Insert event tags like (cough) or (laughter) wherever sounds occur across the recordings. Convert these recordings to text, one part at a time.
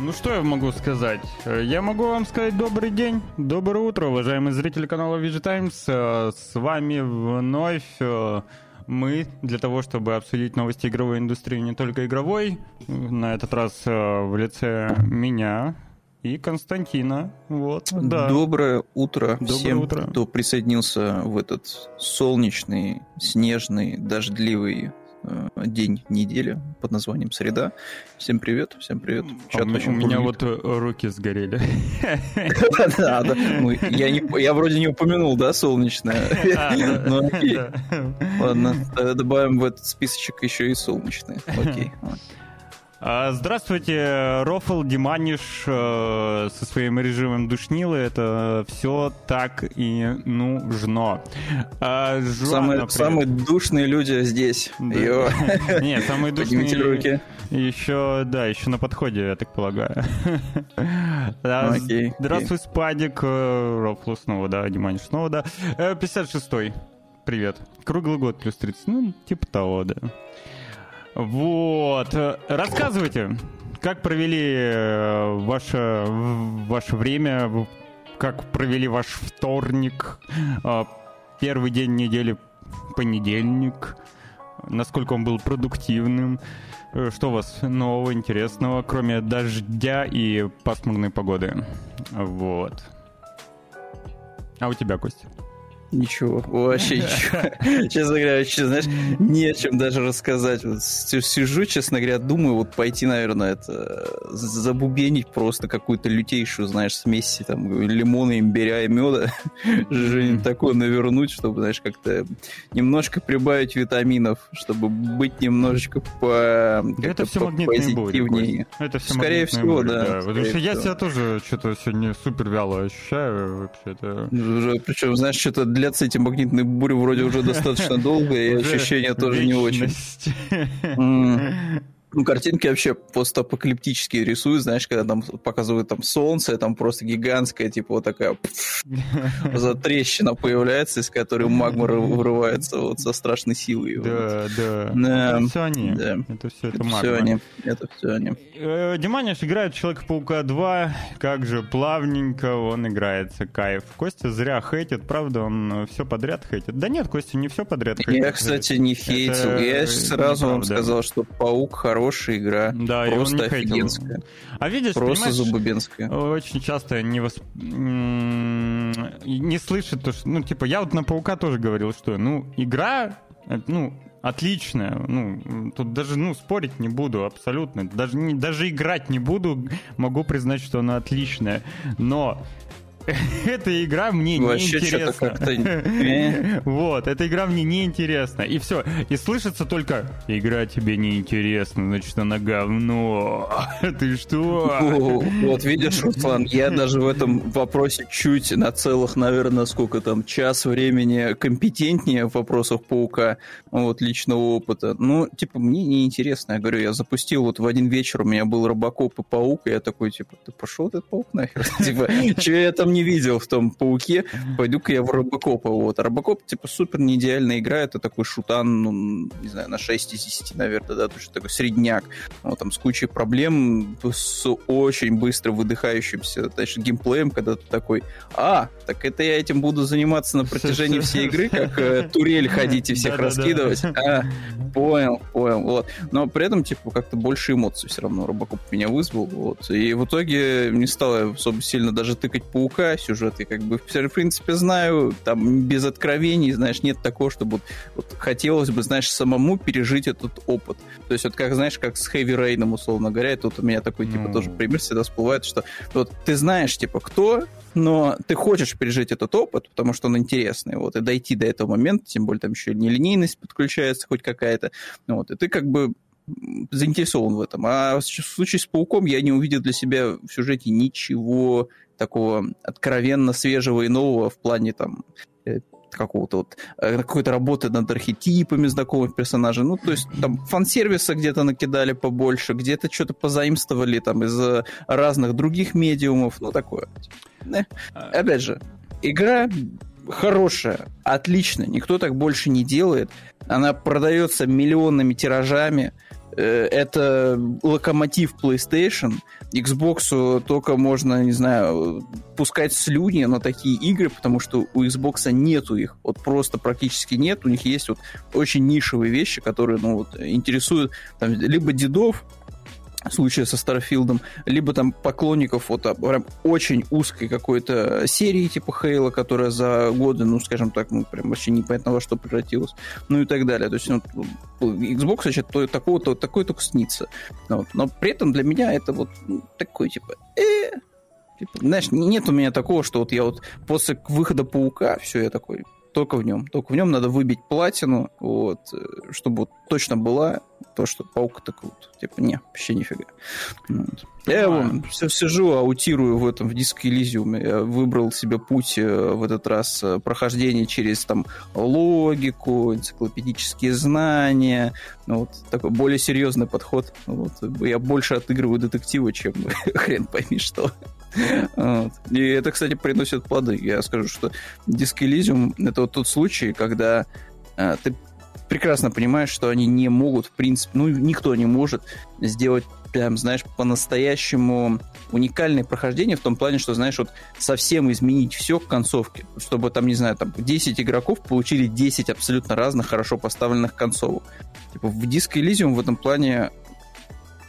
Ну что я могу сказать? Я могу вам сказать добрый день, доброе утро, уважаемые зрители канала VG Times. Э, с вами вновь э, мы для того, чтобы обсудить новости игровой индустрии, не только игровой, на этот раз э, в лице меня и Константина. Вот, да. Доброе утро Доброе всем, утро. кто присоединился в этот солнечный, снежный, дождливый Э, день недели под названием «Среда». Всем привет, всем привет. Чат а у меня вот э, руки сгорели. Я вроде не упомянул, да, солнечное? (laughs) Ну, Ладно, добавим в этот списочек еще и солнечное. Окей. (laughs) А, здравствуйте, Рофл, Диманиш э, со своим режимом душнилы. Это все так и нужно. А, самые, самые душные люди здесь. Да. (laughs) Не, самые (laughs) душные... руки. Еще, да, еще на подходе, я так полагаю. (laughs) Окей, Здравствуй, окей. Спадик, э, Рофл снова, да, Диманиш снова, да. 56-й, э, привет. Круглый год плюс 30, ну, типа того, да. Вот. Рассказывайте, как провели э, ваше, ваше время, как провели ваш вторник, э, первый день недели, понедельник, насколько он был продуктивным, э, что у вас нового, интересного, кроме дождя и пасмурной погоды. Вот. А у тебя, Костя? Ничего, вообще (laughs) ничего. Честно говоря, вообще, знаешь, не о чем даже рассказать. Вот сижу, честно говоря, думаю, вот пойти, наверное, это забубенить просто какую-то лютейшую, знаешь, смесь там лимона, имбиря и меда. (laughs) Что-нибудь такое навернуть, чтобы, знаешь, как-то немножко прибавить витаминов, чтобы быть немножечко по... Это все магнитные боли. Это все Скорее всего, да. Потому что я себя тоже что-то сегодня супер вяло ощущаю. Вообще-то. Причем, знаешь, что-то для длятся эти магнитные бури вроде уже достаточно долго, и ощущения тоже не очень. Ну, картинки вообще постапокалиптические рисуют, знаешь, когда там показывают там солнце, там просто гигантская, типа вот такая (laughs) за трещина появляется, из которой магма (laughs) вырывается вот со страшной силой. Да, да. Это все они. Это все это, это магма. Все они. Это все они. Диманиш играет Человека-паука 2, как же плавненько он играется, кайф. Костя зря хейтит, правда, он все подряд хейтит. Да нет, Костя не все подряд хейтит. Я, кстати, не хейтил. Я сразу вам сказал, что Паук хороший хорошая игра. Да, просто офигенская. А видишь, просто зубубенская. Очень часто не, восп... не слышит то, что... Ну, типа, я вот на Паука тоже говорил, что, ну, игра, э, ну, отличная. Ну, тут даже, ну, спорить не буду абсолютно. Даже, не, даже играть не буду, могу признать, что она отличная. Но (laughs) эта игра мне не интересна. (laughs) Вот, эта игра мне не интересна. И все. И слышится только «Игра тебе не интересна, значит, она говно». (laughs) Ты что? Вот видишь, Руслан, я даже в этом вопросе чуть на целых, наверное, сколько там, час времени компетентнее в вопросах Паука, вот, личного опыта. Ну, типа, мне не интересно. Я говорю, я запустил вот в один вечер, у меня был Робокоп и Паук, и я такой, типа, ты пошел этот Паук нахер? Типа, что я там не видел в том пауке, пойду-ка я в Робокопа. Вот. Робокоп, типа, супер не идеальная игра, это такой шутан, ну, не знаю, на 6 из 10, наверное, да, то есть такой средняк. Вот, там с кучей проблем, с очень быстро выдыхающимся, значит, геймплеем, когда ты такой, а, так это я этим буду заниматься на протяжении всей игры, как э, турель ходить и всех раскидывать. А, понял, понял, вот. Но при этом, типа, как-то больше эмоций все равно Робокоп меня вызвал, вот. И в итоге не стало особо сильно даже тыкать паука, сюжет, и как бы, в принципе, знаю, там, без откровений, знаешь, нет такого, чтобы вот, вот хотелось бы, знаешь, самому пережить этот опыт. То есть вот как, знаешь, как с Heavy Rain, условно говоря, и тут у меня такой, типа, mm. тоже пример всегда всплывает, что вот ты знаешь, типа, кто, но ты хочешь пережить этот опыт, потому что он интересный, вот, и дойти до этого момента, тем более там еще нелинейность подключается хоть какая-то, вот, и ты как бы заинтересован в этом. А в случае с Пауком я не увидел для себя в сюжете ничего такого откровенно свежего и нового в плане там э, какого-то вот э, какой-то работы над архетипами знакомых персонажей. Ну, то есть там фан-сервиса где-то накидали побольше, где-то что-то позаимствовали там из разных других медиумов, ну, такое. Да. А. Опять же, игра хорошая, отличная, никто так больше не делает. Она продается миллионными тиражами, э, это локомотив PlayStation. Xbox только можно, не знаю, пускать слюни на такие игры, потому что у Xbox нету их. Вот просто практически нет. У них есть вот очень нишевые вещи, которые, ну, вот, интересуют там, либо дедов, случае со Старфилдом, либо там поклонников вот а, прям очень узкой какой-то серии типа Хейла, которая за годы, ну, скажем так, ну, прям вообще непонятно во что превратилась, ну и так далее. То есть, ну, Xbox, значит, то, такого, то, такое только снится. Вот. Но при этом для меня это вот ну, такой, типа, э, типа, знаешь, нет у меня такого, что вот я вот после выхода Паука, все, я такой, только в нем. Только в нем надо выбить платину, вот, э, чтобы вот точно была то, что паук так вот, типа, не, вообще нифига. Вот. Я вон, все сижу, аутирую в этом, в диске Elysium. Я выбрал себе путь э, в этот раз э, прохождения через там логику, энциклопедические знания. Ну, вот такой более серьезный подход. Вот. Я больше отыгрываю детектива, чем (laughs) хрен пойми что. Вот. И это, кстати, приносит плоды. Я скажу, что диск Elysium — это вот тот случай, когда а, ты прекрасно понимаешь, что они не могут, в принципе, ну, никто не может сделать прям, знаешь, по-настоящему уникальное прохождение в том плане, что, знаешь, вот совсем изменить все к концовке, чтобы там, не знаю, там 10 игроков получили 10 абсолютно разных, хорошо поставленных концовок. Типа в Disco Elysium в этом плане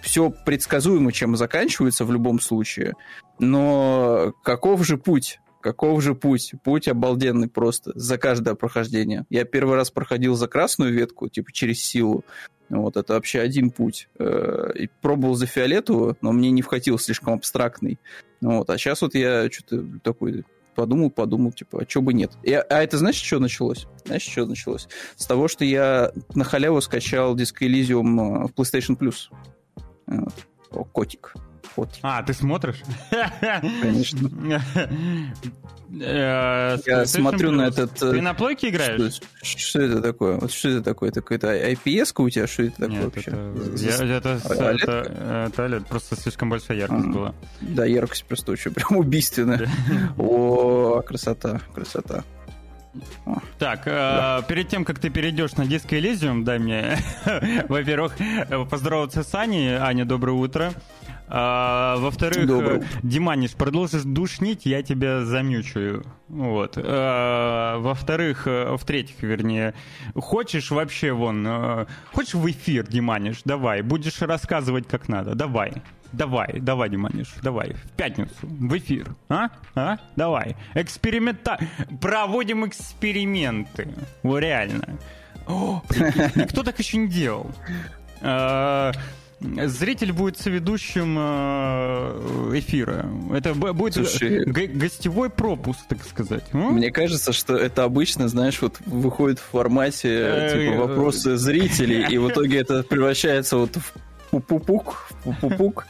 все предсказуемо, чем заканчивается в любом случае, но каков же путь? Каков же путь? Путь обалденный просто за каждое прохождение. Я первый раз проходил за красную ветку, типа через силу. Вот, это вообще один путь. Э, и пробовал за фиолетовую, но мне не вхватил слишком абстрактный. Вот, а сейчас вот я что-то такой подумал, подумал, типа, а что бы нет. И, а это знаешь, что началось? Знаешь, что началось? С того, что я на халяву скачал Disco Elysium э, в PlayStation Plus. Вот. О, котик фотки. А, ты смотришь? Конечно. Э, Я смотрю на этот... Ты на плойке играешь? Что это такое? Вот что это такое? Это какая-то IPS у тебя? Что это такое вообще? Это OLED, просто слишком большая яркость была. Да, яркость просто очень прям убийственная. О, красота, красота. Так, да. э, перед тем, как ты перейдешь на диско Elysium, дай мне, (laughs) во-первых, поздороваться с Аней. Аня, доброе утро. А, во-вторых, Добрый. Диманиш, продолжишь душнить, я тебя замючаю. Вот. А, во-вторых, э, в-третьих, вернее, хочешь вообще вон, э, хочешь в эфир, Диманиш, давай, будешь рассказывать как надо, давай. Давай, давай, Диманиш, давай. В пятницу, в эфир. А? А? Давай. Эксперимента... Проводим эксперименты. Вот реально. О, никто так еще не делал. Зритель будет соведущим э, эфира. Это будет Слушай, гостевой пропуск, так сказать. Мне кажется, что это обычно, знаешь, вот выходит в формате э, типа вопросы зрителей, и в итоге это (laughs) превращается вот в пупупук, пупупук,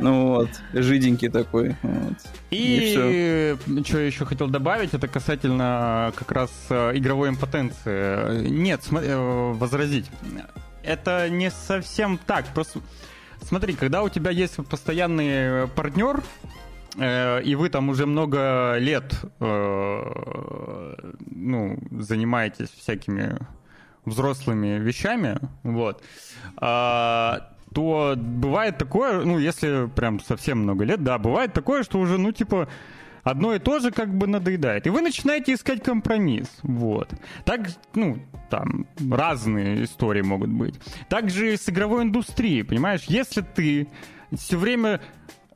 ну вот, жиденький такой. Вот. И, и что я еще хотел добавить, это касательно как раз игровой импотенции. Нет, возразить это не совсем так. Просто смотри, когда у тебя есть постоянный партнер, э, и вы там уже много лет э, ну, занимаетесь всякими взрослыми вещами, вот, э, то бывает такое, ну, если прям совсем много лет, да, бывает такое, что уже, ну, типа, одно и то же как бы надоедает. И вы начинаете искать компромисс. Вот. Так, ну, там разные истории могут быть. Также и с игровой индустрией, понимаешь? Если ты все время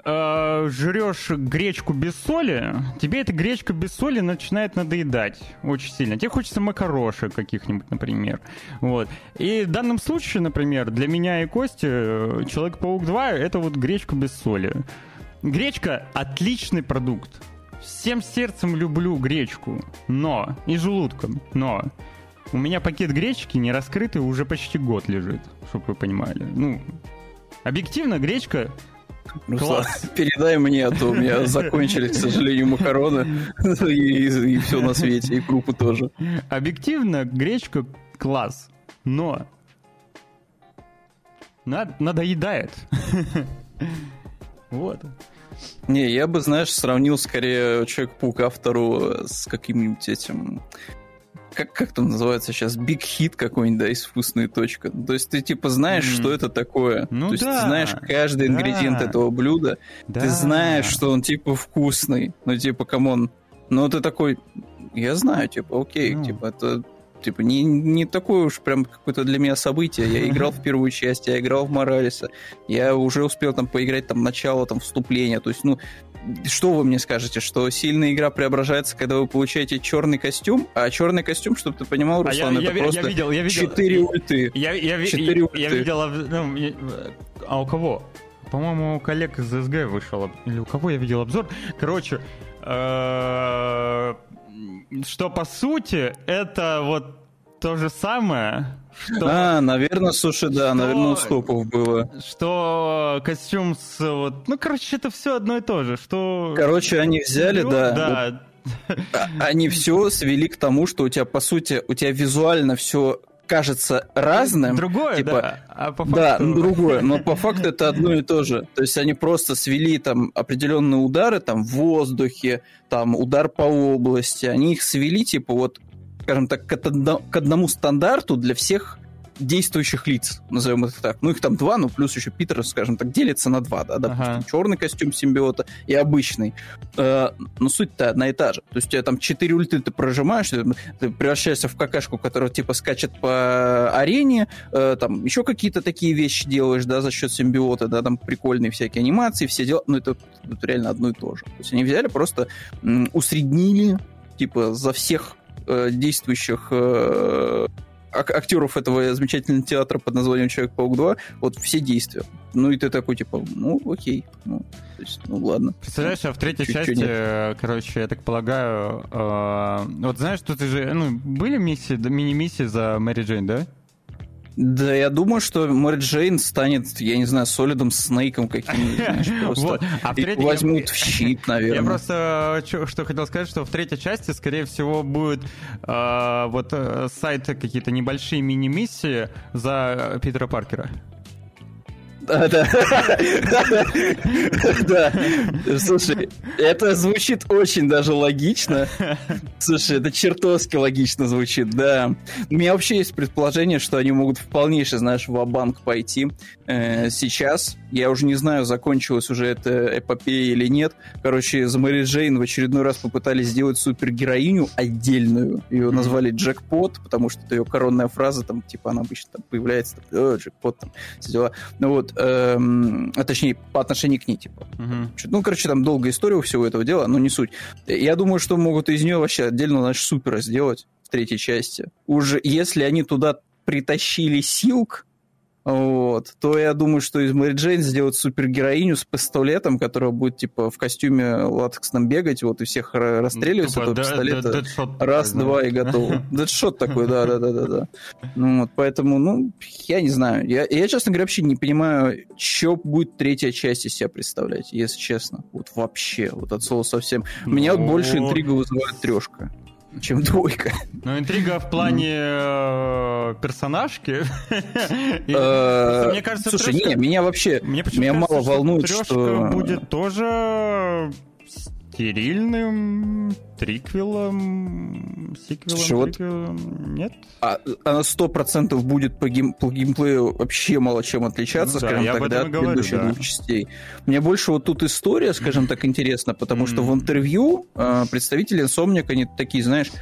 э, жрешь гречку без соли, тебе эта гречка без соли начинает надоедать очень сильно. Тебе хочется макарошек каких-нибудь, например. Вот. И в данном случае, например, для меня и Кости э, Человек-паук 2 это вот гречка без соли. Гречка отличный продукт всем сердцем люблю гречку, но, и желудком, но у меня пакет гречки не раскрытый уже почти год лежит, чтобы вы понимали. Ну, объективно, гречка Руслан, передай мне, а то у меня (laughs) закончились, к сожалению, макароны (laughs) и, и, и все на свете, и крупы тоже. Объективно, гречка класс, но надоедает. (laughs) Вот. Не, я бы, знаешь, сравнил скорее Человек-паука второго с каким-нибудь этим как, как там называется сейчас, big hit какой-нибудь, да, из вкусной точка. То есть ты типа знаешь, mm. что это такое. Ну, То есть да, ты знаешь каждый да. ингредиент этого блюда. Да. Ты знаешь, что он типа вкусный. Ну, типа, come on. Но ты такой, я знаю, типа, окей, ну. типа, это типа, не, не такое уж прям какое-то для меня событие. Я играл в первую часть, я играл в Моралеса, я уже успел там поиграть там начало, там вступление, то есть, ну, что вы мне скажете, что сильная игра преображается, когда вы получаете черный костюм, а черный костюм, чтобы ты понимал, Руслан, а я, это я, просто я видел, я видел, 4 ульты. Я, я, 4 я, ульты. я видел, ну, а у кого? По-моему, у коллег из СГ вышел, или у кого я видел обзор. Короче, э, что по сути это вот то же самое. Что, а, наверное, слушай, да, что, наверное, у стопов было. Что костюм с вот, ну, короче, это все одно и то же, что. Короче, они взяли, да. Да. Вот, а, они все свели к тому, что у тебя по сути, у тебя визуально все кажется разным. Другое, типа, да. А по факту... Да, другое, но по факту это одно и то же. То есть они просто свели там определенные удары там в воздухе, там удар по области, они их свели типа вот, скажем так, к одному стандарту для всех действующих лиц, назовем это так. Ну, их там два, ну, плюс еще Питер, скажем так, делится на два, да, допустим, ага. черный костюм симбиота и обычный. Э, но суть-то одна и та же. То есть у тебя там четыре ульты ты прожимаешь, ты, ты превращаешься в какашку, которая, типа, скачет по арене, э, там еще какие-то такие вещи делаешь, да, за счет симбиота, да, там прикольные всякие анимации, все дела, ну, это, это реально одно и то же. То есть они взяли, просто м, усреднили, типа, за всех э, действующих э, актеров этого замечательного театра под названием Человек-паук 2, вот все действия. Ну и ты такой, типа, ну окей, ну, то есть, ну ладно. Представляешь, а в третьей Чуть части, короче, я так полагаю, э, вот знаешь, тут же, ну, были миссии, мини-миссии за Мэри Джейн, да? Да, я думаю, что Мэри Джейн станет, я не знаю, солидом Снейком каким-нибудь. (laughs) Вот. А третьей... Возьмут в щит, (laughs) наверное. Я просто что, что хотел сказать, что в третьей части, скорее всего, будет э, вот э, сайты какие-то небольшие мини-миссии за Питера Паркера. Да, да. Да. Слушай, это звучит очень даже логично. Слушай, это чертовски логично звучит, да. У меня вообще есть предположение, что они могут в полнейший, знаешь, в банк пойти э, сейчас. Я уже не знаю, закончилась уже эта эпопея или нет. Короче, за Мэри Джейн в очередной раз попытались сделать супергероиню отдельную. Ее назвали Джекпот, потому что это ее коронная фраза, там, типа, она обычно там появляется, там, Джекпот, там, все дела. Ну вот, эм, а точнее, по отношению к ней, типа. Uh-huh. Ну, короче, там долгая история у всего этого дела, но не суть. Я думаю, что могут из нее вообще отдельно, значит, супера сделать в третьей части. Уже если они туда притащили Силк, вот, то я думаю, что из Мэри Джейн сделать супергероиню с пистолетом, которая будет, типа, в костюме латексном бегать, вот, и всех расстреливать с этого пистолета. Раз, два и готово. Дэдшот такой, да-да-да-да. Ну, вот, поэтому, ну, я не знаю. Я, я, честно говоря, вообще не понимаю, что будет третья часть из себя представлять, если честно. Вот вообще, вот от слова совсем. Меня вот больше интрига вызывает трешка чем двойка. Ну, интрига в плане э, персонажки. (laughs) Э, мне кажется, Слушай, не, меня вообще, меня мало волнует, что... будет тоже стерильным триквелом, сиквелом, Слушай, триквелом, нет? А, она сто процентов будет по, гейм, по геймплею вообще мало чем отличаться, ну, да, скажем так, да, от говорю, предыдущих да. двух частей. Мне больше вот тут история, скажем так, интересна, потому что в интервью э, представители Insomniac, они такие, знаешь,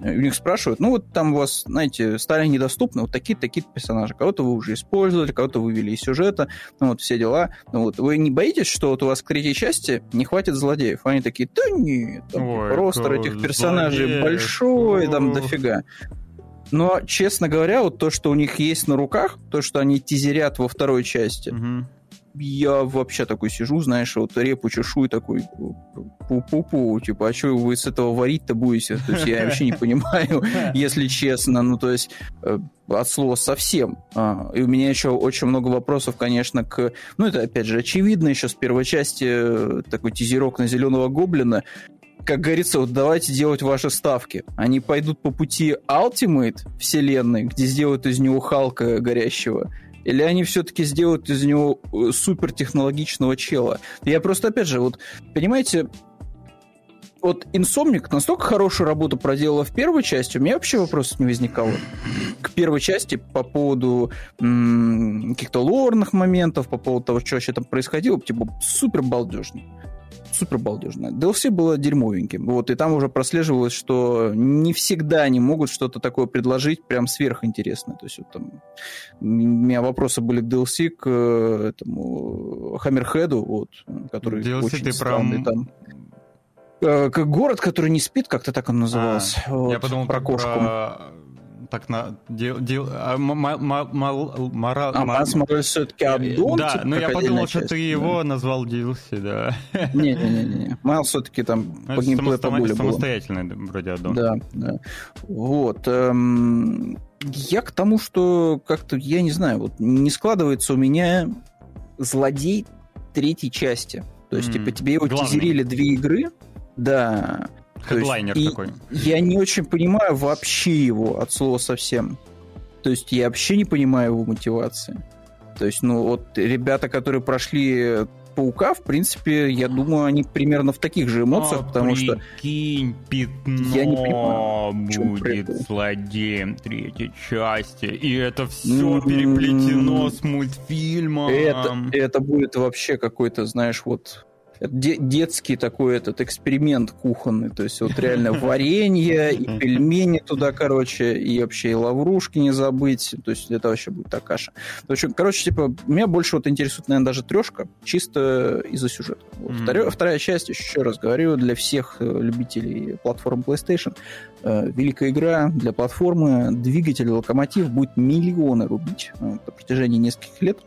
у них спрашивают, ну вот там у вас, знаете, стали недоступны вот такие-такие персонажи. Кого-то вы уже использовали, кого-то вывели из сюжета, ну вот все дела. Ну вот вы не боитесь, что вот у вас к третьей части не хватит злодеев? Они такие, да нет, там, Ой, ростер этих персонажей злодеев. большой, там дофига. Но, честно говоря, вот то, что у них есть на руках, то, что они тизерят во второй части, угу я вообще такой сижу, знаешь, вот репу чешу и такой пу-пу-пу, типа, а что вы с этого варить-то будете? То есть я вообще не (laughs) понимаю, если честно, ну, то есть э, от слова совсем. А, и у меня еще очень много вопросов, конечно, к... Ну, это, опять же, очевидно еще с первой части э, такой тизерок на зеленого гоблина, как говорится, вот давайте делать ваши ставки. Они пойдут по пути Ultimate вселенной, где сделают из него Халка горящего, или они все-таки сделают из него э, супертехнологичного чела? Я просто, опять же, вот, понимаете, вот Insomniac настолько хорошую работу проделала в первой части, у меня вообще вопросов не возникало. К первой части по поводу м- каких-то лорных моментов, по поводу того, что вообще там происходило, типа супер балдежно супер балдежная. DLC было дерьмовеньким. Вот, и там уже прослеживалось, что не всегда они могут что-то такое предложить прям сверхинтересное. То есть вот там у меня вопросы были к DLC к этому Хаммерхеду, вот, который DLC очень ты странный про... там. Э, как город, который не спит, как-то так он назывался. А, вот, я подумал про кошку. Про так на дел, дел, а, мал, мал, мал, мора, а Мас Мораль все-таки аддон? Да, типа, но я подумал, что ты его назвал DLC, да. Не-не-не, Майл все-таки там ну, по геймплею поболее Самостоятельный вроде аддон. Да, да. Вот. Эм, я к тому, что как-то, я не знаю, вот не складывается у меня злодей третьей части. То есть, mm, типа, тебе его главный. тизерили две игры, да, Хедлайнер есть, такой. Я не очень понимаю вообще его от слова совсем. То есть я вообще не понимаю его мотивации. То есть, ну, вот ребята, которые прошли Паука, в принципе, я думаю, они примерно в таких же эмоциях, а, потому что... Прикинь, пятно я не понимаю, будет злодеем третьей части, и это все переплетено с мультфильмом. Это, это будет вообще какой-то, знаешь, вот детский такой этот эксперимент кухонный, то есть вот реально варенье и пельмени туда, короче, и вообще и лаврушки не забыть, то есть это вообще будет так каша. В общем, короче, типа, меня больше вот интересует, наверное, даже трешка, чисто из-за сюжета. Вот. Mm-hmm. Вторая, вторая часть, еще раз говорю, для всех э, любителей платформ PlayStation, э, великая игра для платформы, двигатель, локомотив будет миллионы рубить э, на протяжении нескольких лет.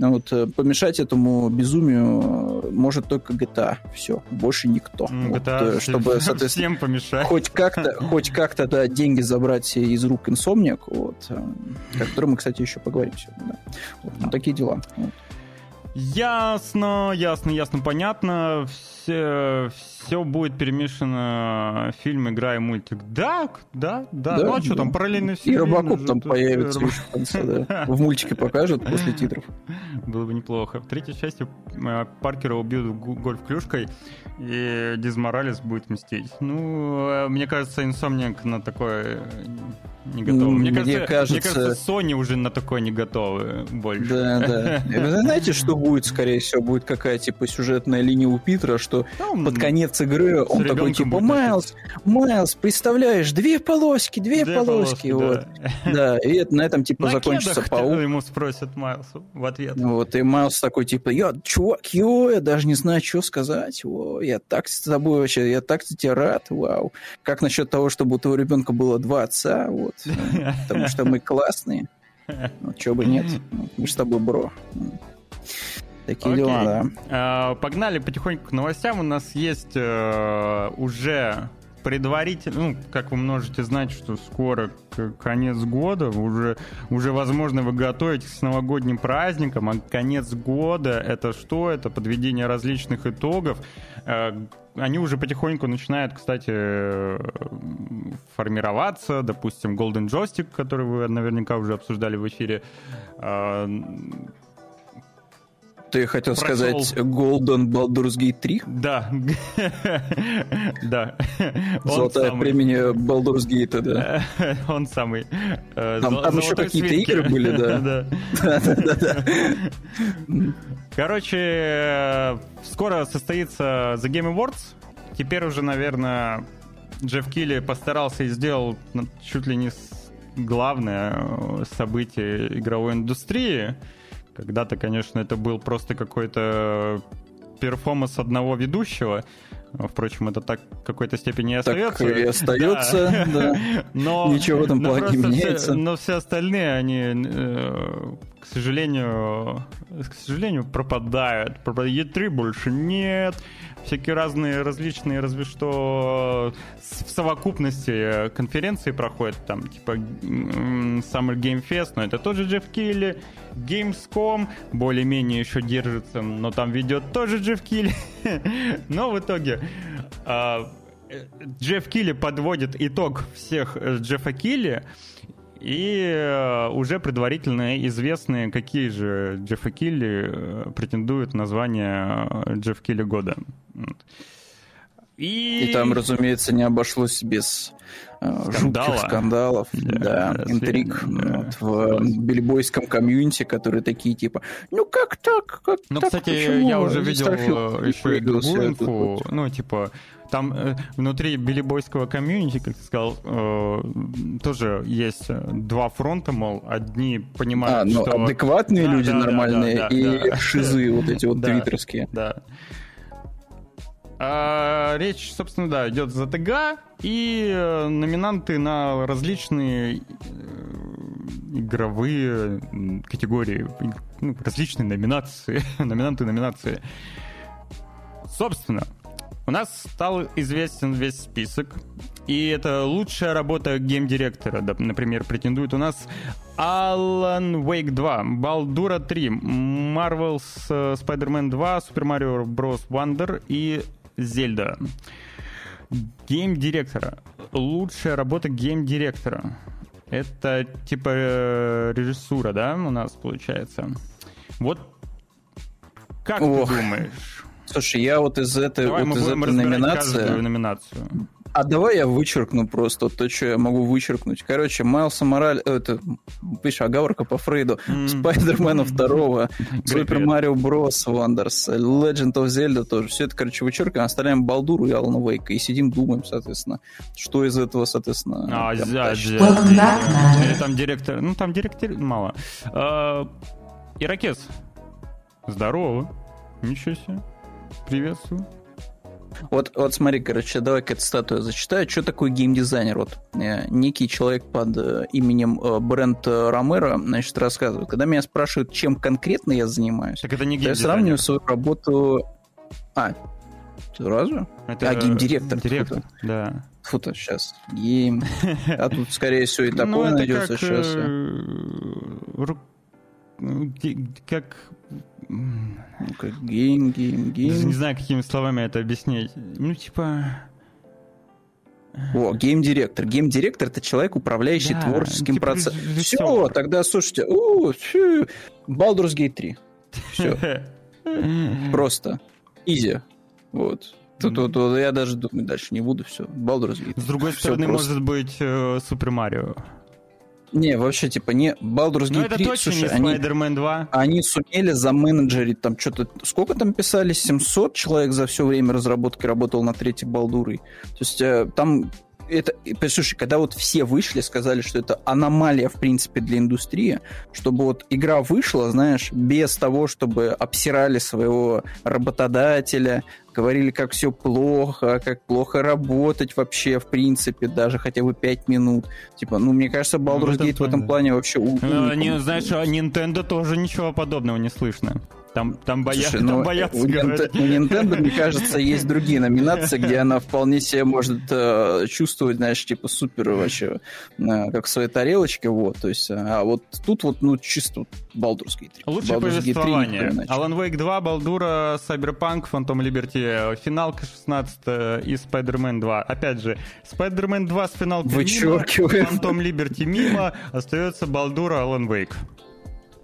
Ну вот, э, помешать этому безумию э, может только GTA. Все, больше никто. GTA вот, э, чтобы, (laughs) соответственно, всем помешать. Хоть как-то, (laughs) хоть как-то, да, деньги забрать из рук Insomniac, вот, о котором мы, кстати, еще поговорим сегодня. Да. Вот, ну, такие дела. Вот. Ясно, ясно, ясно, понятно. Все, все будет перемешано фильм, игра и мультик. Да, да, да. да ну а что там, параллельно все. И Робокоп там появится еще в конце, да. (laughs) В мультике покажут после титров. (laughs) Было бы неплохо. В третьей части э, Паркера убьют гольф-клюшкой, и Диз Моралес будет мстить. Ну, э, мне кажется, Insomniac на такое не готовы. Мне, мне, кажется, кажется... мне кажется, Sony уже на такое не готовы больше. Да, да. (laughs) Вы знаете, что будет, скорее всего, будет какая типа сюжетная линия у Питера, что Там, под конец игры он такой типа Майлз, Майлз, представляешь, две полоски, две, две полоски, полоски, вот. Да. да, и это, на этом типа закончится паук. (laughs) ему спросят Майлз в ответ. Вот, и Майлз такой типа, я, чувак, ё, я даже не знаю, что сказать, о, я так с тобой вообще, я так тебе рад, вау. Как насчет того, чтобы у твоего ребенка было два отца, вот, потому что мы классные. Ну, чего бы нет, мы с тобой бро. Такие Окей. дела, да. А, погнали потихоньку к новостям. У нас есть э, уже предварительно, ну, как вы можете знать, что скоро конец года, уже, уже, возможно, вы готовитесь к новогодним праздникам, а конец года — это что? Это подведение различных итогов. Э, они уже потихоньку начинают, кстати, формироваться. Допустим, Golden Joystick, который вы наверняка уже обсуждали в эфире, э, ты хотел Прошел... сказать Golden Baldur's Gate 3? Да. да. Золотая премия Baldur's Gate, да. (laughs) Он самый. Э, там, там еще какие-то игры были, да. (laughs) Да-да-да. Короче, скоро состоится The Game Awards. Теперь уже, наверное, Джефф Килли постарался и сделал чуть ли не главное событие игровой индустрии. Когда-то, конечно, это был просто какой-то перформанс одного ведущего. Впрочем, это так в какой-то степени и остается. Так и остается, да. (laughs) Но, Ничего в этом плане не меняется. Все, но все остальные, они, э, к сожалению, к сожалению, пропадают. E3 больше нет. Всякие разные различные, разве что в совокупности конференции проходят, там, типа Summer Game Fest, но это тоже Джефф Килли. Gamescom более-менее еще держится, но там ведет тоже Джефф Килли. (laughs) но в итоге а, Джефф Килли подводит итог всех э, Джеффа Килли, и э, уже предварительно известны, какие же Джеффа Килли э, претендуют на звание Джефф Килли года. И... И там, разумеется, не обошлось без э, Скандала. жутких скандалов, Да, да, интриг да. вот, в бильбойском комьюнити, которые такие типа, ну как так, как Ну, так, кстати, почему я уже видел Starfield э, еще и другую инфу. вот?» Ну, типа, там э, внутри билибойского комьюнити, как ты сказал, э, тоже есть э, два фронта, мол, одни А, понимают, ну, что... адекватные Да, люди да, да, нормальные да, да, и да. шизы вот эти вот (laughs) Да. твиттерские. Да. А, речь, собственно, да, идет за ТГ и э, номинанты на различные э, игровые категории, ну, различные номинации, (laughs) номинанты номинации. Собственно, у нас стал известен весь список, и это лучшая работа гейм-директора. Например, претендует у нас Alan Wake 2, Baldura 3, Marvel's э, Spider-Man 2, Super Mario Bros. Wonder и Зельда. Гейм-директора. Лучшая работа гейм-директора. Это типа э, режиссура, да, у нас получается. Вот как Ох. ты думаешь? Слушай, я вот из этой, Давай вот из этой номинации... номинацию. А давай я вычеркну просто то, что я могу вычеркнуть. Короче, Майлса Мораль... Это, пишешь, оговорка по Фрейду. Спайдермена второго, Супер. Марио Брос, Вандерс, Legend of Zelda тоже. Все это, короче, вычеркиваем, оставляем Балдуру и Алана Вейка. И сидим, думаем, соответственно, что из этого, соответственно... А, зя- зя- там директор. Ну, там директор мало. А, Иракес. Здорово. Ничего себе. Приветствую. Вот, вот смотри, короче, давай-ка эту статую зачитаю. Что такое геймдизайнер? Вот э, некий человек под э, именем э, Брент э, Ромеро, значит, рассказывает. Когда меня спрашивают, чем конкретно я занимаюсь, Так это не то я сравниваю свою работу... А, разве? Это А, геймдиректор, Директор, да. Фу-то, сейчас. Гейм. А тут, скорее всего, и Ну, такое найдется как... сейчас. э, ру- ну, Как... м, Ну-ка, game, game, Даже не game. знаю, какими словами это объяснить. Ну, типа... О, game director. Game director это человек, управляющий Да, творческим типа процессом. Все, тогда слушайте. У, фу, Baldur's Gate 3. Все. (laughs) Просто. Easy. Вот. Тут, тут- тут я даже думать дальше не буду, все. Baldur's Gate. С другой стороны, просто. может быть, э, Супер Марио. Не, вообще, типа, не Baldur's Но Gate Ну, это 3, точно слушай, не они, Spider-Man 2. они сумели заменеджерить там что-то... Сколько там писали? 700 человек за все время разработки работал на третьей Балдурой. То есть э, там... Это, и, послушай, когда вот все вышли, сказали, что это аномалия, в принципе, для индустрии, чтобы вот игра вышла, знаешь, без того, чтобы обсирали своего работодателя, говорили, как все плохо, как плохо работать вообще, в принципе, даже хотя бы 5 минут. Типа, ну, мне кажется, в Baldur's Gate в этом плане. вообще... не, знаешь, а. Nintendo тоже ничего подобного не слышно. Там, там, боя... Слушай, (laughs) там ну, боятся у, говорить. Нинте- у Nintendo, мне кажется, есть другие номинации, где она вполне себе может э, чувствовать, знаешь, типа супер вообще, э, как в своей тарелочке, вот, то есть, а вот тут вот, ну, чисто Baldur's Gate 3. Лучшее Baldur's Gate 3 никто повествование. Alan Wake 2, Балдура, Cyberpunk, Phantom Liberty, Финалка 16 и Spider-Man 2. Опять же, Spider-Man 2 с финалкой мимо, Вычеркиваем. Phantom Liberty мимо, остается Балдура, Alan Wake.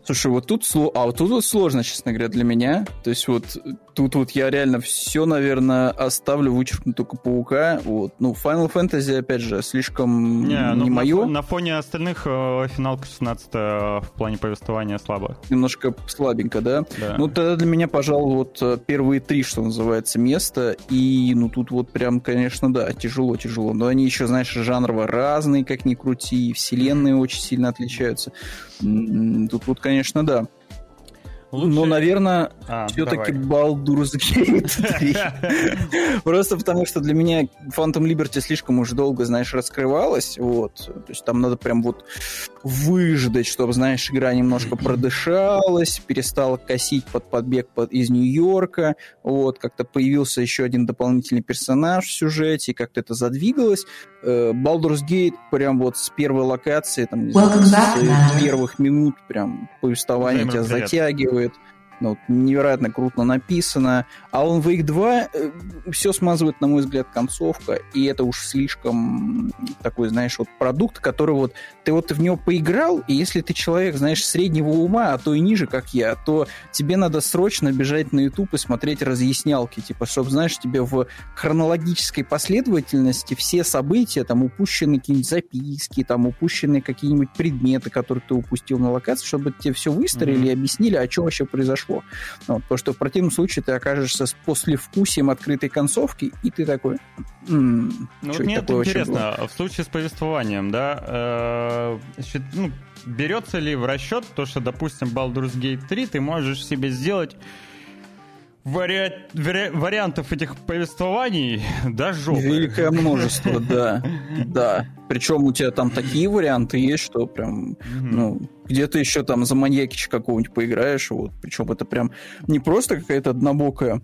Слушай, вот тут, сло- а вот тут вот сложно, честно говоря, для меня. То есть вот тут вот я реально все, наверное, оставлю, вычеркну только Паука. Вот. Ну, Final Fantasy, опять же, слишком не, Не, ну, на, мое. на фоне остальных э, Финалка 16 в плане повествования слабо. Немножко слабенько, да? Да. Ну, тогда для меня, пожалуй, вот э, первые три, что называется, места. И, ну, тут вот прям, конечно, да, тяжело-тяжело. Но они еще, знаешь, жанрово разные, как ни крути, и вселенные очень сильно отличаются. Тут вот, конечно, да. Лучший- Но, наверное, А, все-таки. Baldur's Gate 3. (laughs) Просто потому, что для меня Phantom Liberty слишком уж долго, знаешь, раскрывалась. Вот. То есть там надо прям вот выждать, чтобы, знаешь, игра немножко продышалась, перестала косить под подбег под, из Нью-Йорка. Вот. Как-то появился еще один дополнительный персонаж в сюжете, и как-то это задвигалось. Э, Baldur's Gate прям вот с первой локации, там, не знаю, с первых минут прям повествование тебя Взаимно привет. Ну, невероятно круто написано. Alan Wake 2 э, все смазывает, на мой взгляд, концовка, и это уж слишком такой, знаешь, вот продукт, который вот ты вот в него поиграл, и если ты человек, знаешь, среднего ума, а то и ниже, как я, то тебе надо срочно бежать на YouTube и смотреть разъяснялки, типа, чтобы, знаешь, тебе в хронологической последовательности все события, там, упущены какие-нибудь записки, там, упущены какие-нибудь предметы, которые ты упустил на локации, чтобы тебе все выстроили mm-hmm. и объяснили, о чем вообще произошло. Вот, потому что в противном случае ты окажешься с послевкусием открытой концовки, и ты такой... М-м, ну, вот мне это интересно, в случае с повествованием, да, э, ну, берется ли в расчет то, что, допустим, Baldur's Gate 3 ты можешь себе сделать вари... Вари... вариантов этих повествований до жопы. Великое множество, (laughs) да. Да. Причем у тебя там такие варианты есть, что прям, ну, где-то еще там за маньякич какого-нибудь поиграешь, вот. Причем это прям не просто какая-то однобокая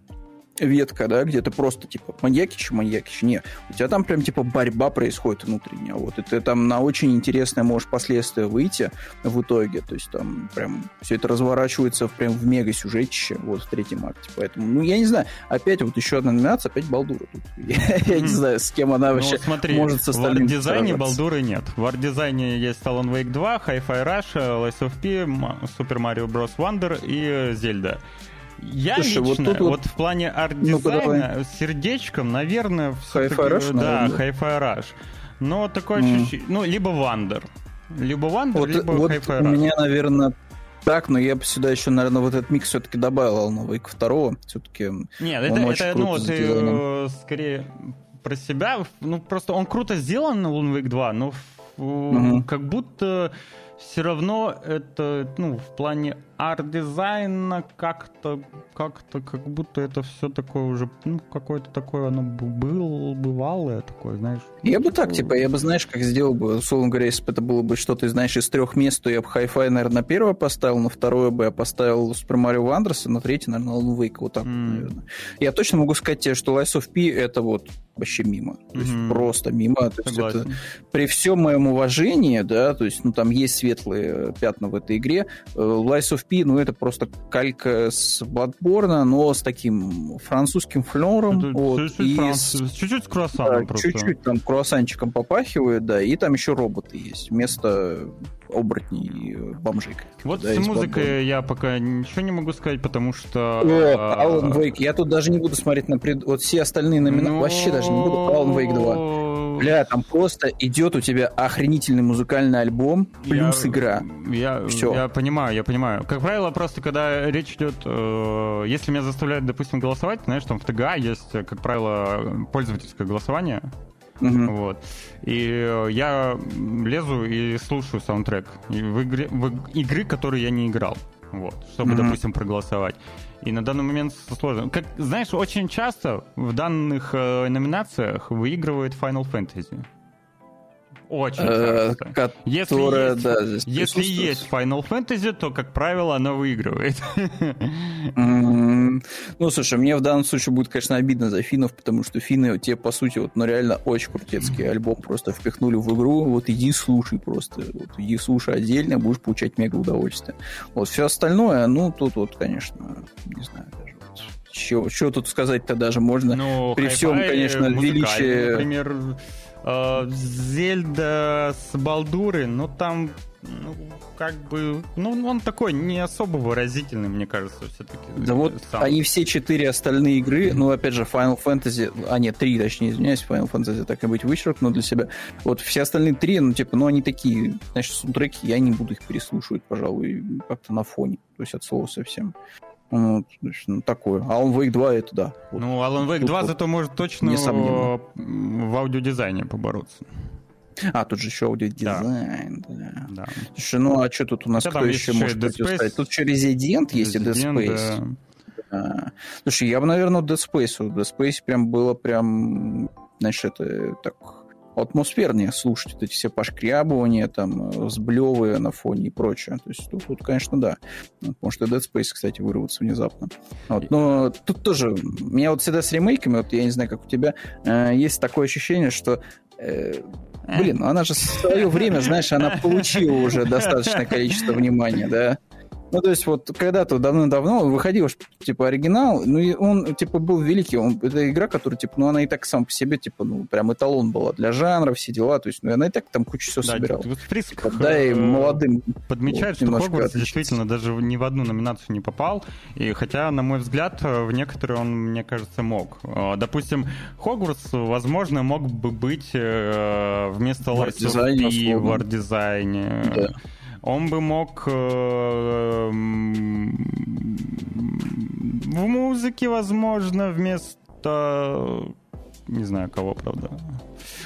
ветка, да, где ты просто, типа, маньякич, маньякич. Не, у тебя там прям, типа, борьба происходит внутренняя, вот, и ты там на очень интересное можешь последствия выйти в итоге, то есть там прям все это разворачивается прям в мега-сюжетище, вот, в третьем акте, поэтому, ну, я не знаю, опять вот еще одна номинация, опять Балдура тут. (laughs) Я не знаю, с кем она ну, вообще может со В арт-дизайне Балдуры нет. В арт-дизайне есть Alan Wake 2, Hi-Fi Rush, Lies of P, Super Mario Bros. Wonder и Зельда. Я Слушай, лично, вот, тут вот, вот в плане арт-дизайна ну, сердечком, наверное, Hi-Fi Rush, да, Hi-Fi Rush. Но такое mm. ощущение, ну, либо Wonder. Либо Wonder, вот, либо вот Hi-Fi Rush. У меня, наверное, так, но я бы сюда еще, наверное, вот этот микс все-таки добавил Alan Wake 2. Все-таки Нет, это, это ну, ты э, скорее про себя. Ну, просто он круто сделан Alan Wake 2, но угу. как будто все равно это, ну, в плане арт-дизайна как-то, как-то, как будто это все такое уже, ну, какое-то такое оно было, бывалое такое, знаешь. Я бы так, типа, я бы, знаешь, как сделал бы, условно говоря, если бы это было бы что-то, знаешь, из трех мест, то я бы Hi-Fi, наверное, на первое поставил, на второе бы я поставил Super Mario Wonder, на третье, наверное, Alan Wake, вот так, mm. наверное. Я точно могу сказать тебе, что Lies of P это вот вообще мимо. То есть mm-hmm. просто мимо. То есть это, при всем моем уважении, да, то есть, ну, там есть светлые пятна в этой игре. Э, Lies of Ну, это просто калька с Bloodborne, но с таким французским флером. Вот, чуть-чуть, франц... с... чуть-чуть с круассаном да, Чуть-чуть там круассанчиком попахивает, да, и там еще роботы есть вместо оборотней и бомжей. Вот да, с музыкой я пока ничего не могу сказать, потому что... О, Alan Wake. Я тут даже не буду смотреть на... Пред... Вот все остальные номинации. Но... Вообще даже не буду. Alan Wake 2. Бля, там просто идет у тебя охренительный музыкальный альбом плюс я, игра. Я, Все. я понимаю, я понимаю. Как правило, просто когда речь идет, э, если меня заставляют, допустим, голосовать, знаешь, там в ТГА есть, как правило, пользовательское голосование. Uh-huh. Вот. И э, я лезу и слушаю саундтрек в, игре, в игры, которые я не играл. Вот, чтобы, uh-huh. допустим, проголосовать. И на данный момент сложно. Как, знаешь, очень часто в данных э, номинациях выигрывает Final Fantasy. Очень э, часто. Если, есть, да, если есть Final Fantasy, то, как правило, она выигрывает. Ну, слушай, мне в данном случае будет, конечно, обидно за финнов, потому что финны те, по сути, вот, ну, реально очень крутецкий альбом просто впихнули в игру. Вот иди слушай просто. Вот, иди слушай отдельно, будешь получать мега удовольствие. Вот все остальное, ну, тут вот, конечно, не знаю даже. Чего, чего тут сказать-то даже можно? Ну, При всем, конечно, величии... Например, Э, Зельда с Балдуры, ну там, ну, как бы, ну, он такой не особо выразительный, мне кажется, все-таки. Да вот сам. они все четыре остальные игры, ну, опять же, Final Fantasy, а нет, три, точнее, извиняюсь, Final Fantasy так и быть вычеркну для себя. Вот все остальные три, ну, типа, ну, они такие, значит, саундтреки, я не буду их переслушивать, пожалуй, как-то на фоне, то есть от слова совсем. Ну, ну, такое. Alan Wake 2 это да. Вот. Ну, Alan Wake 2 вот, зато может точно несомненно. в аудиодизайне побороться. А, тут же еще аудиодизайн. Да. да. Слушай, ну а что тут у нас Хотя кто еще может противостоять? Тут еще Resident, Resident есть и Dead Space. Да. Да. Слушай, я бы, наверное, Dead Space. Dead Space прям было прям, знаешь, это так атмосфернее слушать эти все пошкрябывания, там, э, сблевы на фоне и прочее. То есть тут, тут конечно, да. Может, и Dead Space, кстати, вырваться внезапно. Вот. Но тут тоже, у меня вот всегда с ремейками, вот я не знаю, как у тебя, э, есть такое ощущение, что э, Блин, ну она же в свое время, знаешь, она получила уже достаточное количество внимания, да? Ну, то есть, вот когда-то давно-давно выходил, типа, оригинал, ну, и он, типа, был великий. Он, это игра, которая, типа, ну, она и так сам по себе, типа, ну, прям эталон была для жанра, все дела. То есть, ну, она и так там кучу всего да, собирала. Вот типа, да, и молодым. Подмечает, вот, что Хогвартс действительно даже ни в одну номинацию не попал. И хотя, на мой взгляд, в некоторые он, мне кажется, мог. А, допустим, Хогвартс, возможно, мог бы быть э, вместо Lights и в арт-дизайне. Да он бы мог э, в музыке, возможно, вместо... Не знаю, кого, правда.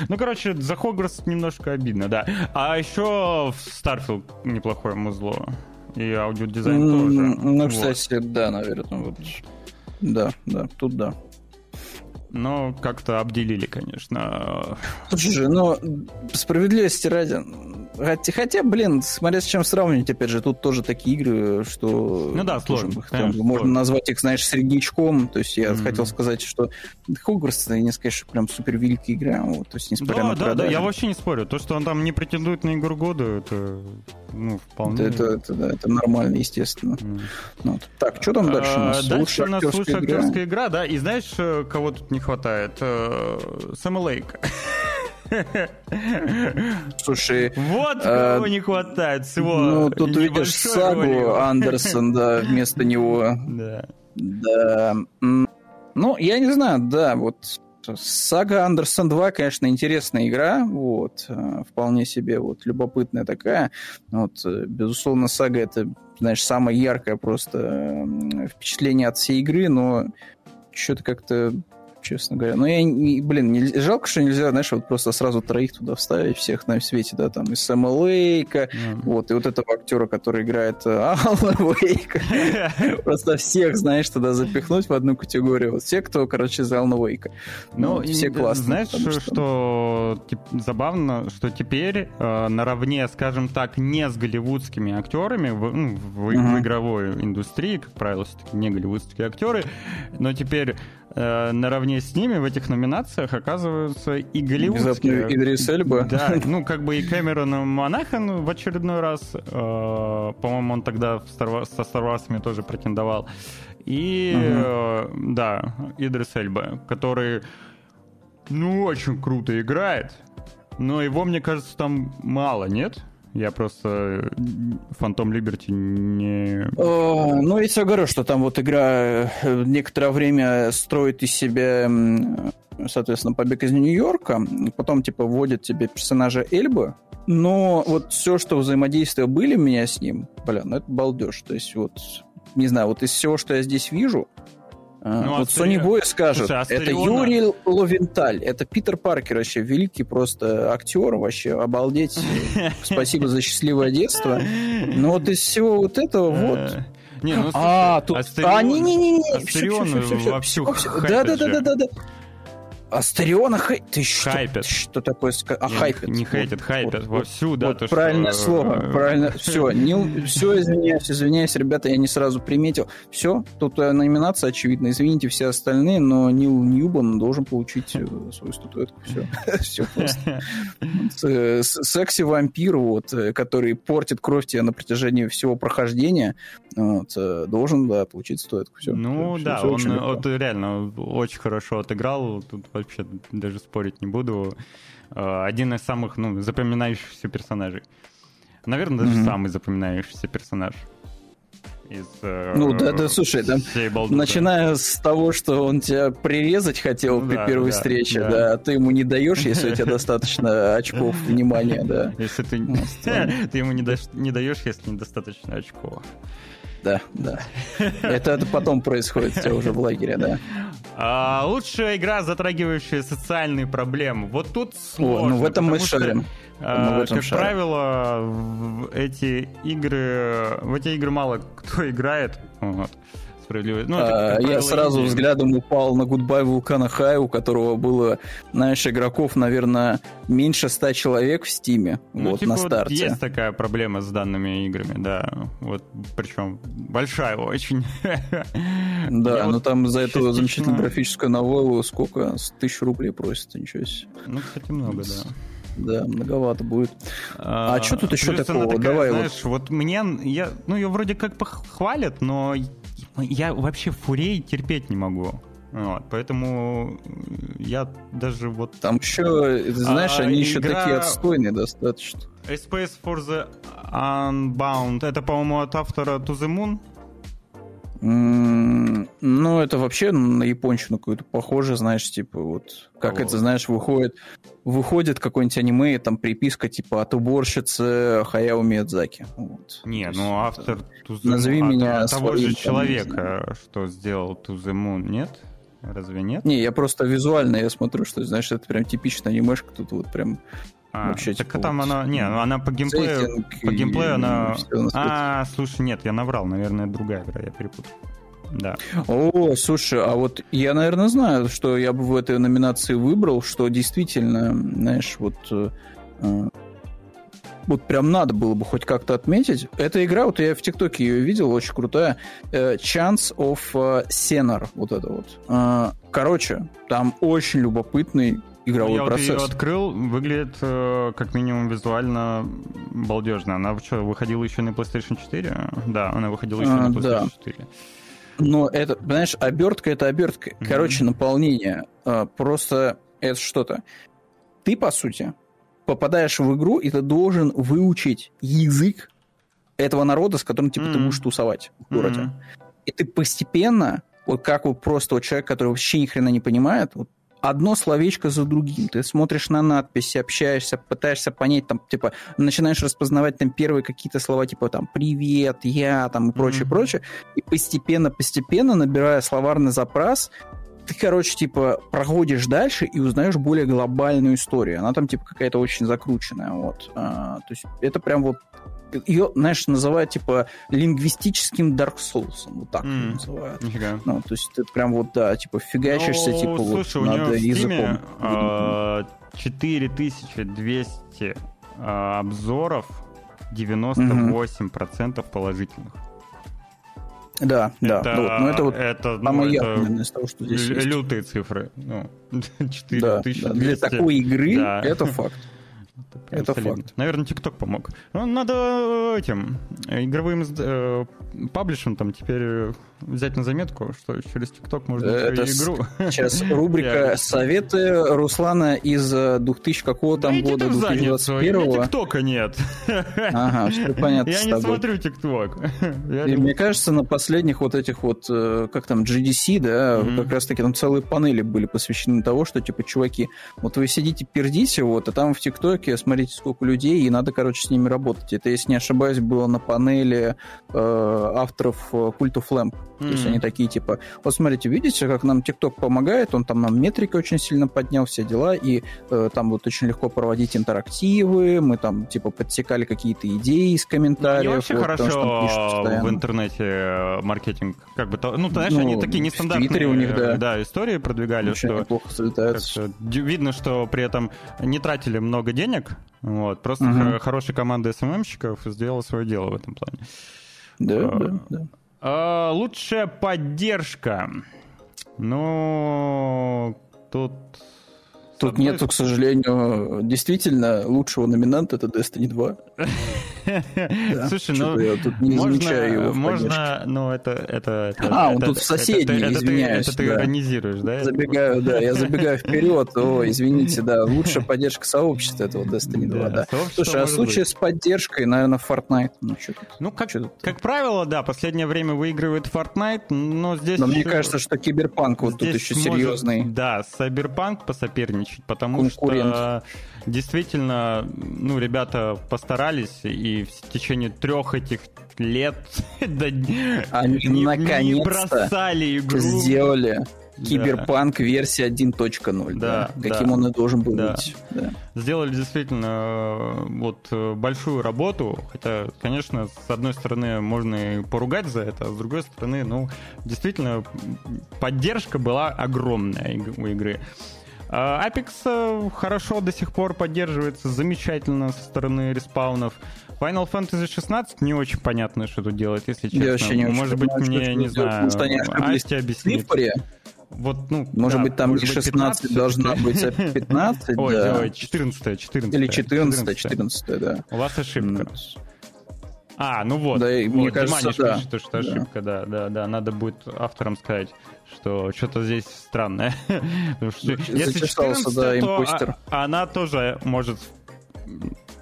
Ну, короче, за Хогвартс немножко обидно, да. А еще в Starfield неплохое музло. И аудиодизайн mm, тоже. Ну, вот. кстати, да, наверное. Вот. Да, да, тут да но как-то обделили, конечно. Слушай, ну, справедливости ради, хотя, хотя, блин, смотря с чем сравнивать, опять же, тут тоже такие игры, что... Ну да, сложно. Тоже, там, можно сложно. назвать их, знаешь, среднячком, то есть я mm-hmm. хотел сказать, что Хогвартс, не сказать, что прям супер великая игра, вот, то есть несмотря да, на да, продажи. Да, я вообще не спорю, то, что он там не претендует на игру года, это, ну, вполне... Это, это, это, да, это нормально, естественно. Mm. Вот. Так, что там дальше у нас? А, дальше у нас лучшая актерская игра, да, и знаешь, э, кого тут не хватает? Э, Сэма Лейка. (laughs) Слушай... Вот а, кого не хватает всего. Ну, тут видишь сагу. Андерсон, да, вместо него. Да. Да. Ну, я не знаю, да, вот Сага Андерсон 2, конечно, интересная игра, вот, э, вполне себе вот любопытная такая. Вот, э, безусловно, сага это, знаешь, самое яркое просто впечатление от всей игры, но что-то как-то честно говоря. Но я, не, блин, не, жалко, что нельзя, знаешь, вот просто сразу троих туда вставить, всех на свете, да, там, из Сэма Лейка, mm. вот, и вот этого актера, который играет э, (laughs) Алла Уэйка. (laughs) Просто всех, знаешь, туда запихнуть в одну категорию. Вот все, кто, короче, из Алана Уэйка. Ну, все классные. Знаешь, что забавно, что теперь э, наравне, скажем так, не с голливудскими актерами ну, в игровой индустрии, как правило, все-таки не голливудские актеры, но теперь э, наравне с ними в этих номинациях оказываются и голливудские. Идрис Эльба. Да, (laughs) ну как бы и Кэмерон Монахан в очередной раз. Э, по-моему, он тогда Star со Wars тоже претендовал. И, угу. э, да, Идрис Эльба, который, ну, очень круто играет, но его, мне кажется, там мало, нет? Я просто Phantom Liberty не... О, ну, я тебе говорю, что там вот игра э, некоторое время строит из себя, соответственно, побег из Нью-Йорка, потом, типа, вводит тебе персонажа Эльбы, но вот все, что взаимодействия были у меня с ним, бля, ну это балдеж. То есть вот, не знаю, вот из всего, что я здесь вижу, ну, вот Sony Boy скажет, Слушай, это Юрий Ловенталь, это Питер Паркер вообще, великий просто актер вообще, обалдеть. (laughs) Спасибо за счастливое детство. Но вот из всего вот этого вот... Не, ну, а, тут... А, не-не-не, вовсю Да, да, да, да, да. Астериона хей... Ты что, хайпят. что такое? А, хайпят. Не хейтят, хайпят вот, вовсю, вот, да. Вот, то, правильное что... слово, правильно. (laughs) Все, не, все, извиняюсь, извиняюсь, ребята, я не сразу приметил. Все, тут э, номинация очевидна. Извините все остальные, но Нил Ньюбан должен получить э, свою статуэтку. Все, (laughs) все просто. (laughs) Э, секси-вампир, вот, который портит кровь тебе на протяжении всего прохождения, вот, должен, да, получить статуэтку. Все. Ну, да, он реально очень хорошо отыграл. Тут вообще даже спорить не буду. Э, один из самых ну, запоминающихся персонажей. Наверное, даже mm-hmm. самый запоминающийся персонаж. Из, э, ну да, да, слушай, там, начиная с того, что он тебя прирезать хотел ну, при да, первой да, встрече, да. да, а ты ему не даешь, если у тебя достаточно очков (laughs) внимания, да. Если ты, (laughs) ты ему не даешь, если недостаточно очков да, да. Это, это потом происходит все уже в лагере, да. А, лучшая игра, затрагивающая социальные проблемы. Вот тут сложно. О, ну в этом мы шарим. А, как шарим. правило, в эти игры, в эти игры мало кто играет. Вот справедливость. Ну, а, я сразу идея. взглядом упал на Goodbye Вулкана Хай, у которого было, знаешь, игроков, наверное, меньше ста человек в Стиме, ну, вот, типа, на старте. Вот есть такая проблема с данными играми, да. Вот, причем большая очень. (laughs) Да, ну там за эту замечательную графическую новеллу сколько? С тысячу рублей просят, ничего себе. Ну, кстати, много, да. Да, многовато будет. А, а что тут еще такого? такая, Давай знаешь, вот. вот мне, я, ну, ее вроде как похвалят, но я вообще фурей терпеть не могу. Вот, поэтому я даже вот... Там еще, знаешь, а, они игра... еще такие отстойные достаточно. Space for the Unbound, это, по-моему, от автора To the Moon? Ну, это вообще на японщину какую-то похоже, знаешь, типа вот, как О. это, знаешь, выходит, выходит какой-нибудь аниме, и там приписка типа от уборщицы Хаяо Миядзаки. Вот. Не, ну автор the Назови Moon, меня того же человека, что сделал To the Moon, нет? Разве нет? Не, я просто визуально я смотрю, что, знаешь, это прям типичная анимешка, тут вот прям а, вообще так типа, там вот, она, не, ну, она по геймплею, по геймплею она... А, слушай, нет, я наврал, наверное, другая игра, я перепутал. Да. О, слушай, а вот я, наверное, знаю, что я бы в этой номинации выбрал, что действительно, знаешь, вот э, э вот прям надо было бы хоть как-то отметить. Эта игра, вот я в ТикТоке ее видел, очень крутая. Э, Chance of Senor, вот это вот. Э, короче, там очень любопытный игровой я процесс. Я вот ее открыл, выглядит как минимум визуально балдежно. Она что, выходила еще на PlayStation 4? Да, она выходила еще а, на PlayStation да. 4. Но это, понимаешь, обертка это обертка. Mm-hmm. Короче, наполнение. Просто это что-то. Ты, по сути, попадаешь в игру, и ты должен выучить язык этого народа, с которым типа, mm-hmm. ты будешь тусовать в городе. Mm-hmm. И ты постепенно, вот как вот просто вот человек, который вообще ни хрена не понимает, вот одно словечко за другим. Ты смотришь на надписи, общаешься, пытаешься понять, там, типа, начинаешь распознавать там первые какие-то слова, типа, там, привет, я, там, и прочее, mm-hmm. прочее. И постепенно-постепенно, набирая словарный запрос, ты, короче, типа, проходишь дальше и узнаешь более глобальную историю. Она там, типа, какая-то очень закрученная, вот. А, то есть это прям вот ее, знаешь, называют, типа, лингвистическим Dark Souls. Вот так mm. называют. Нифига. Ну, то есть это прям вот, да, типа, фигачишься, ну, типа, слушай, вот, у над языком. А, 4200 а, обзоров, 98% mm-hmm. положительных. Да, да. Это, вот. Но это вот это, ну, самое это яркое из того, что здесь л- есть. Лютые цифры. Ну, 4 (laughs) да, да. Для такой игры да. это факт. Это, это факт. Наверное, ТикТок помог. Ну, надо этим игровым э, паблишем там теперь э, взять на заметку, что через ТикТок можно это игру. (laughs) Сейчас рубрика «Советы Руслана из 2000 э, какого там да года, 2021 ТикТока нет. Ага, все понятно (laughs) Я не смотрю ТикТок. (laughs) Мне кажется, на последних вот этих вот, э, как там, GDC, да, как раз-таки там целые панели были посвящены того, что, типа, чуваки, вот вы сидите, пердите, вот, а там в ТикТоке, смотрите, сколько людей, и надо, короче, с ними работать. Это, если не ошибаюсь, было на панели авторов Cult of Lamp. Mm-hmm. То есть они такие типа, вот смотрите, видите, как нам ТикТок помогает, он там нам метрика очень сильно поднял, все дела, и э, там вот очень легко проводить интерактивы, мы там типа подсекали какие-то идеи из комментариев. Ну, вообще вот, хорошо потому, в интернете э, маркетинг, как бы, ну, знаешь, ну, они такие нестандартные у них, да. Да, истории продвигали, очень что видно, что при этом не тратили много денег, вот, просто угу. хорошая команда СММщиков сделала свое дело в этом плане. Да, а, да, да. А, лучшая поддержка. Ну, тут Тут нету, к сожалению, действительно лучшего номинанта это Destiny 2. (laughs) Слушай, ну я тут не замечаю его. Можно, ну это это. А, он тут в соседней, извиняюсь. Это ты иронизируешь, да? Забегаю, да, я забегаю вперед. О, извините, да, лучшая поддержка сообщества этого Destiny 2, да. Слушай, а в случае с поддержкой, наверное, Fortnite. Ну, что Ну, как как правило, да, последнее время выигрывает Fortnite, но здесь... Но мне кажется, что Киберпанк вот тут еще серьезный. Да, Cyberpunk посоперничает соперничать, потому что действительно, ну, ребята постарались, и в течение трех этих лет (laughs) они не бросали игру. сделали Киберпанк версия 1.0, да, да, каким да, он и должен был да. быть. Да. Сделали действительно э, вот э, большую работу, хотя, конечно, с одной стороны можно и поругать за это, а с другой стороны, ну, действительно, поддержка была огромная у игры. А, Apex э, хорошо до сих пор поддерживается, замечательно со стороны респаунов. Final Fantasy 16 не очень понятно, что тут делать, если честно. Я вообще не Может быть, мне, не знаю, Асти объяснит. вот, ну, Может да, быть, там может не быть, 16 должна быть, а 15, (laughs) Ой, да. ой, 14, 14. Или 14, 14, да. У вас ошибка. А, ну вот. Да, вот, мне кажется, Диманич да. пишет, что Да. ошибка, да, да, да. Надо будет авторам сказать, что что-то здесь странное. (laughs) Что если Зачесался, 14, да, то импостер. а- она тоже может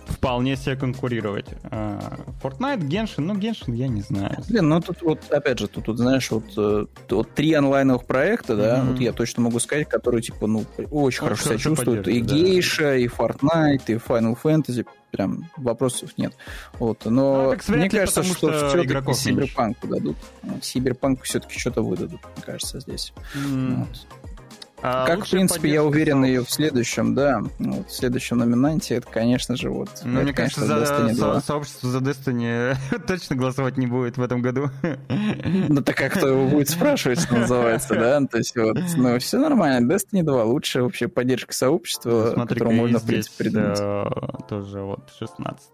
вполне себе конкурировать. А, Fortnite, Genshin, ну, Genshin я не знаю. Блин, ну тут вот, опять же, тут, вот, знаешь, вот, э, вот три онлайновых проекта, да, вот я точно могу сказать, которые, типа, ну, очень хорошо себя чувствуют. И да. Гейша, и Fortnite, и Final Fantasy, прям вопросов нет. Вот, но вряд мне ли, кажется, что, что все-таки. Сиберпанку дадут. Сиберпанку все-таки что-то выдадут, мне кажется, здесь. М, Вот. А как, в принципе, я уверен ее в следующем, да, вот, в следующем номинанте, это, конечно же, вот, Ну, это, мне кажется, за Destiny 2. со- сообщество за Destiny (laughs) точно голосовать не будет в этом году. Ну, так как кто его будет спрашивать, что называется, да? То есть вот, ну, все нормально. Destiny 2 лучшая вообще поддержка сообщества, которому можно, в принципе, придумать. э, тоже вот 16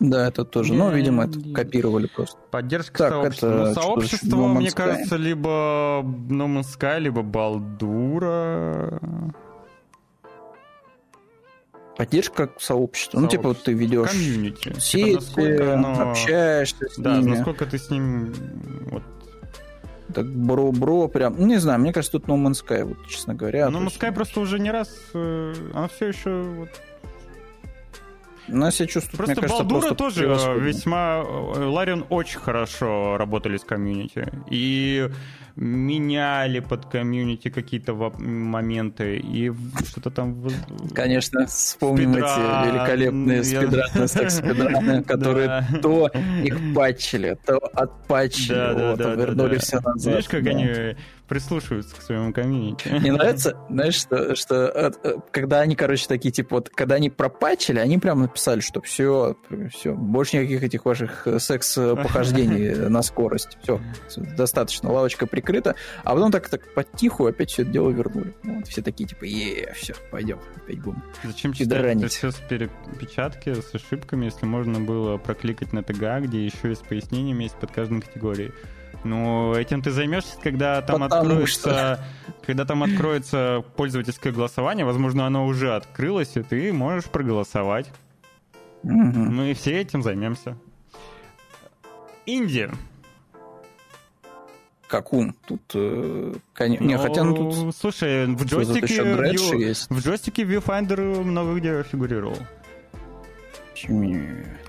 Да, это тоже. Ну, видимо, это копировали просто. Поддержка Так, сообщества. это Ну, сообщество, No мне Sky? кажется, либо No Man's Sky, либо Балдура. Поддержка сообщества. Ну, типа, вот ты ведешь Комьюнити. Типа, сети, насколько оно- общаешься с Да, ними. насколько ты с ним... Вот. Так бро-бро прям. Ну, не знаю, мне кажется, тут No Man's Sky, вот, честно говоря. No Man's Sky просто уже не раз... э, Она все еще... вот, Я себя чувствую, Просто мне кажется, Балдура просто тоже э, весьма... э, Ларион очень хорошо работали с комьюнити. И меняли под комьюнити какие-то моменты. И что-то там... Конечно, вспомним Спидран, эти великолепные (laughs) спидраны, секс-спидраны, которые то их патчили, то отпатчили, Да, вот, да, да, вернули да. все назад. Видишь, как да. они прислушиваются к своему комьюнити. Мне нравится, знаешь, что, что э, э, когда они, короче, такие, типа, вот, когда они пропатчили, они прям написали, что все, все, больше никаких этих ваших э, секс-похождений на скорость. Все, достаточно, лавочка прикрыта. А потом так, так потиху опять все это дело вернули. Вот, все такие, типа, е все, пойдем, опять будем. Зачем читать это все с перепечатки, с ошибками, если можно было прокликать на ТГА, где еще и с пояснениями есть под каждой категорией? Ну, этим ты займешься, когда там Потому откроется, когда там откроется пользовательское голосование, возможно, оно уже открылось, и ты можешь проголосовать. Мгм. Мы все этим займемся. Индия. Какун? Тут, э, коне- не, хотя, ну, тут... Слушай, в джойстике, View- есть. в джойстике Viewfinder много где фигурировал.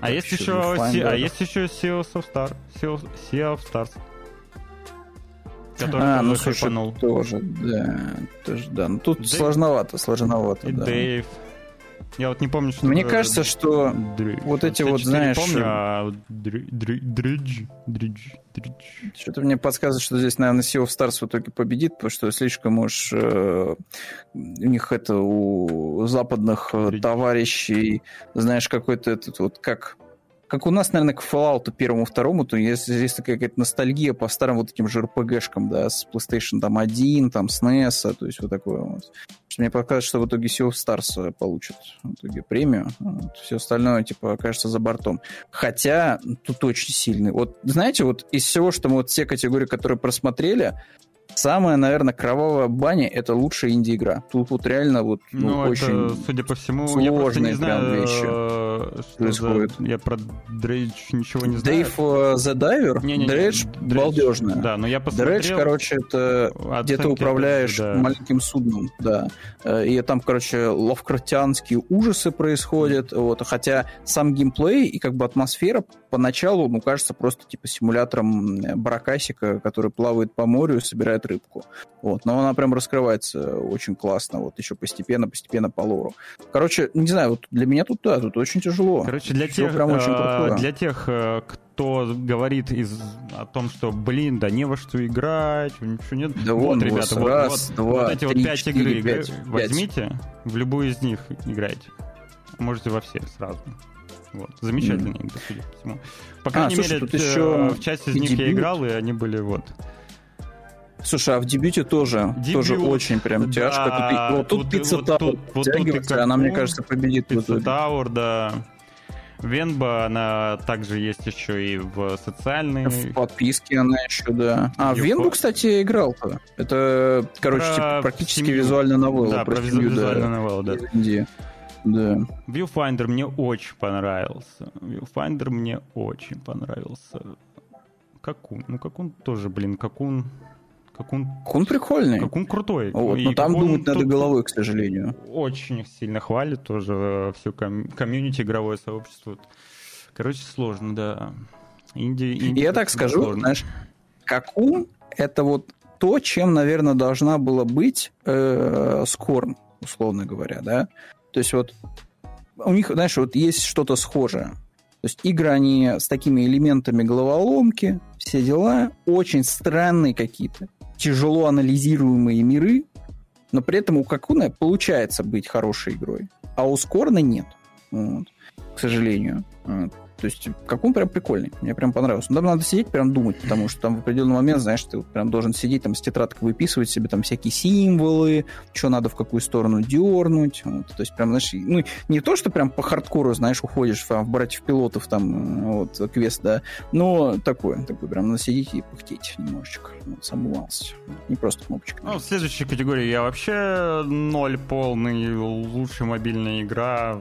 А Так, есть еще, Viewfinder. Sea- а есть еще Sea of Star, Sea of, sea of Stars, который А, ну, слушай, тоже, да, тоже, да. Ну, тут Дэйв- сложновато, сложновато, И да. Дэйв. Я вот не помню, что... Мне кажется, что вот эти вот, знаешь, помню, а дридж, дридж, дридж. Что-то мне подсказывает, что здесь, наверное, Sea of Stars в итоге победит, потому что слишком уж э, у них это у западных э, товарищей, знаешь, какой-то этот вот как как у нас, наверное, к Fallout первому, второму, то есть здесь такая какая-то ностальгия по старым вот этим же RPG-шкам, да, с PlayStation там 1, там, с NES, то есть вот такое вот. Мне показывается, что в итоге Sea of Stars э, получит в итоге премию. Вот. Все остальное, типа, окажется за бортом. Хотя тут очень сильный. Вот, знаете, вот из всего, что мы вот все категории, которые просмотрели, самая, наверное, кровавая баня — это лучшая инди-игра. Тут вот реально вот ну, Ну, очень... это, судя по всему, я сложные не прям знаю, вещи э, что происходят. за... Я про Дрейдж ничего не знаю. Дейв The Diver, Не-не-не, Дредж Dredge, балдежная. Да, но я посмотрел... Дредж, короче, это где ты оценки, управляешь да. маленьким судном, да. Э, И там, короче, лавкрафтианские ужасы происходят, вот, хотя сам геймплей и как бы атмосфера поначалу, ну, кажется просто типа симулятором баракасика, который плавает по морю и собирает рыбку. Вот, но она прям раскрывается очень классно, вот, еще постепенно, постепенно по лору. Короче, не знаю, вот для меня тут, да, тут очень тяжело. Короче, для тех, прям очень э, крутое. для тех, э, кто говорит из, о том, что, блин, да не во что играть, ничего нет. Да вот, ребята, вот, Раз, вот, два, вот эти вот три, пять четыре, игры игры пять, пять. возьмите, в любую из них играйте. Можете во все сразу. Вот. Замечательные игры, судя по всему. По крайней слушай, мере, тут э, еще в части из них я дебют. играл, и они были вот. Слушай, а в дебюте тоже, Дебют, тоже очень прям да, тяжко. Тут, вот тут тут- Пицца вот Тауэр вот втягивается, и она, мне Какун, кажется, победит итоге. Tower, да. Венба, она также есть еще и в социальной... В подписке она еще, да. А, в Венбу, кстати, играл-то. Это, короче, про типа, практически семью. визуальная новелла. Да, про, про семью, визуальную да, новеллу, да. Индии. Да. Viewfinder мне очень понравился. Viewfinder мне очень понравился. Какун. Ну, Какун тоже, блин, Какун... Какун... Какун прикольный. Какун крутой. Вот, но там думать надо головой, к сожалению. Очень сильно хвалит тоже все ком- комьюнити, игровое сообщество. Короче, сложно, да. Инди, инди Я так скажу, сложно. знаешь, Какун — это вот то, чем, наверное, должна была быть э, Скорн, условно говоря, да? То есть вот у них, знаешь, вот есть что-то схожее. То есть игры, они с такими элементами головоломки, все дела, очень странные какие-то, тяжело анализируемые миры, но при этом у Какуна получается быть хорошей игрой, а у Скорна нет, вот, к сожалению. То есть, как он прям прикольный. Мне прям понравился. Но там надо сидеть, прям думать, потому что там в определенный момент, знаешь, ты прям должен сидеть там с тетрадкой выписывать себе там всякие символы, что надо в какую сторону дернуть. Вот. То есть, прям, знаешь, ну, не то, что прям по хардкору, знаешь, уходишь в, в братьев-пилотов там, вот, квест, да, но такое, такое, прям надо сидеть и пыхтеть немножечко. Вот, сам Не просто кнопочка. Ну, в следующей категории я вообще ноль полный, лучшая мобильная игра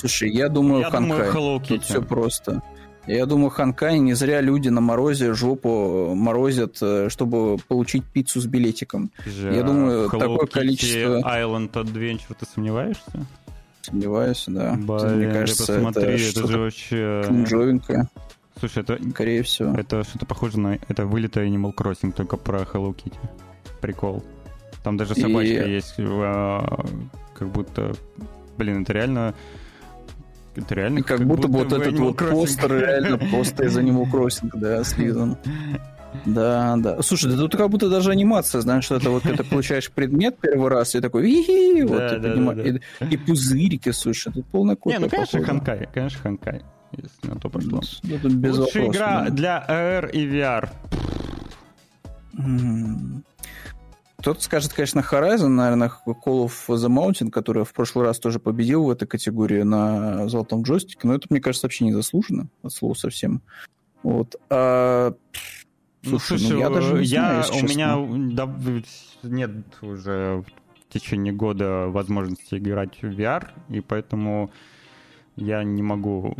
Слушай, я думаю, я Ханкай. Думаю, Тут все просто. Я думаю, Ханкай не зря люди на морозе жопу морозят, э, чтобы получить пиццу с билетиком. Же, я думаю, Hello такое Kitty количество... Island Adventure, ты сомневаешься? Сомневаюсь, да. Блин, Мне кажется, посмотри, это, это же вообще... Кринжовенькое. Слушай, это... Скорее всего. Это что-то похоже на... Это вылитый Animal Crossing, только про Hello Kitty. Прикол. Там даже собачка И... есть, а, как будто... Блин, это реально это реально как, как будто, будто вот этот вот постер реально (laughs) просто из Animal Crossing, да, слизан. (laughs) Да, да. Слушай, да тут как будто даже анимация, знаешь, что это вот ты получаешь предмет первый раз, и такой и вот, да, да, да, и, и пузырики, слушай, тут полная копия. Не, ну, конечно, походу. Ханкай, конечно, Ханкай, если на то пошло. Ну, это без Лучшая вопросов, игра да. для AR и VR. Кто-то скажет, конечно, Horizon, наверное, Call of the Mountain, который в прошлый раз тоже победил в этой категории на золотом джойстике, но это, мне кажется, вообще не заслуженно, от слова совсем. Вот. А... Слушай, ну, слушай, ну, я даже не я, знаю, у меня да, нет уже в течение года возможности играть в VR, и поэтому я не могу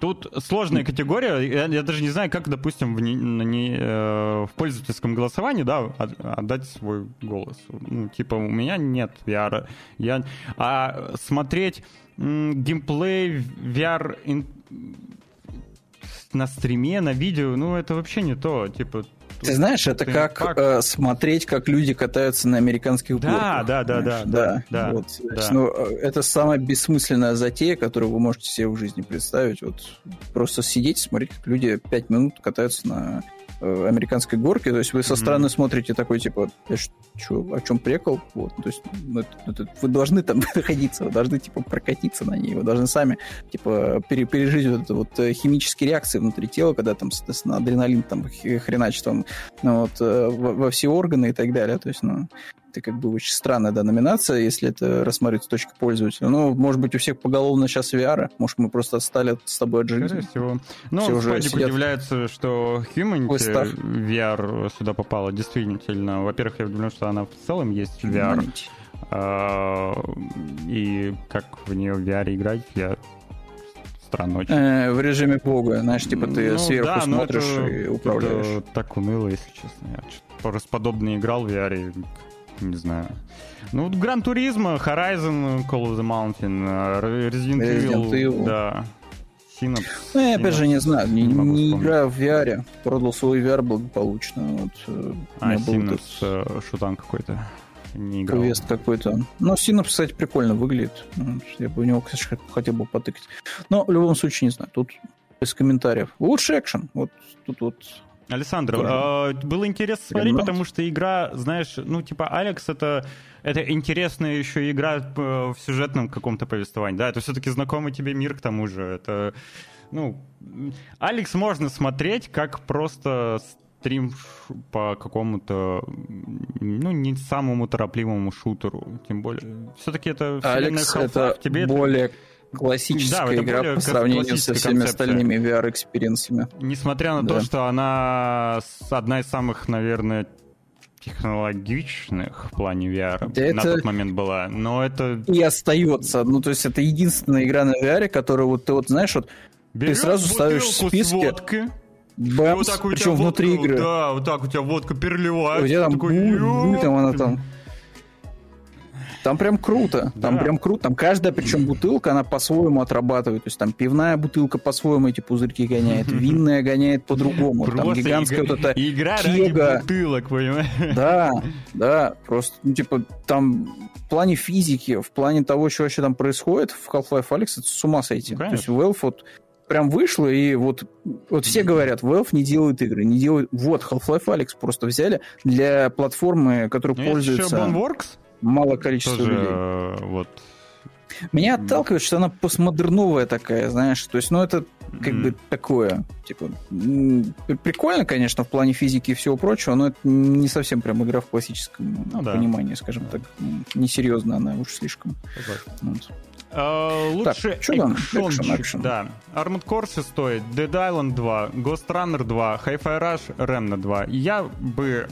Тут сложная категория. Я, я даже не знаю, как, допустим, в, не, не, э, в пользовательском голосовании, да, отдать свой голос. Ну, типа, у меня нет VR. Я, а смотреть м, геймплей VR ин, на стриме, на видео, ну, это вообще не то. Типа, ты знаешь, это как э, смотреть, как люди катаются на американских да, горках. Да, да, да, да, да. Вот. да. Ну, э, это самая бессмысленная затея, которую вы можете себе в жизни представить. Вот просто сидеть, смотреть, как люди пять минут катаются на американской горки, то есть вы со стороны mm-hmm. смотрите такой, типа, что, о чем прикол? Вот, то есть ну, это, это, вы должны там (laughs) находиться, вы должны, типа, прокатиться на ней, вы должны сами, типа, пере, пережить вот это вот э, химические реакции внутри тела, когда там, соответственно, адреналин там хреначит там, ну, вот, э, во, во все органы и так далее, то есть, ну, это как бы очень странная да, номинация, если это рассматривать с точки пользователя. Ну, может быть, у всех поголовно сейчас VR. Может, мы просто отстали с тобой от жизни. Скорее всего. Ну, Все уже сидят... удивляется, что Humanity VR сюда попала. Действительно. Во-первых, я удивлен, что она в целом есть VR. А, и как в нее в VR играть, я странно очень. Э, в режиме бога, знаешь, типа ты ну, сверху да, смотришь это, и управляешь. Это так уныло, если честно. Я что-то подобное играл в VR, не знаю. Ну, Гран Туризма, Horizon, Call of the Mountain, э, Resident, Resident Evil, Evil, да. Synapse. Ну, я опять же не знаю, не, не, не играю в VR, продал свой VR благополучно. Вот, э, а, Synapse, этот... Э, шутан какой-то. Не играл. Квест какой-то. Но Synapse, кстати, прикольно выглядит. Я бы у него, кстати, хотел бы потыкать. Но в любом случае, не знаю, тут без комментариев. Лучший экшен. Вот тут вот Александр, э, было интересно смотреть, потому что игра, знаешь, ну, типа, Алекс это, это интересная еще игра э, в сюжетном каком-то повествовании, да, это все-таки знакомый тебе мир к тому же, это, ну, Алекс можно смотреть как просто стрим по какому-то, ну, не самому торопливому шутеру, тем более, все-таки это Алекс это тебе более классическая Да, игра по сравнению со всеми концепция. остальными VR-experience ами. Несмотря на Да. то, что она одна из самых, наверное, технологичных в плане VR Да на это- тот момент была. Но это... И остается. Ну, то есть это единственная игра на VR, которая вот ты вот знаешь, вот Берешь сразу ставишь в списке, водкой, и бэмс, вот так у тебя причем внутри водка- игры. Да, вот так у тебя водка переливается. У тебя там, такой, бу- бу- там она там. Там прям круто, там Да. прям круто. Там каждая, причем бутылка, она по-своему отрабатывает. То есть там пивная бутылка по-своему эти пузырьки гоняет, винная гоняет по-другому. Там гигантская игра- вот эта Игра кега. ради бутылок, понимаешь? Да, да, просто, ну, типа, там в плане физики, в плане того, что вообще там происходит в Half-Life Alyx, это с ума сойти. Ну, То есть. Valve вот прям вышло, и вот, вот все говорят, Valve не делает игры, не делает... Вот, Half-Life Alyx просто взяли для платформы, которой Ну, Есть еще пользуется Boneworks, мало количества тоже людей. э, вот... Меня отталкивает, что она постмодерновая такая, знаешь, то есть, ну, это как М. бы такое, типа, прикольно, конечно, в плане физики и всего прочего, но это не совсем прям игра в классическом Ну да. понимании, скажем так, несерьезно она уж слишком. Вот. Э, Лучше там? экшончик, Экшен, экшен. да. Armored Core 6, Dead Island 2, Ghost Runner 2, Hi-Fi Rush, Remnant 2. Я бы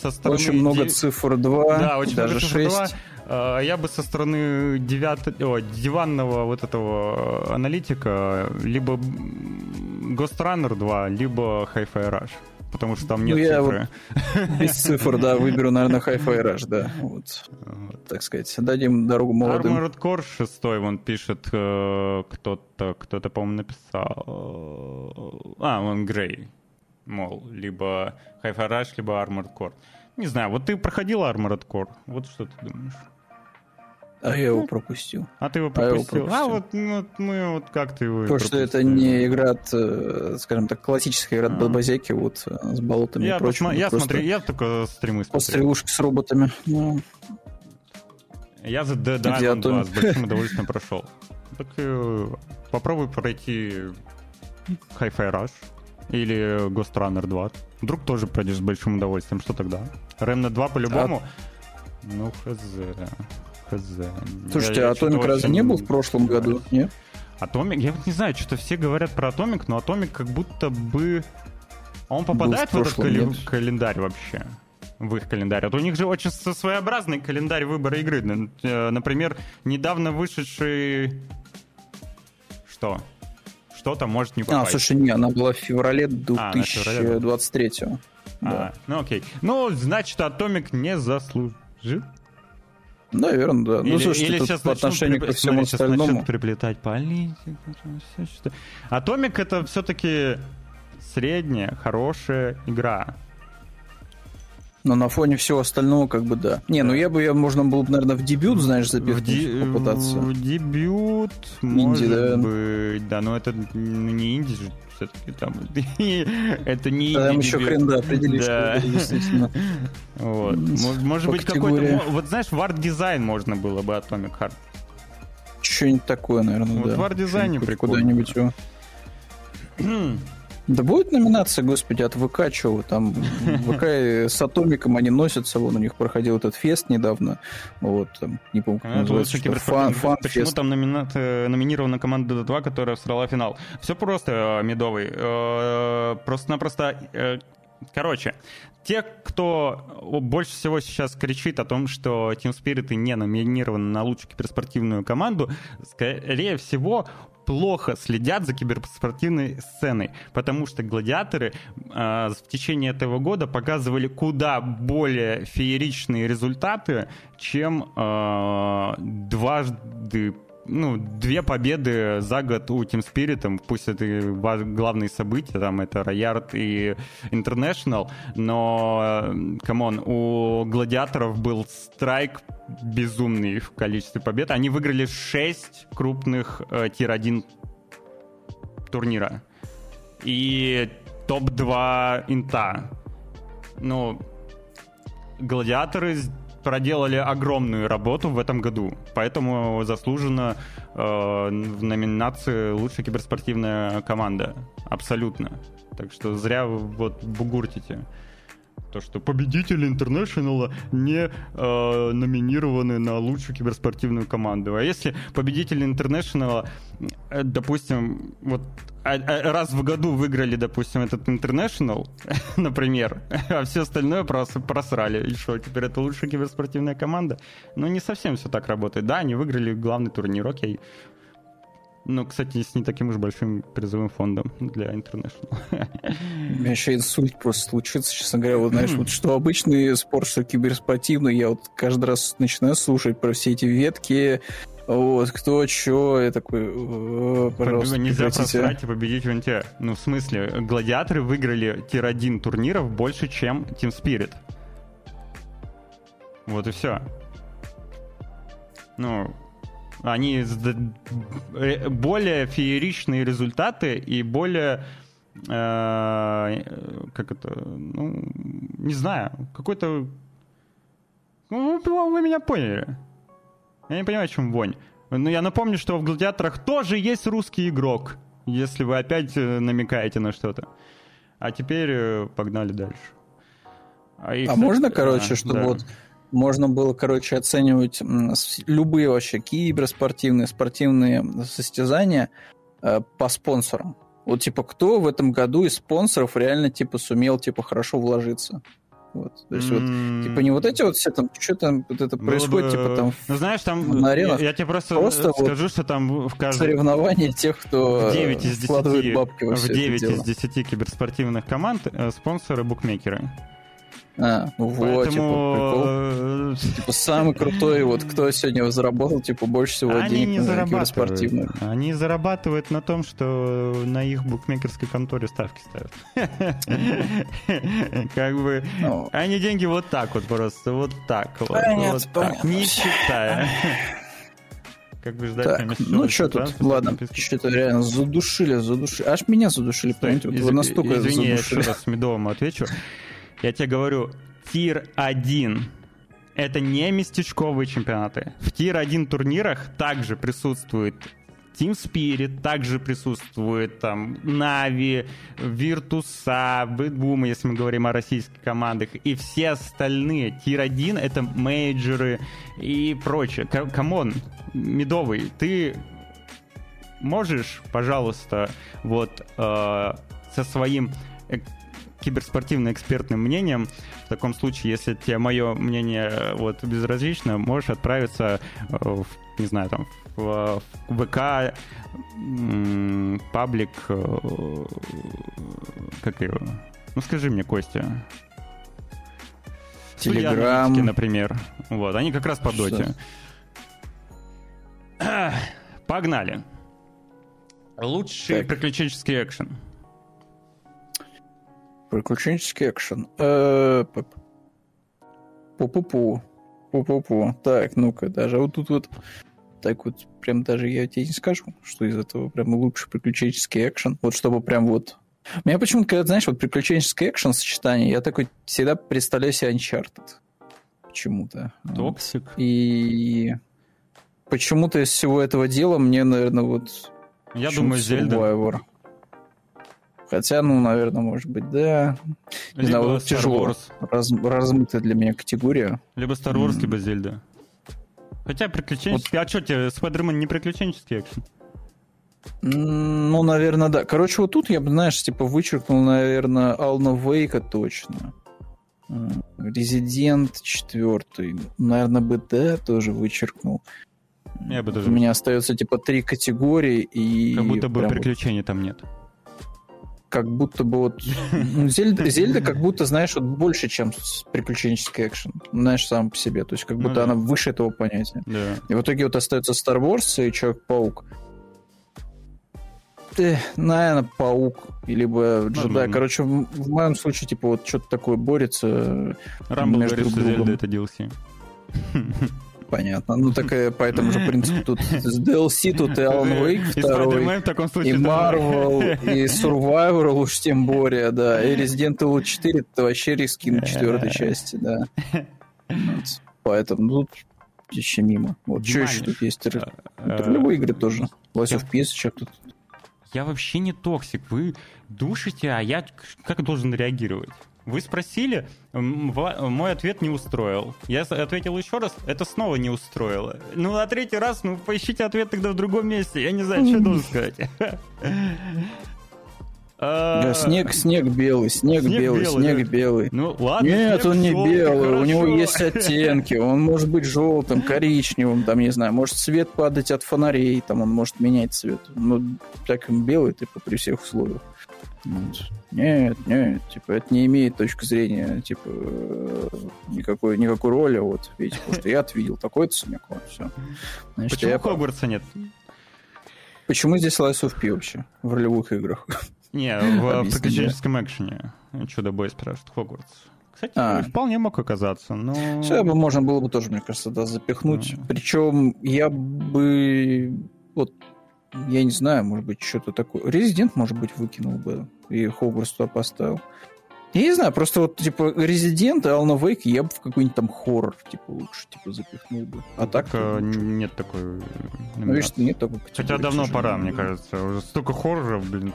со стороны... Очень много ди- цифр 2, Да, очень даже много цифр 6. 2. Э, Я бы со стороны девят- о, диванного вот этого аналитика либо Ghost Runner 2, либо Hi-Fi Rush. Потому что там нет Ну, я цифры. Без цифр, да, выберу, наверное, Hi-Fi Rush, да, вот, так сказать, дадим дорогу молодым. Armored Core 6, он пишет, э, кто-то, кто-то, по-моему, написал. А, он Грей. Мол, либо Hi-Fi Rush, либо Armored Core. Не знаю, вот ты проходил Armored Core? Вот что ты думаешь? А я его пропустил. А ты его А я его пропустил? А, пропустил. вот, ну, вот мы вот как ты его Потому что это не игра от, э, скажем так, классическая игра от А. Бабазяки, вот э, с болотами Я, и прочим. посма- я смотрю, я только стримы смотрю. Пострелушки с роботами. Ну, Я за Dead Island 2 с большим (laughs) удовольствием прошел. Так э, попробуй пройти Hi-Fi Rush или Ghostrunner 2. Вдруг тоже пройдешь с большим удовольствием. Что тогда? Remnant 2 по-любому? Ну, хз. Хз. Слушайте, Я- а Атомик разве не был в прошлом году? Нет? Атомик, я вот не знаю, что-то все говорят про Атомик, но Атомик как будто бы... А он попадает в, в этот кали- нет? календарь вообще? В их календарь. Вот у них же очень своеобразный календарь выбора игры. Э, Например, недавно вышедший... Что? Что-то может не А, попасть. слушай, не, она была в феврале А, она в феврале. 2023 А, Да. ну окей. Ну, значит, Атомик не заслужил. Наверное, да. Ну, слушай, тут щас по начнут отношению припля- ко всему смотри, остальному. начнут приплетать что- Атомик это все-таки средняя, хорошая игра. Но на фоне всего остального, как бы, да. Не, ну я бы, я, можно было бы, наверное, в дебют, знаешь, В, запихнуть, ди- попытаться. в дебют, Инди, может да. быть, да, но это ну, не инди же все-таки там. (laughs) это не Там еще хрен, да, это действительно. Вот. Может, быть, какой-то... Вот знаешь, в арт-дизайн можно было бы Atomic Heart. Что-нибудь такое, наверное, Вот в арт-дизайне прикольно. Куда-нибудь его. (clears throat) (clears throat) Да будет номинация, господи, от ВК, вы там, (laughs) ВК с Атомиком они носятся, вон у них проходил этот фест недавно, вот, там, не помню, как это называется, что, фан, фан Почему фест. там номина- э, номинирована команда Dota 2, которая всрала финал? Все просто, э, Медовый. Э, Просто-напросто... Короче, те, кто больше всего сейчас кричит о том, что Team Spirit не номинированы на лучшую киберспортивную команду, скорее всего, плохо следят за киберспортивной сценой, потому что гладиаторы э, в течение этого года показывали куда более фееричные результаты, чем э, дважды ну, две победы за год у Team Spirit, пусть это главные события, там это Рияд и International, но, э, come on, у Гладиаторов был страйк безумный в количестве побед. Они выиграли 6 крупных э, тир-1 турнира. И топ-2 инта. Ну, гладиаторы проделали огромную работу в этом году, поэтому заслуженно э, в номинации лучшая киберспортивная команда. Абсолютно. Так что зря вот бугуртите. То, что победители Интернешнала не э, номинированы на лучшую киберспортивную команду. А если победители Интернешнала, э, допустим, вот а, а, раз в году выиграли, допустим, этот International, (laughs) например, а все остальное прос, просрали. И что, теперь это лучшая киберспортивная команда? Ну, не совсем все так работает. Да, они выиграли главный турнир, окей. Ну, кстати, с не таким уж большим призовым фондом для International. У меня еще инсульт просто случится, честно говоря. Вот знаешь, вот (laughs) что обычный спорт, что киберспортивный, я вот каждый раз начинаю слушать про все эти ветки, вот, кто, что, я такой, пожалуйста, Нельзя просрать и победить в НТ. Ну, в смысле, гладиаторы выиграли тир-1 турниров больше, чем Team Spirit. Вот и все. Ну, они э, более фееричные результаты и более э, как это, ну, не знаю, какой-то... Ну, вы меня поняли. Я не понимаю, в чем вонь. Но я напомню, что в «Гладиаторах» тоже есть русский игрок, если вы опять э, намекаете на что-то. А теперь погнали дальше. А, а можно, короче, а, чтобы да. вот можно было, короче, оценивать любые вообще киберспортивные, спортивные состязания э, по спонсорам. Вот, типа, кто в этом году из спонсоров реально, типа, сумел, типа, хорошо вложиться? Вот. То есть, mm-hmm. вот, типа, не вот эти вот все там, что там вот это Было происходит, бы... типа, там. Ну, знаешь, там на аренах. Я, я тебе просто, просто скажу, вот что там в каждом. Соревнования тех, кто 9 из 10, вкладывает бабки во В 9 из 10 киберспортивных команд э, спонсоры букмекеры. А, ну вот, типа, прикол. Типа, самый крутой, вот, кто сегодня заработал, типа, больше всего Они денег не на киберспортивных. Они зарабатывают на том, что на их букмекерской конторе ставки ставят. (laughs) Как бы, ну. они деньги вот так вот просто, вот так вот. Не считая. (laughs) Как бы ждать, так, ну что тут, ладно, что-то реально задушили, задушили. Аж меня задушили, понимаете, вот настолько Извини, я еще раз Медовому отвечу. Я тебе говорю, tier-1 это не местечковые чемпионаты. В tier-1 турнирах также присутствует Team Spirit, также присутствует там NAVI, Virtus.a, BetBoom, если мы говорим о российских командах, и все остальные. Tier-1 это мейджоры и прочее. Come on, Медовый, ты можешь, пожалуйста, вот э, со своим киберспортивно-экспертным мнением. В таком случае, если тебе мое мнение э, вот безразлично, можешь отправиться э, в, не знаю, там, в, в ВК, паблик, э, как его? Ну, скажи мне, Костя. Телеграм. например. Вот, они как раз по доте. Погнали. Лучший так. приключенческий экшен. Приключенческий экшен. Э, Пу-пу-пу. Пу-пу-пу. Так, ну-ка, даже вот тут вот так вот прям даже я тебе не скажу, что из этого прям лучший приключенческий экшен. Вот чтобы прям вот... У меня почему-то, когда, знаешь, вот приключенческий экшен сочетание, я такой всегда представляю себе Uncharted. Почему-то. Токсик. И почему-то из всего этого дела мне, наверное, вот... Я думаю, Зельда. Хотя, ну, наверное, может быть, да. Не либо знаю, вот тяжело. Раз, размытая для меня категория. Либо Star Wars, mm. либо Зельда. Хотя приключенческий... Вот. А что тебе, Спайдермен не приключенческий экшен? Ну, наверное, да. Короче, вот тут я бы, знаешь, типа вычеркнул, наверное, Ална Вейка точно. Резидент четвертый. Наверное, БД тоже вычеркнул. Я бы даже... У меня остается типа три категории и... Как будто бы приключений вот... там нет как будто бы вот... Ну, Зельда, Зельда как будто, знаешь, вот больше, чем приключенческий экшен. Знаешь, сам по себе. То есть как ну будто ну, да. она выше этого понятия. Да. И в итоге вот остается Star Wars и Человек-паук. Ты, наверное, паук, либо джедай. Короче, в, в моем случае, типа, вот что-то такое борется Рамбл говорит, друг другом. это DLC. (laughs) Понятно. Ну, так и по этому же принципу тут с DLC тут и Alan Wake второй, и Marvel, и (laughs) Survivor уж тем более, да, и Resident Evil 4 это вообще reskin четвертой части, да. (laughs) Вот. Поэтому тут еще мимо. Вот что еще тут есть? Ролевые игры тоже. Lies of P, что тут? Я вообще не токсик. Вы душите, а я как должен реагировать? Вы спросили, мой ответ не устроил. Я ответил еще раз, это снова не устроило. Ну, а третий раз, ну, поищите ответ тогда в другом месте. Я не знаю, что должен (laughs) сказать. Да, снег, снег белый, снег, снег белый, белый, снег белый. Ну ладно. Нет, он не белый, хорошо. у него есть оттенки, он может быть желтым, коричневым, там не знаю, может свет падать от фонарей, там он может менять цвет. Ну так белый типа при всех условиях. Нет, нет, типа это не имеет точки зрения, типа э, никакой никакой роли, вот видите, потому что я видел такой-то снег, вот все. Значит, Почему Хогвартса нет? Почему здесь Lies of P вообще в ролевых играх? Не, в (laughs) приключенческом экшене. Чудо-бой спрашивает Хогвартс. Кстати, а. вполне мог оказаться, но... Все бы можно было бы тоже, мне кажется, да, запихнуть. Mm. Причем я бы... Вот, я не знаю, может быть, что-то такое... Резидент, может быть, выкинул бы и Хогвартс туда поставил. Я не знаю, просто вот, типа, Резидент и Ална Вейк я бы в какой-нибудь там хоррор, типа, лучше, типа, запихнул бы. А так... так нет такой... Ну, видишь, нет такой Хотя давно пора, мне кажется. Уже столько хорроров, блин,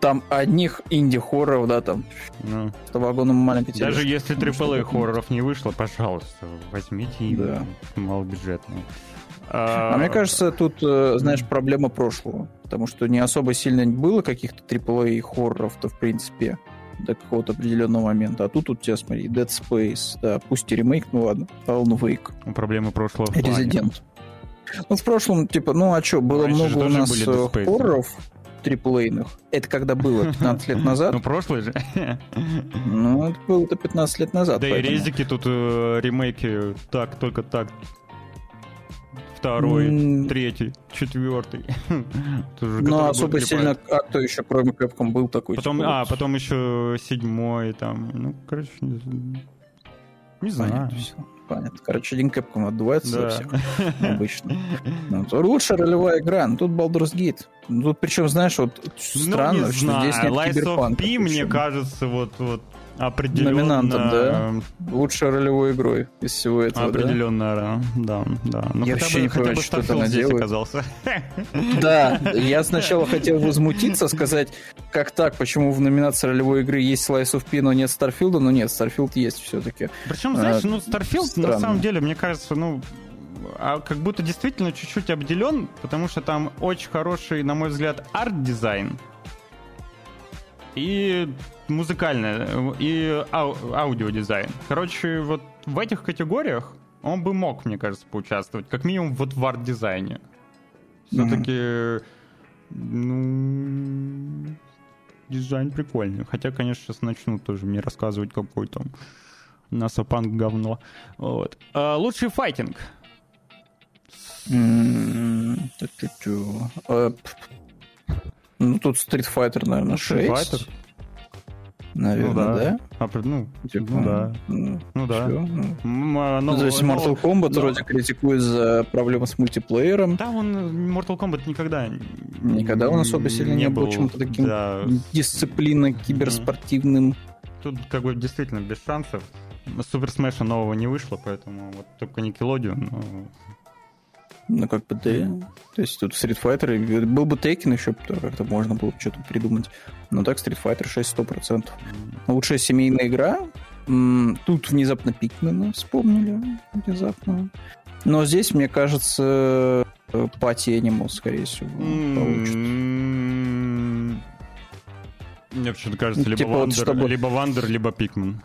там одних инди-хорроров, да, там, ну, с вагоном маленькой Даже если AAA хорроров не вышло, пожалуйста, возьмите да. малобюджетные. А, а мне кажется, тут, э, знаешь, проблема прошлого. Потому что не особо сильно было каких-то AAA хорроров-то, в принципе, до какого-то определенного момента. А тут у тебя, смотри, Dead Space, да, пусть и ремейк, ну ладно, Alan Wake. Проблемы прошлого Резидент. Ну, в прошлом, типа, ну а что, было Раньше много у нас э, хорроров, триплейных. Это когда было 15 лет (laughs) назад. Ну, прошлый же. Ну, это было-то 15 лет назад. Да и резики тут э, ремейки так, только так. Второй, третий, четвертый. (laughs) Ну, особо сильно, а кто еще, кроме Capcom, был такой? Потом, типа, а, потом еще седьмой, там, ну, короче, не знаю понятно. Короче, один Capcom отдувается да. всех (laughs) обычно. Ну, лучшая ролевая игра. Ну, тут Baldur's Gate. Ну, тут причем, знаешь, вот странно, ну, что здесь нет Lies of P, мне кажется, вот, вот определенно... Номинантом, да? Лучшей ролевой игрой из всего этого, Определенно, да, да. да. Ну, Я вообще не понимаю, что это делает. оказался. Да, я сначала хотел возмутиться, сказать, как так, почему в номинации ролевой игры есть Lies of P, но нет Starfield а, но нет, Starfield есть все-таки. Причем, знаешь, а, ну, Starfield, на самом деле, мне кажется, ну, а как будто действительно чуть-чуть обделен, потому что там очень хороший, на мой взгляд, арт-дизайн. И музыкальное, и ау- аудиодизайн. Короче, вот в этих категориях он бы мог, мне кажется, поучаствовать. Как минимум вот в арт-дизайне. Все-таки, mm-hmm. ну, дизайн прикольный. Хотя, конечно, сейчас начнут тоже мне рассказывать, какой там насапанк говно. Вот. А, лучший файтинг. Mm-hmm. Ну, тут Street Fighter, наверное, 6. Street Fighter? Наверное, ну, да. да? А, ну, типа, ну, да. Ну, ну да. Ну. А, ну, То есть Mortal Kombat вроде критикует за проблемы с мультиплеером. Да, он Mortal Kombat никогда... Никогда он особо сильно не, не был почему-то таким да. дисциплинно киберспортивным. Тут как бы действительно без шансов. Супер Смеша нового не вышло, поэтому вот только Nickelodeon. Но... Ну, как бы, да. То есть тут Street Fighter, был бы Tekken еще, как-то можно было что-то придумать. Но так Street Fighter 6 100%. Лучшая семейная игра. Тут внезапно Pikmin а вспомнили. Внезапно. Но здесь, мне кажется, Party Animals, скорее всего, получит. Мне почему-то кажется, либо, типа Wonder, вот, чтобы... либо Wonder, либо Pikmin.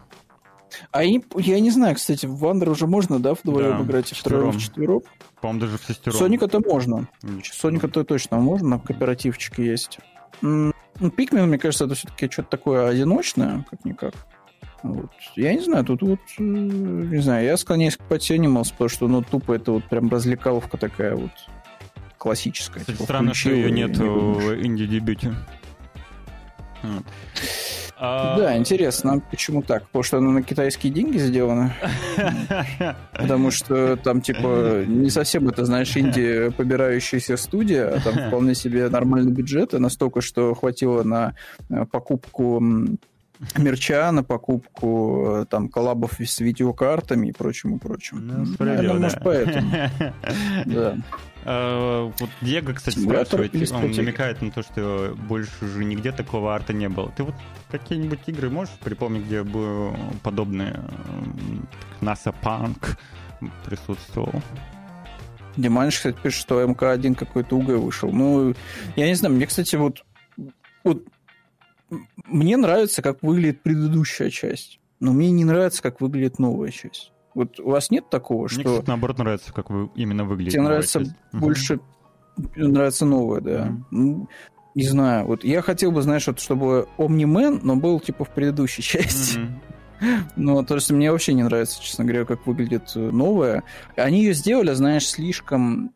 А я не знаю, кстати, в Wonder уже можно, да, вдвоем да, играть, и втроем, в четвером? По-моему, даже в шестером. Соника-то можно. Соника-то точно можно, кооперативчик есть. Ну, Пикмен, мне кажется, это все-таки что-то такое одиночное, как-никак. Вот. Я не знаю, тут вот, э, не знаю, я склоняюсь к Animals, потому что, ну, тупо это вот прям развлекаловка такая вот классическая. Кстати, типа, странно, что ее нет в инди-дебюте. Вот. А... Да, интересно, почему так? Потому что она на китайские деньги сделана? (laughs) Потому что там, типа, не совсем это, знаешь, Индия побирающаяся студия, а там (laughs) вполне себе нормальный бюджет, и настолько, что хватило на э, покупку мерча, на покупку э, там коллабов с видеокартами и прочим, и прочим. Ну, Наверное, да. может, поэтому. (laughs) Да. А, вот Диего, кстати, спрашивает, он намекает на то, что больше уже нигде такого арта не было. Ты вот какие-нибудь игры можешь припомнить, где бы подобные NASA Punk присутствовал? Диманш, кстати, пишет, что МК-1 какой-то УГ вышел. Ну, я не знаю, мне, кстати, вот, вот мне нравится, как выглядит предыдущая часть, но мне не нравится, как выглядит новая часть. Вот у вас нет такого, что... Мне, кстати, наоборот, нравится, как вы именно выглядит Тебе нравится часть. больше... Угу. Нравится новая, да. Угу. Не знаю. Вот я хотел бы, знаешь, вот, чтобы Omni-Man, но был, типа, в предыдущей части. Угу. (laughs) Ну, то есть мне вообще не нравится, честно говоря, как выглядит новая. Они ее сделали, знаешь, слишком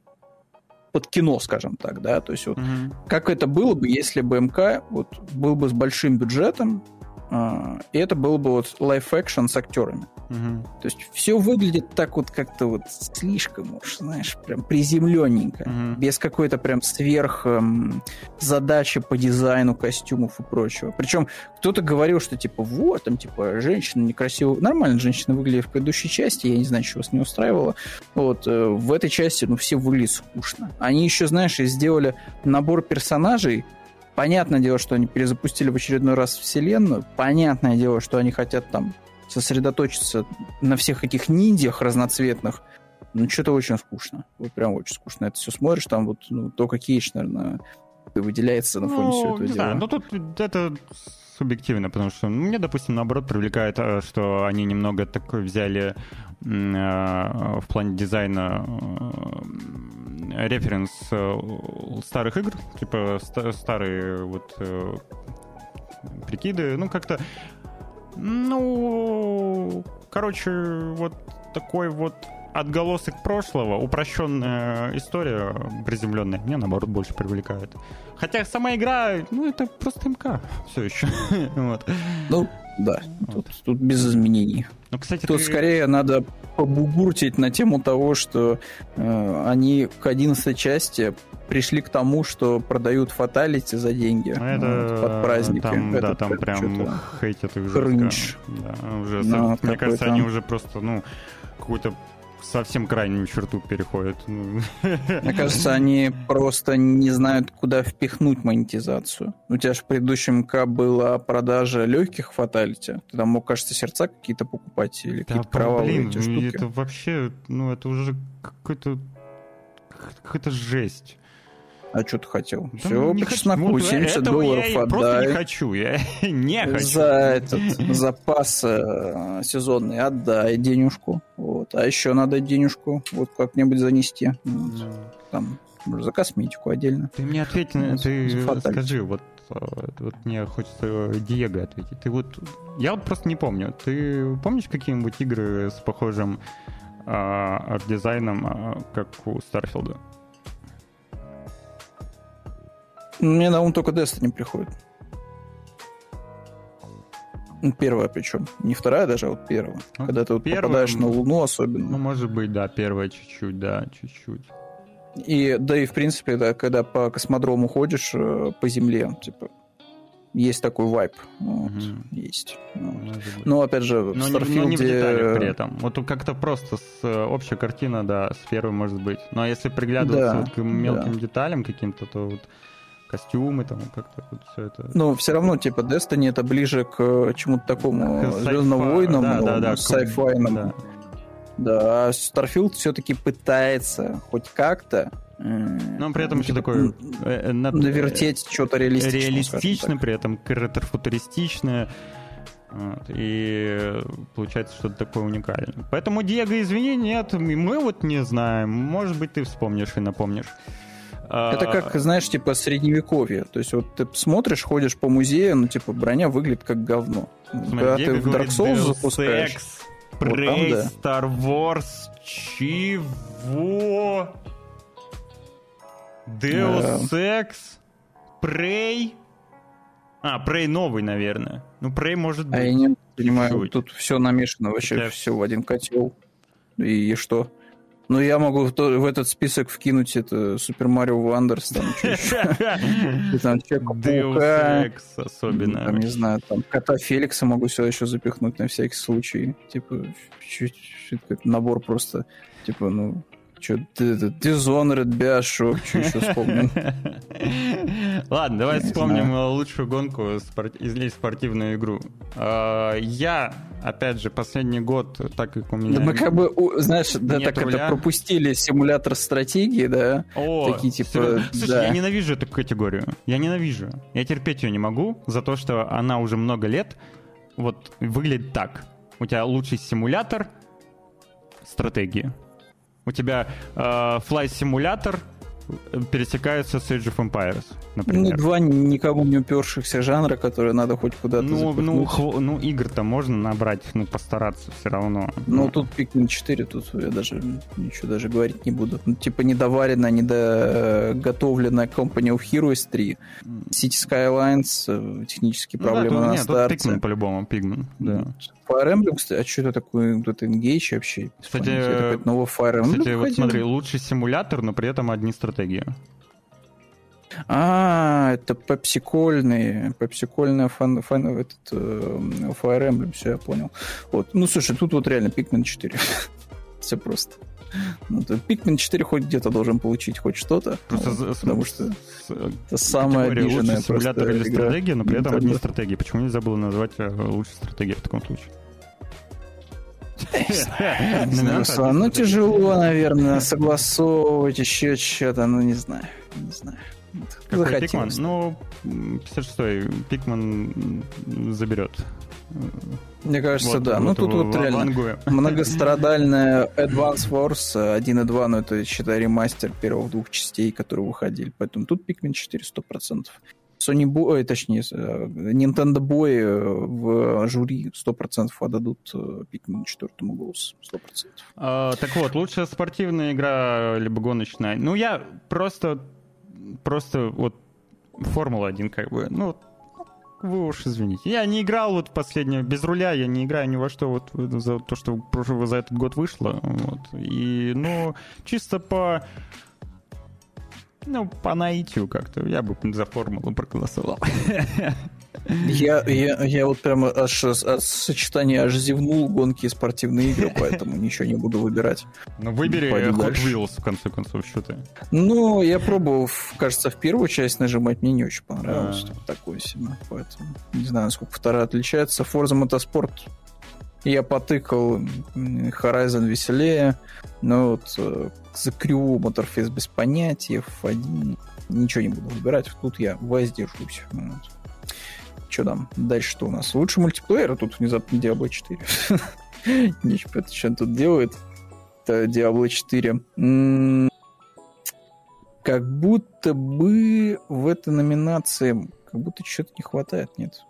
под кино, скажем так, да, то есть вот угу. как это было бы, если бы МК вот был бы с большим бюджетом, и это был бы вот live-action с актерами. Угу. То есть все выглядит так вот как-то вот слишком уж, знаешь, прям приземленненько, угу. без какой-то прям сверх эм, задачи по дизайну костюмов и прочего. Причем кто-то говорил, что типа вот, там типа женщина некрасиво... Нормально женщина выглядит в предыдущей части, я не знаю, что вас не устраивало. Вот, э, в этой части, ну, все выглядят скучно. Они еще, знаешь, сделали набор персонажей, Понятное дело, что они перезапустили в очередной раз вселенную. Понятное дело, что они хотят там сосредоточиться на всех этих ниндзях разноцветных. Ну, что-то очень скучно. Вот прям очень скучно. Это все смотришь, там вот ну, только Кейдж, наверное, выделяется на фоне ну, всего этого не дела. Знаю, ну, тут это субъективно, потому что ну, мне, допустим, наоборот привлекает, э, что они немного такой взяли в плане дизайна э, референс старых игр, типа старые вот прикиды, ну как-то, ну, короче, вот такой вот отголосок прошлого, упрощенная история приземленная, меня наоборот больше привлекает. Хотя сама игра, ну, это просто МК все еще. (laughs) вот. Ну, да, вот. тут, тут без изменений. Ну, кстати, тут ты... скорее надо побугуртить на тему того, что э, они к 11 части пришли к тому, что продают фаталити за деньги ну, это, вот, под праздники. Там, это да, там прям хейтят их жестко. Да, уже, ну, мне кажется, они уже просто, ну, какую-то совсем крайнюю черту переходят. Ну. Мне кажется, они просто не знают, куда впихнуть монетизацию. У тебя же в предыдущем МК была продажа легких фаталити. Ты там мог, кажется, сердца какие-то покупать или да, какие-то кровавые блин, эти штуки. Это вообще, ну это уже какой-то какая-то жесть. А что ты хотел? Да Все по чесноку, 70 долларов я отдай. просто не хочу, я (laughs) не хочу. За этот (laughs) запас э, сезонный отдай денежку. Вот. А еще надо денежку вот как-нибудь занести. Вот. Ну. Там, за косметику отдельно. Ты мне ответь, вот, ты скажи, вот, э, вот мне хочется Диего ответить. Ты вот, я вот просто не помню. Ты помнишь какие-нибудь игры с похожим а, арт-дизайном, а, как у Старфилда? Мне на ум только Destiny приходит. Ну, первая причем. Не вторая даже, а вот первая. Ну, Когда ты вот первая, попадаешь на Луну особенно. Ну, может быть, да, первая чуть-чуть, да, чуть-чуть. И, да и, в принципе, да, когда по космодрому ходишь э, по Земле, типа, есть такой вайп. Вот, угу. Есть. Вот. Но, опять же, в но Starfield... Не, но не в деталях при этом. Вот как-то просто с э, общая картина, да, с первой может быть. Но если приглядываться да, вот к мелким да. деталям каким-то, то вот костюмы, там, как-то вот все это. Ну, все равно, типа, Destiny это ближе к чему-то такому Звездным войнам, да, да, да, sci-fi. Да. да, а Starfield все-таки пытается хоть как-то э, но он при этом еще такой... Э, э, навертеть что-то реалистичное. Реалистично, при этом ретро-футуристичное. Вот, и получается что-то такое уникальное. Поэтому, Диего, извини, нет, мы вот не знаем. Может быть, ты вспомнишь и напомнишь. Это как, знаешь, типа средневековье. То есть вот ты смотришь, ходишь по музею, ну, типа, броня выглядит как говно. Смотри, Когда ты в Dark Souls запускаешь... Prey, вот там, да. Star Wars, чего? Deus Ex, Prey... А, Prey новый, наверное. Ну, Prey может быть. А я не понимаю, Чуть. тут все намешано вообще, все в один котел. И что? Ну, я могу в, то- в этот список вкинуть это Супер Марио Вандерс, там, (laughs) там Человека-паука, особенно. там, не знаю, там, Кота Феликса могу сюда еще запихнуть на всякий случай. Типа, чуть, чуть какой-то набор просто, типа, ну, что, Dishonored, Bioshock, что еще вспомнил. (laughs) Ладно, давай Не вспомним э, лучшую гонку спор- или спортивную игру. А, Я, опять же, последний год, так как у меня... Да мы как бы, знаешь, да так руля. это пропустили симулятор стратегии, да? О, такие, типа, серьезно? Слушай, да. я ненавижу эту категорию. Я ненавижу. Я терпеть ее не могу за то, что она уже много лет вот выглядит так. У тебя лучший симулятор стратегии. У тебя э, Fly симулятор пересекаются с Age of Empires, Ну, например. два никому не упершихся жанра, которые надо хоть куда-то Ну, ну, хво- ну, игр-то можно набрать, ну, постараться все равно. Ну, тут Pikmin 4, тут я даже ничего даже говорить не буду. Ну, типа недоваренная, недоготовленная Company of Heroes 3, City Skylines, э, технические Ну да, проблемы тут- на нет, тут старте. Pikmin по-любому, Пигмен, да. Fire Emblem, кстати, а что это такое, вот это Engage вообще? Кстати, это новый Fire Emblem Кстати, вот смотри, лучший симулятор, но при этом одни стратегии. А, это пепсикольный, пепсикольный фан, фан, этот, э, Fire Emblem, все, я понял. Вот. Ну, слушай, тут вот реально Pikmin 4. (laughs) Все просто. Ну, то Pikmin 4 хоть где-то должен получить хоть что-то, Просто вот, за- с- потому что с- это самая обиженная лучший симулятор или игра стратегия, но при этом Nintendo. одни стратегии. Почему нельзя было назвать э, лучшей стратегией в таком случае? Не знаю, Номинация Руслан, ну тяжело, наверное, согласовывать еще что-то, ну не знаю, не знаю. Какой захотелось. Пикман? Ну, м, 56-й Пикман заберет. Мне кажется, Вот- да. Ну вот тут в- вот реально Вангуе. многострадальная Advance Wars э, 1.2, но это, считай, ремастер первых двух частей, которые выходили. Поэтому тут Pikmin 4 100%. Sony Boy, ой, точнее, э, Nintendo Boy э, в жюри 100% отдадут э, Pikmin 4 голосу. 100%. А, так вот, лучшая спортивная игра, либо гоночная. Ну, я просто, просто вот Формула-1 как бы, ну, вы уж извините. Я не играл вот последнее, без руля, я не играю ни во что вот за то, что за этот год вышло. Вот. И, ну, чисто по ну, по наитию как-то. Я бы за формулу проголосовал. Я, я, я вот прямо аж от сочетания аж зевнул гонки и спортивные игры, (laughs) поэтому ничего не буду выбирать. Ну, выбери Пойду Hot дальше. Wheels, в конце концов, что ты. Ну, я пробовал, кажется, в первую часть нажимать, мне не очень понравилось. А. Типа, такое себе, поэтому не знаю, насколько вторая отличается. Forza Motorsport я потыкал, Horizon веселее, но вот за Crew Motorfest без понятия, F1 ничего не буду выбирать, тут я воздержусь. Вот. Что там? Дальше что у нас? Лучший мультиплеер, а тут внезапно Diablo 4. (laughs) Ничего, это что тут делает? Это Diablo 4. М, как будто бы в этой номинации как будто что-то не хватает, нет?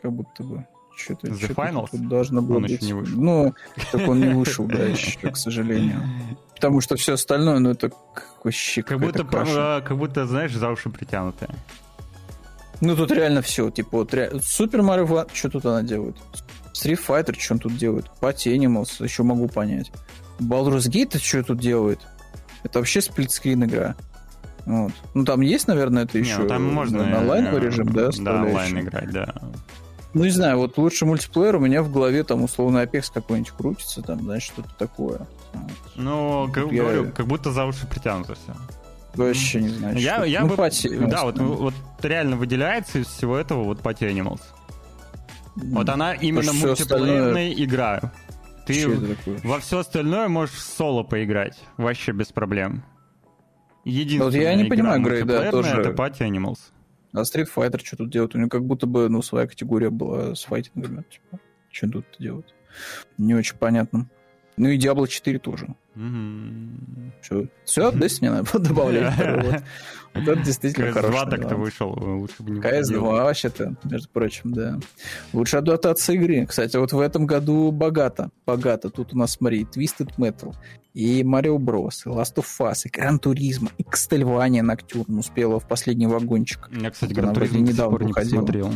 Как будто бы что-то The что-то Finals? тут должно было Он быть. еще не вышел. Ну, так он не вышел, да, еще, к сожалению. (laughs) Потому что все остальное, ну, это вообще Как будто, каша. а, как будто, знаешь, за уши притянутые. Ну, тут реально все. Типа, вот ре... Супер Марио Ван- что тут она делает? Street Fighter, что он тут делает? Party Animals, еще могу понять. Baldur's Gate, что тут делает? Это вообще сплитскрин игра. Вот. Ну, там есть, наверное, это Не, еще ну там можно... на онлайновый э, режим, да, Да, онлайн играть, да. Ну, не знаю, вот лучший мультиплеер у меня в голове там условно Apex какой-нибудь крутится, там, знаешь, что-то такое. Ну, как, Я- говорю, как будто за уши притянуто все. Вообще не знаю. Я, что. я ну, бы... Animals, да, вот, да. вот реально выделяется из всего этого вот Party Animals. Вот она именно всё мультиплеерная игра. Ты во все остальное можешь соло поиграть. Вообще без проблем. Единственная Вот я не игра понимаю, Грей, да, тоже- это Party Animals. А Street Fighter что тут делает? У него как будто бы, ну, своя категория была с файтингами. Типа, что тут делать? Не очень понятно. Ну и Diablo 4 тоже. Мгм. Все, все Destiny надо добавлять. Вот. Вот это действительно CS2 хорошо. так-то вышел, лучше бы не CS2 выходил. вообще-то, между прочим, да. Лучшая адаптация игры. Кстати, вот в этом году богато. Богато. Тут у нас, смотри, Twisted Metal, и Mario Bros, и Last of Us, и Gran Turismo, и Castlevania Nocturne успела в последний вагончик. Я, кстати, до сих недавно не посмотрел.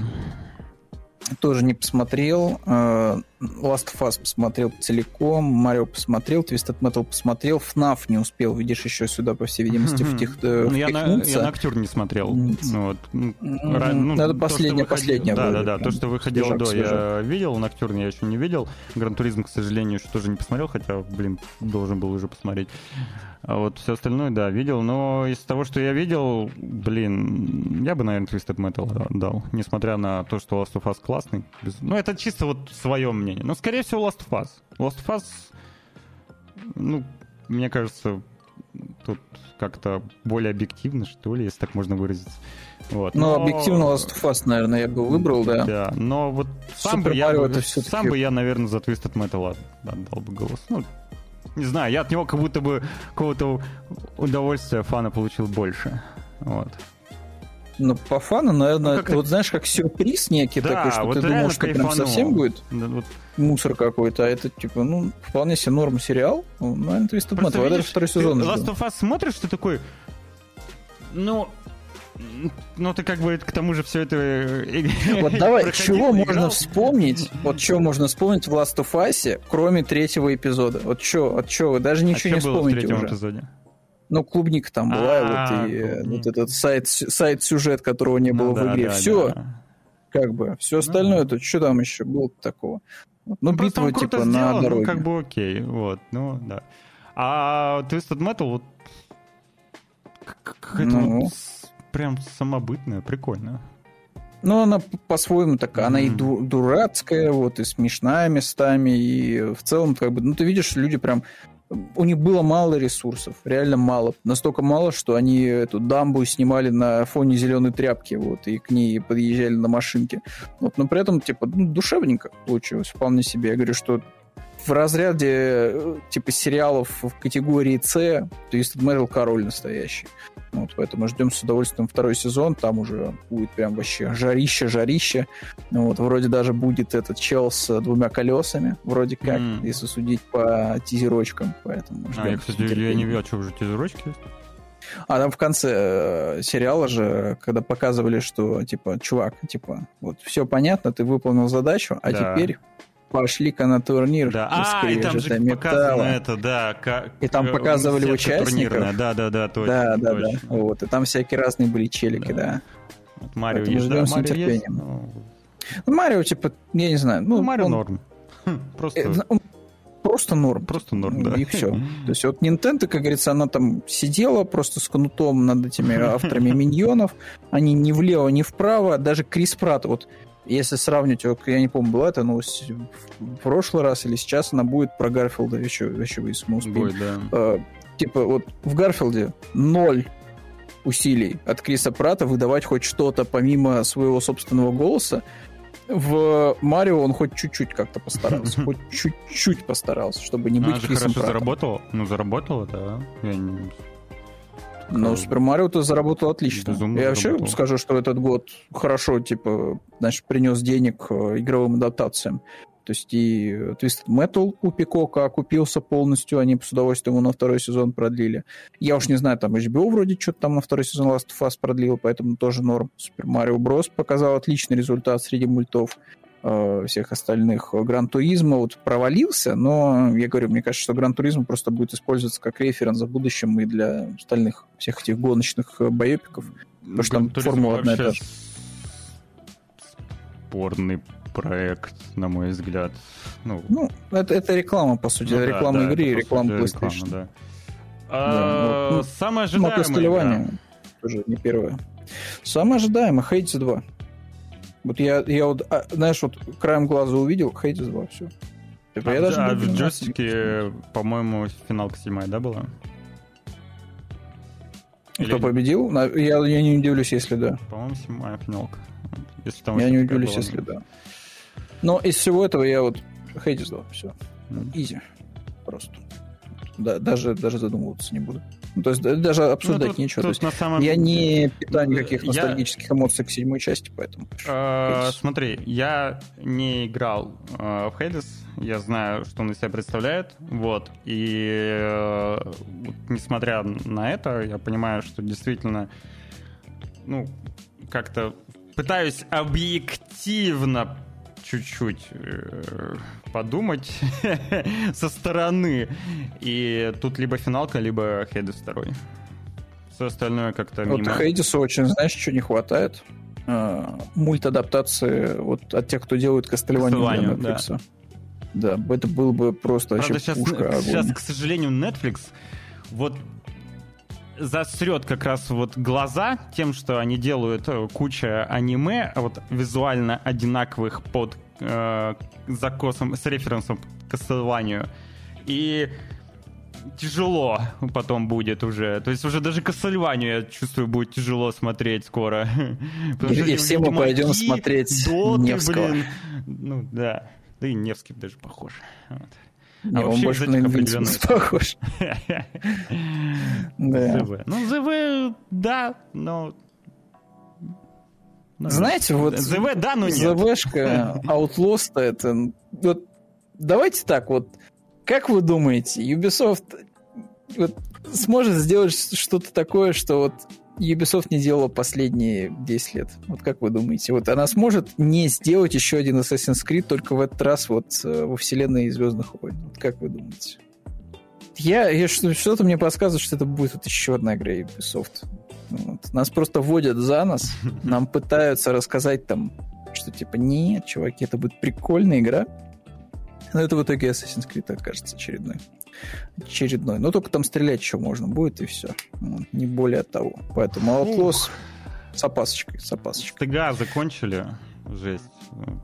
Тоже не посмотрел. Э, Last of Us посмотрел целиком, Марио посмотрел, Twisted Metal посмотрел, FNAF не успел, видишь, еще сюда, по всей видимости, в тех ну, я, на, я на актер не смотрел. Ну, вот. ну, ну, это последнее, последнее. Да, да, да, то, что выходило до, я видел, Ноктюрн я еще не видел. Гран Туризм, к сожалению, еще тоже не посмотрел, хотя, блин, должен был уже посмотреть. А вот все остальное, да, видел. Но из того, что я видел, блин, я бы, наверное, Twisted Metal дал. Несмотря на то, что Last of Us классный. Ну, это чисто вот свое мнение. Но, скорее всего, Last of Us. Last of Us, ну, мне кажется, тут как-то более объективно, что ли, если так можно выразиться. Вот. Ну, но... объективно Last of Us, наверное, я бы выбрал, да. Да, но вот сам бы, я, сам бы я, наверное, за Twisted Metal отдал бы голос. Ну, не знаю, я от него как будто бы какого-то удовольствия фана получил больше. Вот. Ну, по фану, наверное, ну, как вот знаешь, как сюрприз некий да, такой, что вот ты думаешь, что прям совсем будет да, вот. мусор какой-то, а это, типа, ну, вполне себе норм сериал. Ну, наверное, Metal, я даже второй сезон Last of Us смотришь, ты такой, ну, ну, ты как бы к тому же все это... Э, (laughs) вот давай, чего можно вспомнить, вот что можно вспомнить в Last of Us, кроме третьего эпизода? Вот что, от чего? Даже а ничего не вспомните уже. эпизоде? Ну, клубника там была, а, вот, и э, вот этот сайт, сайт сюжет, которого не ну было в игре. Все, как бы, все ну остальное, тут что там еще было такого? Ну, ну битва, типа, на дороге. Ну, как бы окей, вот, ну, да. А Twisted Metal, вот, какая-то ну прям самобытная, прикольно. Ну, она по-своему такая, mm-hmm. она и ду- дурацкая, вот, и смешная местами, и в целом, как бы, ну, ты видишь, люди прям у них было мало ресурсов, реально мало. Настолько мало, что они эту дамбу снимали на фоне зеленой тряпки, вот, и к ней подъезжали на машинке. Вот, но при этом, типа, ну, душевненько получилось, вполне себе. Я говорю, что в разряде э, типа сериалов в категории С, то есть Metal король настоящий. Вот, поэтому ждем с удовольствием второй сезон. Там уже будет прям вообще жарище-жарище. Вот, вроде даже будет этот чел с двумя колесами, вроде как, mm. если судить по тизерочкам. Поэтому ждем а, я, кстати, я не видел, что уже тизерочки есть? А там в конце э, сериала же, когда показывали, что, типа, чувак, типа, вот все понятно, ты выполнил задачу, а да. теперь пошли-ка на турнир. Да. А, и там же показано это, да. Как, и там показывали участников. Да, да, да, точно. Да, да, точно. да. Вот, и там всякие разные были челики, да. да. Вот Марио есть, да, Марио есть. Ну... Марио, типа, я не знаю. Ну, ну Марио он... норм. Просто... Э, он просто норм. Просто норм, да. И все. То есть вот Nintendo, как говорится, она там сидела просто с кнутом над этими авторами (laughs) миньонов. Они ни влево, ни вправо. Даже Крис Пратт, вот если сравнить, я не помню, была это новость в прошлый раз или сейчас, она будет про Гарфилда еще, еще вы мы успеем. Будет, да. А, типа вот в Гарфилде ноль усилий от Криса Прата выдавать хоть что-то помимо своего собственного голоса. В Марио он хоть чуть-чуть как-то постарался, (laughs) хоть чуть-чуть постарался, чтобы не быть Крисом Пратом. заработал, ну заработало, да. Я не но Супер Марио-то заработал отлично. Безумно Я вообще заработал. скажу, что этот год хорошо, типа, знаешь, принес денег э, игровым адаптациям. То есть и Twisted Metal у Пикока окупился полностью, они с удовольствием его на второй сезон продлили. Я уж не знаю, там HBO вроде что-то там на второй сезон Last of Us продлил, поэтому тоже норм. Super Mario Bros. показал отличный результат среди мультов. Э, всех остальных. Гран Туризма вот провалился, но я говорю, мне кажется, что Гран Туризм просто будет использоваться как референс в будущем и для остальных всех этих гоночных э, боепиков. Потому что там формула одна и та же. Спорный проект, на мой взгляд. Ну, ну это, это реклама, по сути. Ну, реклама да, игры и реклама PlayStation. Реклама, да. А, ну, самое ожидаемое. Да. Тоже не первое. Самое ожидаемое Hades 2. Вот я, я вот, а, знаешь, вот краем глаза увидел, Хейдис 2, все. Типа, а, я даже а в джойстике, по-моему, финалка седьмая, да, была? Или... Кто победил? Я, я не удивлюсь, если да. По-моему, седьмая финалка. Если там я не удивлюсь, была... если да. Но из всего этого я вот Хейдис 2, все. Изи. Просто. Да, даже, даже задумываться не буду. Ну, то есть даже обсуждать ну, тут, нечего. Тут на самом... Я не питаю никаких ностальгических я... эмоций к седьмой части, поэтому... Э, смотри, я не играл э, в Hades, я знаю, что он из себя представляет, вот, и э, несмотря на это, я понимаю, что действительно, ну, как-то пытаюсь объективно чуть-чуть э, подумать (laughs) со стороны. И тут либо финалка, либо Хейдес второй. Все остальное как-то Вот мимо. Хейдису очень, знаешь, что не хватает? А, мульт-адаптации вот от тех, кто делает Кастельванию для Castlevania, да. Netflix. Да, это было бы просто Правда, вообще сейчас, пушка огонь. сейчас, к сожалению, Netflix вот засрет как раз вот глаза тем, что они делают э, куча аниме, а вот визуально одинаковых под э, закосом, с референсом к Castlevania. И тяжело потом будет уже. То есть уже даже Castlevania, я чувствую, будет тяжело смотреть скоро. (laughs) И- что и все мы пойдем смотреть Доты, Невского. блин. Ну да. Да и Невский даже похож. Вот. Не, а он больше на этих Invincible определенных- похож. (laughs) Да. ЗВ. Ну, ЗВ, да, но... ну, Знаете, вот ЗВ, да, но нет. ЗВшка, (laughs) Outlost это... Вот, давайте так, вот, как вы думаете, Ubisoft вот, сможет сделать что-то такое, что вот Ubisoft не делала последние 10 лет? Вот как вы думаете? Вот она сможет не сделать еще один Assassin's Creed, только в этот раз вот э, во вселенной Звездных войн? Вот как вы думаете? Я, я что- что-то мне подсказывает, что это будет вот еще одна игра Ubisoft. Вот. Нас просто вводят за нос, (laughs) нам пытаются рассказать там, что типа, нет, чуваки, это будет прикольная игра. Но это в итоге Assassin's Creed окажется очередной. Очередной. Но только там стрелять еще можно будет, и все. Не более того. Поэтому Outlaws с опасочкой, с опасочкой. ТГА закончили. Жесть.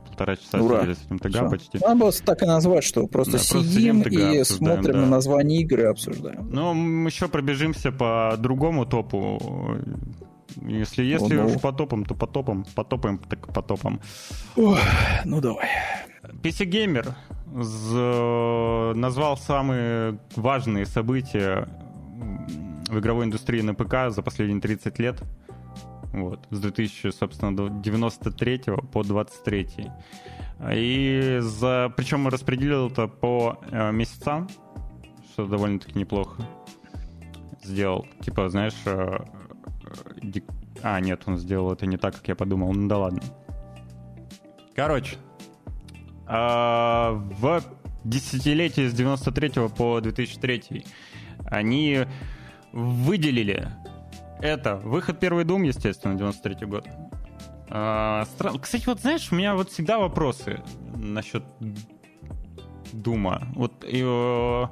Полтора часа Ура. сидели с этим ТГА Всё. почти. Надо было так и назвать, что просто Да, просто сидим ТГА и смотрим да. на название игры и обсуждаем. Но мы еще пробежимся по другому топу. Если, если О, ну. уж по топам, то по топам. По топам, так по топам. Ох, ну давай. PC Gamer з- назвал самые важные события в игровой индустрии на ПК за последние 30 лет. Вот, с 2000, собственно, до 93 по 23. И за... Причем распределил это по э, месяцам, что довольно-таки неплохо сделал. Типа, знаешь, э, э, а, нет, он сделал это не так, как я подумал. Ну да ладно. Короче, а, в десятилетие с 93 по 2003 они выделили это. Выход первый Doom, естественно, 93 год. А, Кстати, вот знаешь, у меня вот всегда вопросы насчет Дума. Вот, и, э,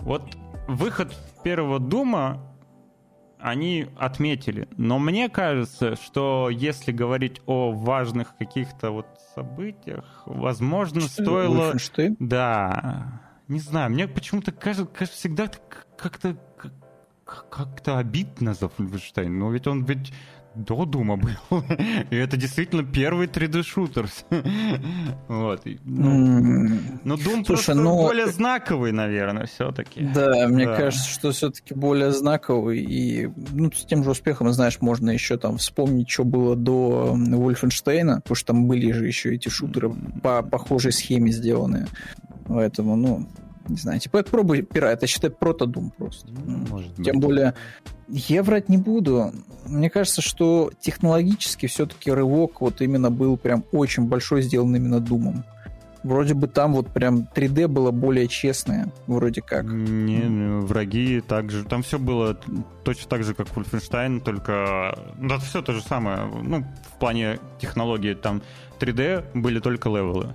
вот выход первого Дума они отметили. Но мне кажется, что если говорить о важных каких-то вот событиях, возможно, стоило... Wolfenstein? Да. Не знаю, мне почему-то кажется, кажется всегда как-то как- как-то обидно за Фульвенштейн. Но ведь он ведь до Дума был. (laughs) И это действительно первый 3D-шутер. (laughs) Вот. Ну, Дум Слушай, просто ну, более знаковый, наверное, все-таки. Да, мне Да. кажется, что все-таки более знаковый. И ну, с тем же успехом, знаешь, можно еще там вспомнить, что было до Вольфенштейна, потому что там были же еще эти шутеры по похожей схеме сделанные. Поэтому, ну, не знаю, типа это пробуй пира, это считай протодум просто. Ну, может быть. Тем более, я врать не буду. Мне кажется, что технологически все-таки рывок вот именно был прям очень большой, сделан именно Думом. Вроде бы там вот прям 3D было более честное, вроде как. Не, не, враги также. Там все было точно так же, как Wolfenstein, только... Ну, это все то же самое. Ну, в плане технологии там 3D были только левелы.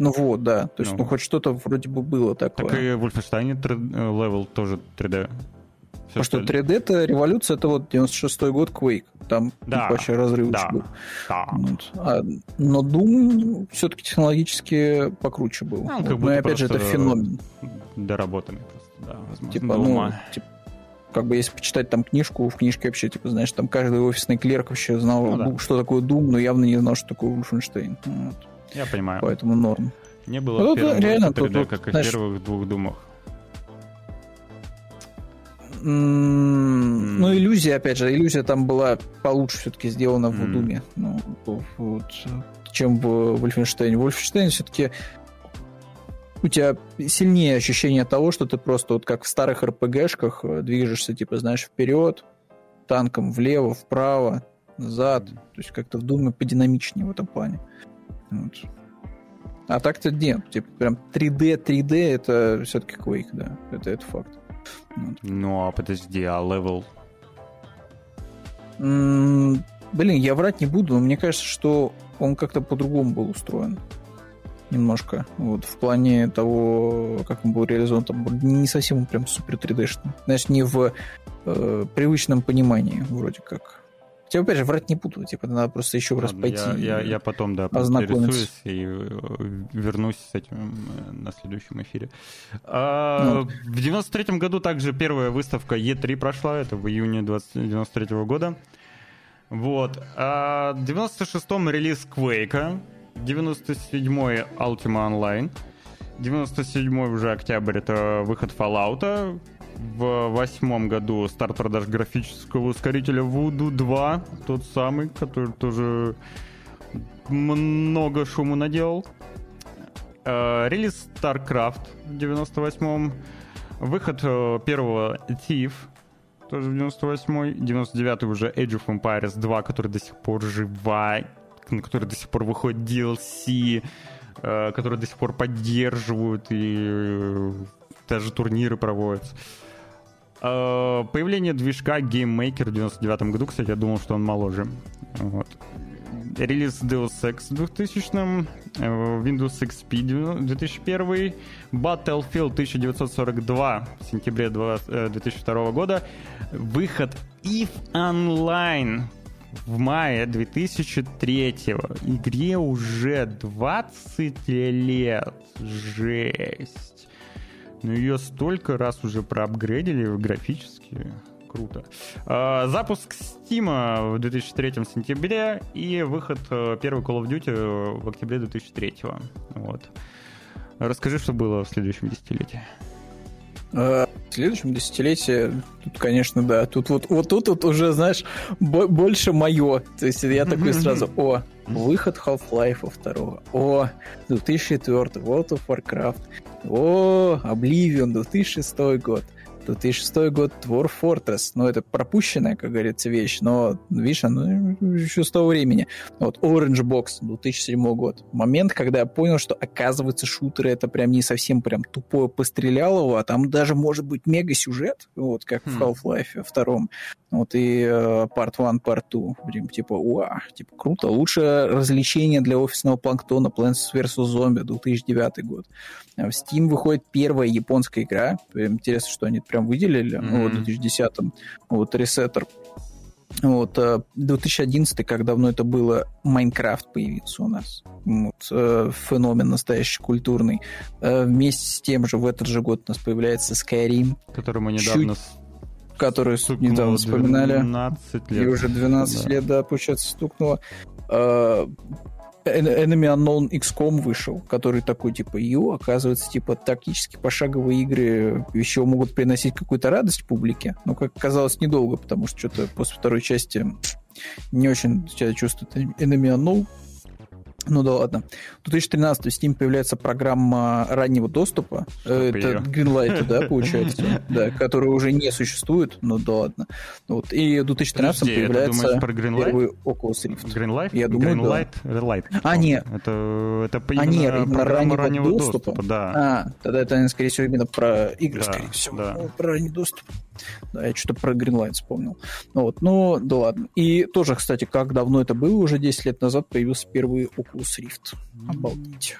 Ну вот, да. То есть, Ну. ну, хоть что-то вроде бы было такое. Так и в Wolfenstein 3 э, level тоже 3D. Всё Потому что остальное- 3D это революция, это вот 96-й год Quake. Там Да, вообще разрыв да. был. Да. Вот. А, но Doom все-таки технологически покруче был. Ну, Вот. как будто и опять же, это феномен. Доработанный просто, да, возможно. Типа, до ну, типа, как бы если почитать там книжку, в книжке вообще, типа, знаешь, там каждый офисный клерк вообще знал, Ну да. что такое Doom, но явно не знал, что такое Wolfenstein. Вот. Я понимаю. Поэтому норм. Не было в первом да, реально, Wolfenstein 3D, тут- как и в первых двух думах. Ну, иллюзия, опять же, иллюзия там была получше все-таки сделана в. Думе, ну, вот, чем в Wolfenstein. Wolfenstein все-таки у тебя сильнее ощущение того, что ты просто вот как в старых РПГшках э, движешься, типа, знаешь, вперед, танком влево, вправо, назад. То есть как-то в Думе подинамичнее в этом плане. Вот. А так-то нет. Типа прям 3D, 3D это все-таки Quake, да. Это, это факт. Вот. Ну, а подожди, а level? М-м, блин, я врать не буду, но мне кажется, что он как-то по-другому был устроен. Немножко. Вот в плане того, как он был реализован, там не совсем прям супер 3D-шный. Знаешь, не в э, привычном понимании, вроде как. Хотя, опять же, врать не буду, типа, надо просто еще раз пойти. Я, я, я потом, да, поинтересуюсь и э, вернусь с этим э, на следующем эфире. А, ну. В 93-м году также первая выставка E3 прошла, это в июне 20, 93 -го года. Вот. А в 96-м релиз Quake, 97-й Ultima Online, 97-й уже октябрь это выход Fallout, в восьмом году старт продаж графического ускорителя Voodoo 2, тот самый, который тоже много шума наделал. Э, релиз StarCraft в 98-м. Выход э, первого Thief тоже в 98-й. 99-й уже Age of Empires 2, который до сих пор жива, на который до сих пор выходит DLC, э, который до сих пор поддерживают и даже турниры проводятся. Э, появление движка GameMaker в 99 году, кстати, я думал, что он моложе. Вот. Релиз Deus Ex в 2000 э, Windows XP 2001, Battlefield 1942 в сентябре 2002 э, года, выход EVE Online в мае 2003 Игре уже 20 лет. Жесть. Но ее столько раз уже проапгрейдили графически. Круто. А, запуск Steam в 2003 сентябре и выход э, первый Call of Duty в октябре 2003. Вот. Расскажи, что было в следующем десятилетии. А, в следующем десятилетии, тут, конечно, да, тут вот, вот тут вот уже, знаешь, больше мое. То есть я такой сразу, о, выход Half-Life 2, о, 2004, World of Warcraft, о, Oblivion, 2006 год. 2006 год Dwarf Fortress. Ну, это пропущенная, как говорится, вещь, но, видишь, оно еще с того времени. Вот Orange Box, 2007 год. Момент, когда я понял, что, оказывается, шутеры это прям не совсем прям тупое пострелялово, а там даже может быть мега-сюжет, вот, как в хм. Half-Life втором. Вот, и uh, Part 1, Part 2. Прям, типа, уа, типа, круто. Лучшее развлечение для офисного планктона Plants vs. Zombie, 2009 год. В Steam выходит первая японская игра. Интересно, что они прям выделили mm-hmm. в 2010-м. Вот Resetter. Вот, 2011, э, как давно это было, Майнкрафт появился у нас. Вот, э, феномен настоящий культурный. Э, вместе с тем же в этот же год у нас появляется Skyrim. Который мы недавно Чуть который стукнуло недавно вспоминали. 12 лет. И уже 12 да. лет, да, получается, стукнуло. Enemy Unknown XCOM вышел, который такой, типа, ю, оказывается, типа, тактически пошаговые игры еще могут приносить какую-то радость публике, но, как оказалось, недолго, потому что что-то после второй части не очень себя чувствует Enemy Unknown. Ну да ладно. В 2013 в Steam появляется программа раннего доступа. Что Это Greenlight, да, (laughs) получается, да, которая уже не существует, ну да ладно. Вот. И в 2013 Подожди, появляется это про Greenlight? первый Oculus Rift. Greenlight? Я думаю, Greenlight? да. Relight. А, нет. Это, это а, нет, именно раннего, раннего доступа. доступа. Да. А, тогда это, скорее всего, именно про игры, да, скорее всего. Да. Про ранний доступ. Да, я что-то про Greenlight вспомнил. Ну, вот, ну, да ладно. И тоже, кстати, как давно это было, уже 10 лет назад появился первый Oculus Rift. Обалдеть.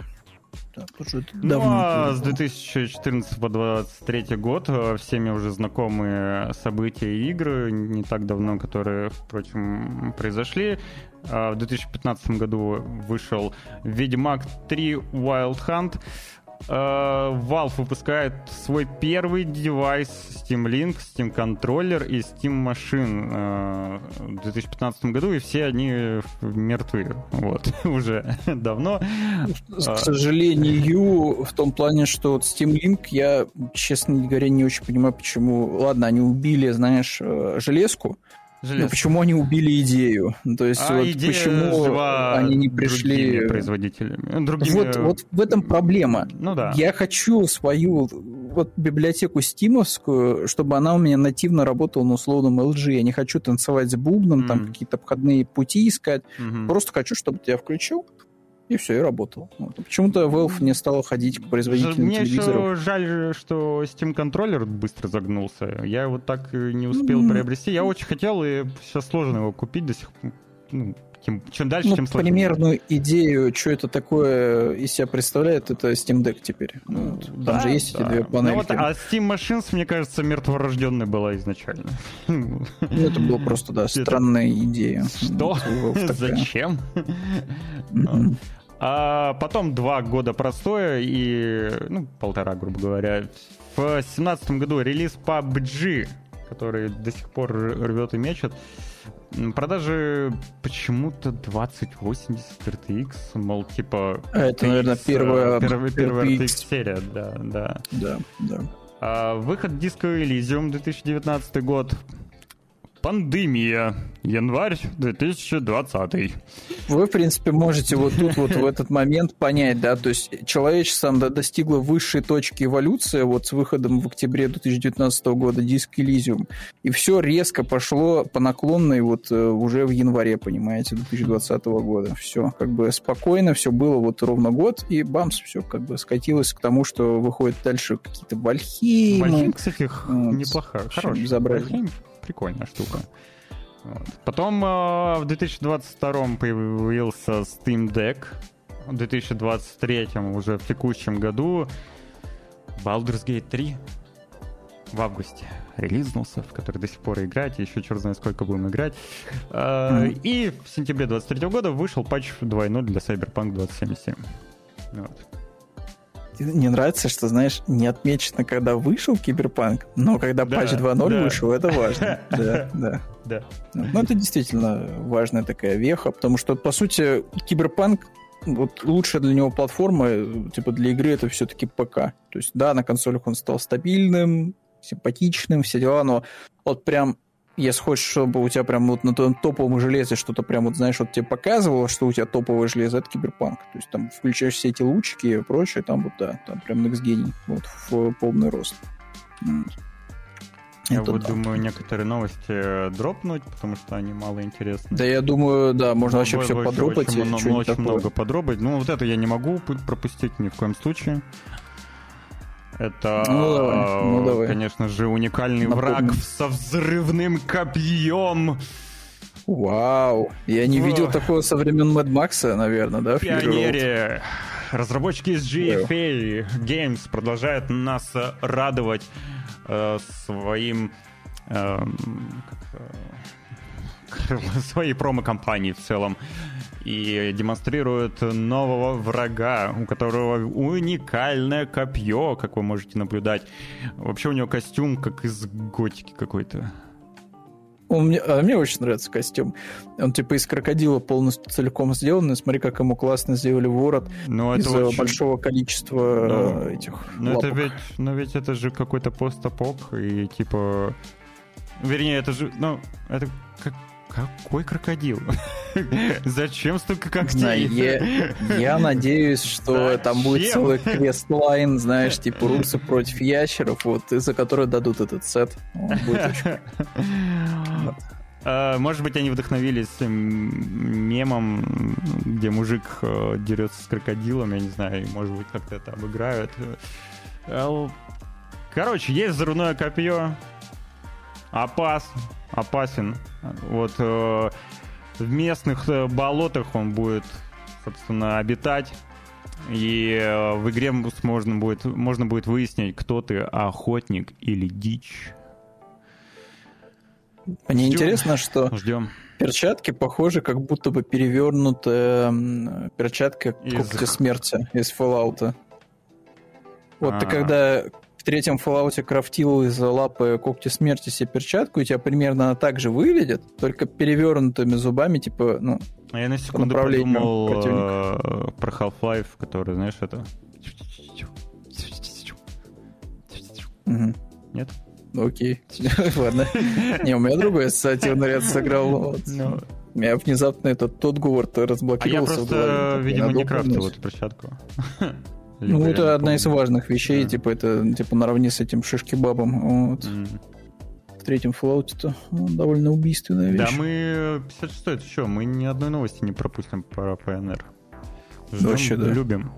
Да, тоже ну, давно а с 2014 по 2023 год э, всеми уже знакомые события и игры, не так давно, которые, впрочем, произошли. А в 2015 году вышел Ведьмак 3 Wild Hunt. Э, Valve выпускает свой первый девайс Steam Link, Steam Controller и Steam Machine э, в 2015 году, и все они мертвы. Вот, (laughs) уже давно. К сожалению, в том плане, что вот Steam Link, я, честно говоря, не очень понимаю, почему... Ладно, они убили, знаешь, э, железку, Железо. Ну, почему они убили идею? То есть, а вот почему они не пришли... производителями? Другими... Вот, вот в этом проблема. Ну да. Я хочу свою вот библиотеку стимовскую, чтобы она у меня нативно работала на условном LG. Я не хочу танцевать с бубном, mm. там какие-то обходные пути искать. Mm-hmm. Просто хочу, чтобы ты я включил, и все, и работал. Вот. Почему-то Valve не стала ходить к производителям Мне телевизоров. еще жаль, что Steam контроллер быстро загнулся. Я его так и не успел приобрести. Я очень хотел, и сейчас сложно его купить до сих пор. Ну, тем, чем дальше, Ну, тем сложнее. примерную идею, что это такое из себя представляет, это Steam Deck теперь. Ну, вот. Там Да, же есть да. эти две Ну панельки. вот, а Steam Machines, мне кажется, мертворожденной была изначально. Ну, это была просто, да, (laughs) странная идея. Что? Зачем? А потом два года простоя и, ну, полтора, грубо говоря. В семнадцатом году релиз PUBG, который до сих пор рвет и мечет. Продажи почему-то 2080 RTX, мол, типа... А это, наверное, RTX, первая- э, первая, первая RTX. RTX серия, да, да. Да, да. А, выход диска Elysium 2019 год. Пандемия. Январь 2020. Вы, в принципе, можете вот тут вот в этот момент понять, да, то есть человечество достигло высшей точки эволюции вот с выходом в октябре 2019 года диск Elysium, и все резко пошло по наклонной вот э, уже в январе, понимаете, 2020 года. Все как бы спокойно, все было вот ровно год, и бамс, все как бы скатилось к тому, что выходит дальше какие-то вальхимы. Вальхейм, кстати, х- Вот. неплохая, хорошая. Вальхейм прикольная штука. Вот. Потом э, в 2022 появился Steam Deck. В 2023 уже в текущем году Baldur's Gate 3 в августе релизнулся, в который до сих пор играете, еще черт знает сколько будем играть. Мгм. И в сентябре 23 года вышел патч 2.0 для Cyberpunk 2077. Вот. Мне нравится, что, знаешь, не отмечено, когда вышел Киберпанк, но когда Да, патч 2.0 да. вышел, это важно. (laughs) Да, да. Да. Ну, это действительно важная такая веха, потому что, по сути, Киберпанк вот лучшая для него платформа, типа для игры это все-таки ПК. То есть, да, на консолях он стал стабильным, симпатичным, все дела, но вот прям если хочешь, чтобы у тебя прям вот на твоем топовом железе что-то прям вот, знаешь, вот тебе показывало, что у тебя топовое железо, это киберпанк. То есть там включаешь все эти лучики и прочее, там вот, да, там прям Next гений, вот, в полный рост. Вот. Я Это вот да. думаю некоторые новости э, дропнуть, потому что они мало интересны. Да, я думаю, да, можно вообще все подропать. Очень, много- очень такое. много подробать. Ну, вот это я не могу пу- пропустить ни в коем случае. Это, Ну, давай, ну, э, давай. конечно же, уникальный Напомню. враг со взрывным копьем. Вау! Я не Во. видел такого со времен Mad Max, наверное, да? Пионере. Разработчики из GFA Games продолжают нас э, радовать э, своим эм, как, э, (laughs) своей промо-компании в целом и демонстрируют нового врага, у которого уникальное копье, как вы можете наблюдать. Вообще у него костюм как из готики какой-то. Он мне, а мне очень нравится костюм. Он типа из крокодила полностью целиком сделан. И смотри, как ему классно сделали ворот Но из это э, очень- большого количества Ну, э, этих Ну это лапок. ведь, ну ведь это же какой-то постапок и типа, вернее это же, ну это как какой крокодил? (laughs) Зачем столько когтей? знаю, я- Я надеюсь, что там будет Зачем? целый questline, знаешь, (laughs) типа русы против ящеров, вот, из-за которой дадут этот сет. Он будет очень (laughs) Вот. А, Может быть, они вдохновились мемом, где мужик э, дерется с крокодилом, я не знаю, может быть, как-то это обыграют. Э, Короче, есть взрывное копье. Опас, опасен. Вот э, в местных э, болотах он будет, собственно, обитать. И э, в игре можно будет, можно будет выяснить, кто ты, охотник или дичь. Мне Ждем. интересно, что Ждем. перчатки похожи, как будто бы перевернутая перчатка Из- смерти из Fallout. Вот ты А. когда в третьем Fallout крафтил из лапы когтя смерти себе перчатку, у тебя примерно она так же выглядит, только перевернутыми зубами, типа, ну, А я на секунду подумал противника. э, про Half-Life, который, знаешь, это... Нет? окей. (laughs) Ладно. Не, у меня другой ассоциативный ряд сыграл. Ну, У меня внезапно этот тот Говард а я разблокировался в голове. просто, видимо, не крафтил эту перчатку. (laughs) Ну, это не одна из помню. важных вещей, Да. типа, это типа наравне с этим шишки-бабом. Вот. М. В третьем Fallout-то ну, довольно убийственная вещь. Да, мы 56 это что? Мы ни одной новости не пропустим про ПНР. Ждем, Вообще, да. любим.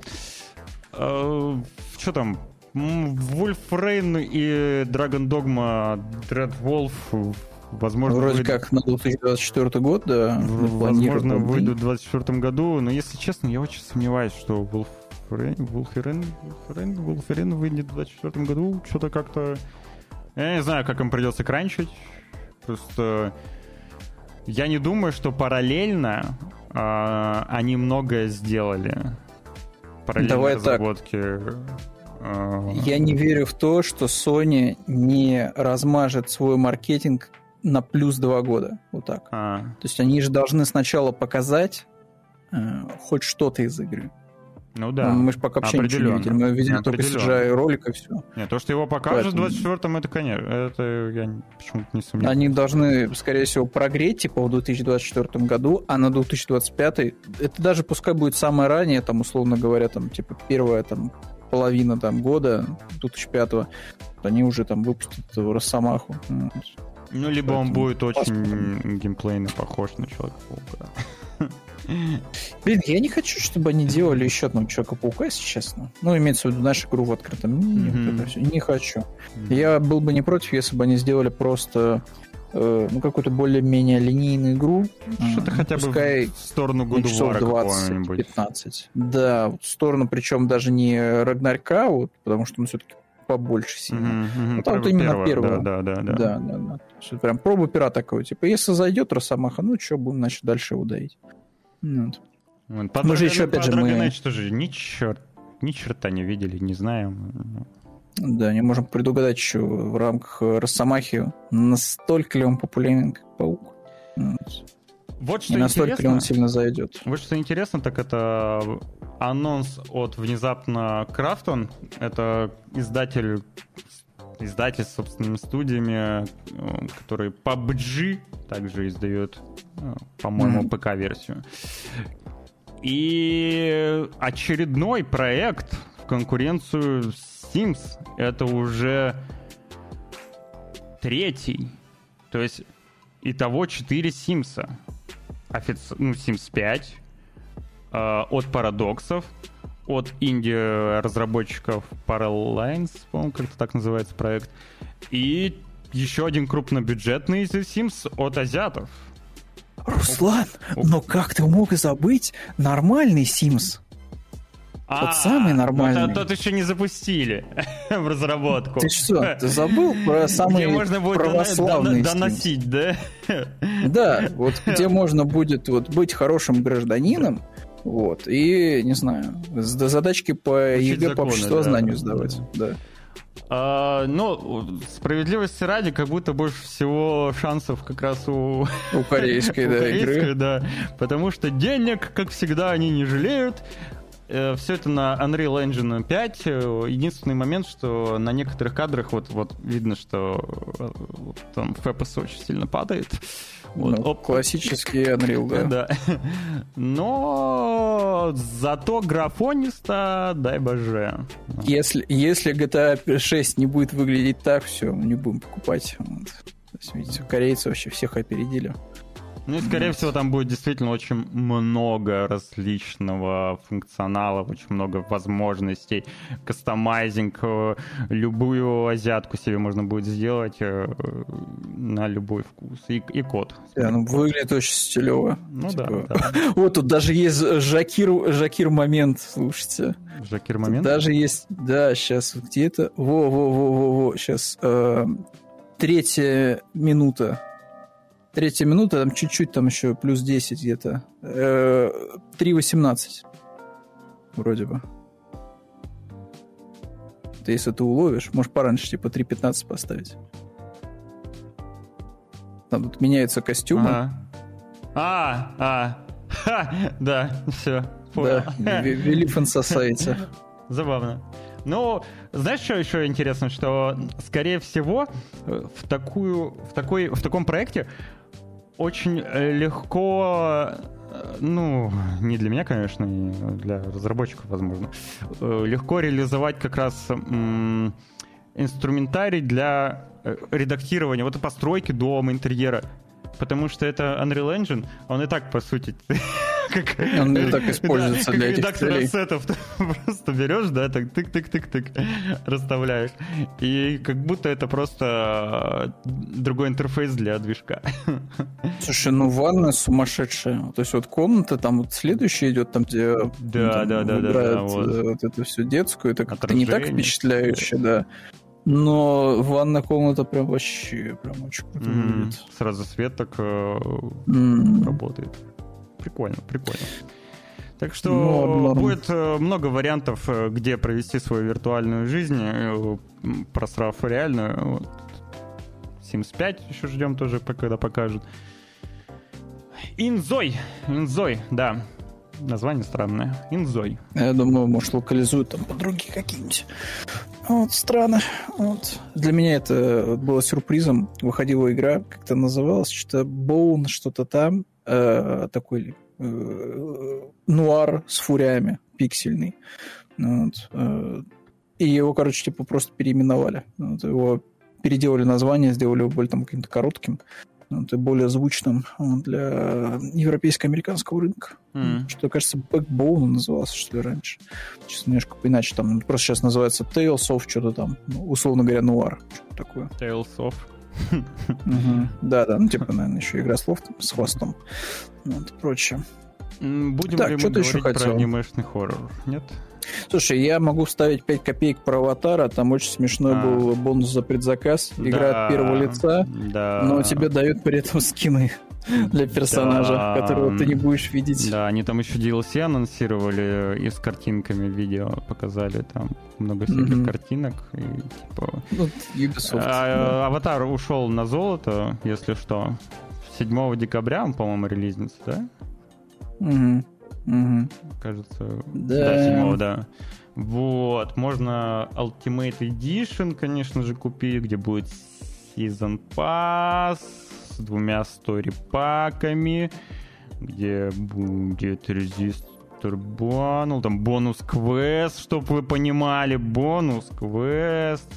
Э, Что там? Wolfrain и Dragon Dogma Dread Wolf возможно, Вроде выйдут- как на 2024 год, да, возможно, выйдут в 2024 году, но если честно, я очень сомневаюсь, что Wolfrain, Wolfrain, Wolfrain, Wolfrain выйдет в 2024 году. Что-то как-то... Я не знаю, как им придется кранчить. Просто я не думаю, что параллельно а, они многое сделали. Параллельно Давай так. разработке. а, Я не верю в то, что Sony не размажет свой маркетинг на плюс два года. Вот так. а, То есть они же должны сначала показать э, хоть что-то из игры. Ну да. Ну, Мы же пока вообще ничего не видели. Мы видели только. CGI ролик и все. Нет, то, что его покажут Поэтому- в 24-м, это, конечно, это я почему-то не сомневаюсь. Они должны, скорее всего, прогреть типа в 2024 году, а на 2025 это даже пускай будет самое раннее, там, условно говоря, там, типа, первая там половина там года 2005 они уже там выпустят Росомаху. Ну, либо он Поэтому будет очень геймплейно похож на Человека-паука. Блин, я не хочу, чтобы они делали еще одного Человека-паука, если честно. Ну, имеется в виду нашу игру в открытом мире. Не хочу. Я был бы не против, если бы они сделали просто э, ну, какую-то более-менее линейную игру. Что-то М, хотя бы в сторону ну, часов Гудувара какого-нибудь. 20-15. Да, в сторону, причем даже не Рагнарька, вот, потому что он все-таки побольше сильно. Мгм. Ну, там вот именно первого. Да, да, да. Да, да. да, да. Прям проба пера такого, типа, если зайдет Росомаха, ну что, будем, значит, дальше его доить. Вот. Вот. По Мы же еще, опять же, мы- Age тоже ни, черт, ни черта не видели, не знаем. Да, не можем предугадать еще в рамках Росомахи, настолько ли он популярен, как паук. Вот. Вот что И настолько ли он сильно зайдет. Вот что интересно, так это анонс от внезапно Крафтон. Это издатель издатель с собственными студиями, э, который PUBG также издает, э, по-моему, Мгм. ПК-версию. И очередной проект в конкуренцию с Sims. Это уже третий. То есть итого 4 Симса. Офици... Ну, Sims 5 э, от Парадоксов, от инди-разработчиков Paralines, по-моему, как-то так называется проект, и еще один крупнобюджетный Sims от азиатов. Руслан, но как ты мог забыть нормальный Sims? А, самый ну, нормальный. тот, тот еще не запустили (laughs) в разработку. Ты что, ты забыл про самый Где можно будет православный Sims? доносить, да? Да, вот где можно будет вот быть хорошим гражданином, вот, и, не знаю, задачки по Учить ЕГЭ по законы, обществознанию да. сдавать. Да. А, ну, справедливости ради, как будто больше всего шансов как раз у У корейской, (laughs) у да, корейской, игры. да. Потому что денег, как всегда, они не жалеют. Все это на Unreal Engine 5. Э, Единственный момент, что на некоторых кадрах вот, вот видно, что э, там FPS очень сильно падает. Вот, Ну, оп, классический Unreal, да. да. Но зато графониста, дай боже. Если, если GTA 6 не будет выглядеть так, все, не будем покупать. Вот. То есть, видите, корейцы вообще всех опередили. Ну и, скорее всего, там будет действительно очень много различного функционала, очень много возможностей. Кастомайзинг, э, любую азиатку себе можно будет сделать э, на любой вкус. И, и код. Да, ну, выглядит очень стилево. Ну Типа, да, да. (laughs) Вот тут даже есть Жакир, Жакир момент, слушайте. Жакир Тут момент. Даже есть, да, сейчас где это? Во, во, во, во, во, сейчас третья минута. Третья минута, там чуть-чуть, там еще плюс 10 где-то. Э, 3.18. Вроде бы. Ты если ты уловишь, можешь пораньше, типа 3.15 поставить. Там тут меняются костюмы. Ага. А, а, Ха, да, все, понял. Да, в- Вели Fan Society. Забавно. Ну, знаешь, что еще интересно, что, скорее всего, э, в, такую, в, такой, в таком проекте очень э, легко, э, ну, не для меня, конечно, для разработчиков, возможно, э, легко реализовать как раз инструментарий для редактирования, вот и постройки дома, интерьера. Потому что это Unreal Engine, он и так, по сути, (laughs) как... Он так используется да, для как этих редактор целей. ассетов. Ты (laughs) просто берешь, да, так тык-тык-тык-тык, расставляешь. И как будто это просто другой интерфейс для движка. (laughs) Слушай, ну ванна сумасшедшая. То есть вот комната, там вот следующая идет, там где Да, там, да, да, да, вот. э, вот это все детскую, это как-то не так впечатляюще, да. Но ванная комната прям вообще прям очень круто выглядит. Сразу свет так э, М. работает. Прикольно, прикольно. Так что Норм, норм. будет э, много вариантов, э, где провести свою виртуальную жизнь, э, просрав реальную. Sims 5 еще ждем тоже, когда покажут. Инзой. Инзой, да. Название странное. Инзой. Я думаю, может, локализуют там подруги какие-нибудь. Вот, странно. Вот. Для меня это было сюрпризом. Выходила игра, как-то называлась, что-то Bone, что-то там. Э, такой э, нуар с фурями, пиксельный. Вот. э, и его, короче, типа просто переименовали. Вот, его переделали название, сделали его более там каким-то коротким. Вот, и более звучным для европейско-американского рынка. М. Что, кажется, Backbone назывался, что ли, раньше. Сейчас немножко поиначе там. Просто сейчас называется Tales of что-то там. Ну, условно говоря, Нуар. Что-то такое. Tales of. Мгм. Да-да, ну, типа, (laughs) наверное, еще игра слов с хвостом. Вот, и прочее. Будем Так, ли мы что ты еще говорить про хотел? анимешный хоррор? Нет? Слушай, я могу вставить 5 копеек про аватара. Там очень смешной А. был бонус за предзаказ. Игра Да, от первого лица. Да. Но тебе дают при этом скины (laughs) для персонажа, Да. которого ты не будешь видеть. Да, они там еще DLC анонсировали и с картинками видео показали там много всяких Мгм. картинок и типа. Ну, Ubisoft. да. А, Аватар ушел на золото, если что. 7 декабря он, по-моему, релизнится, да? Мгм. Мгм. Кажется. Да. 7 да. Вот, можно Ultimate Edition, конечно же, купить, где будет Season Pass с двумя стори-паками, где будет Resistor Bundle, там бонус-квест, чтобы вы понимали, бонус-квест,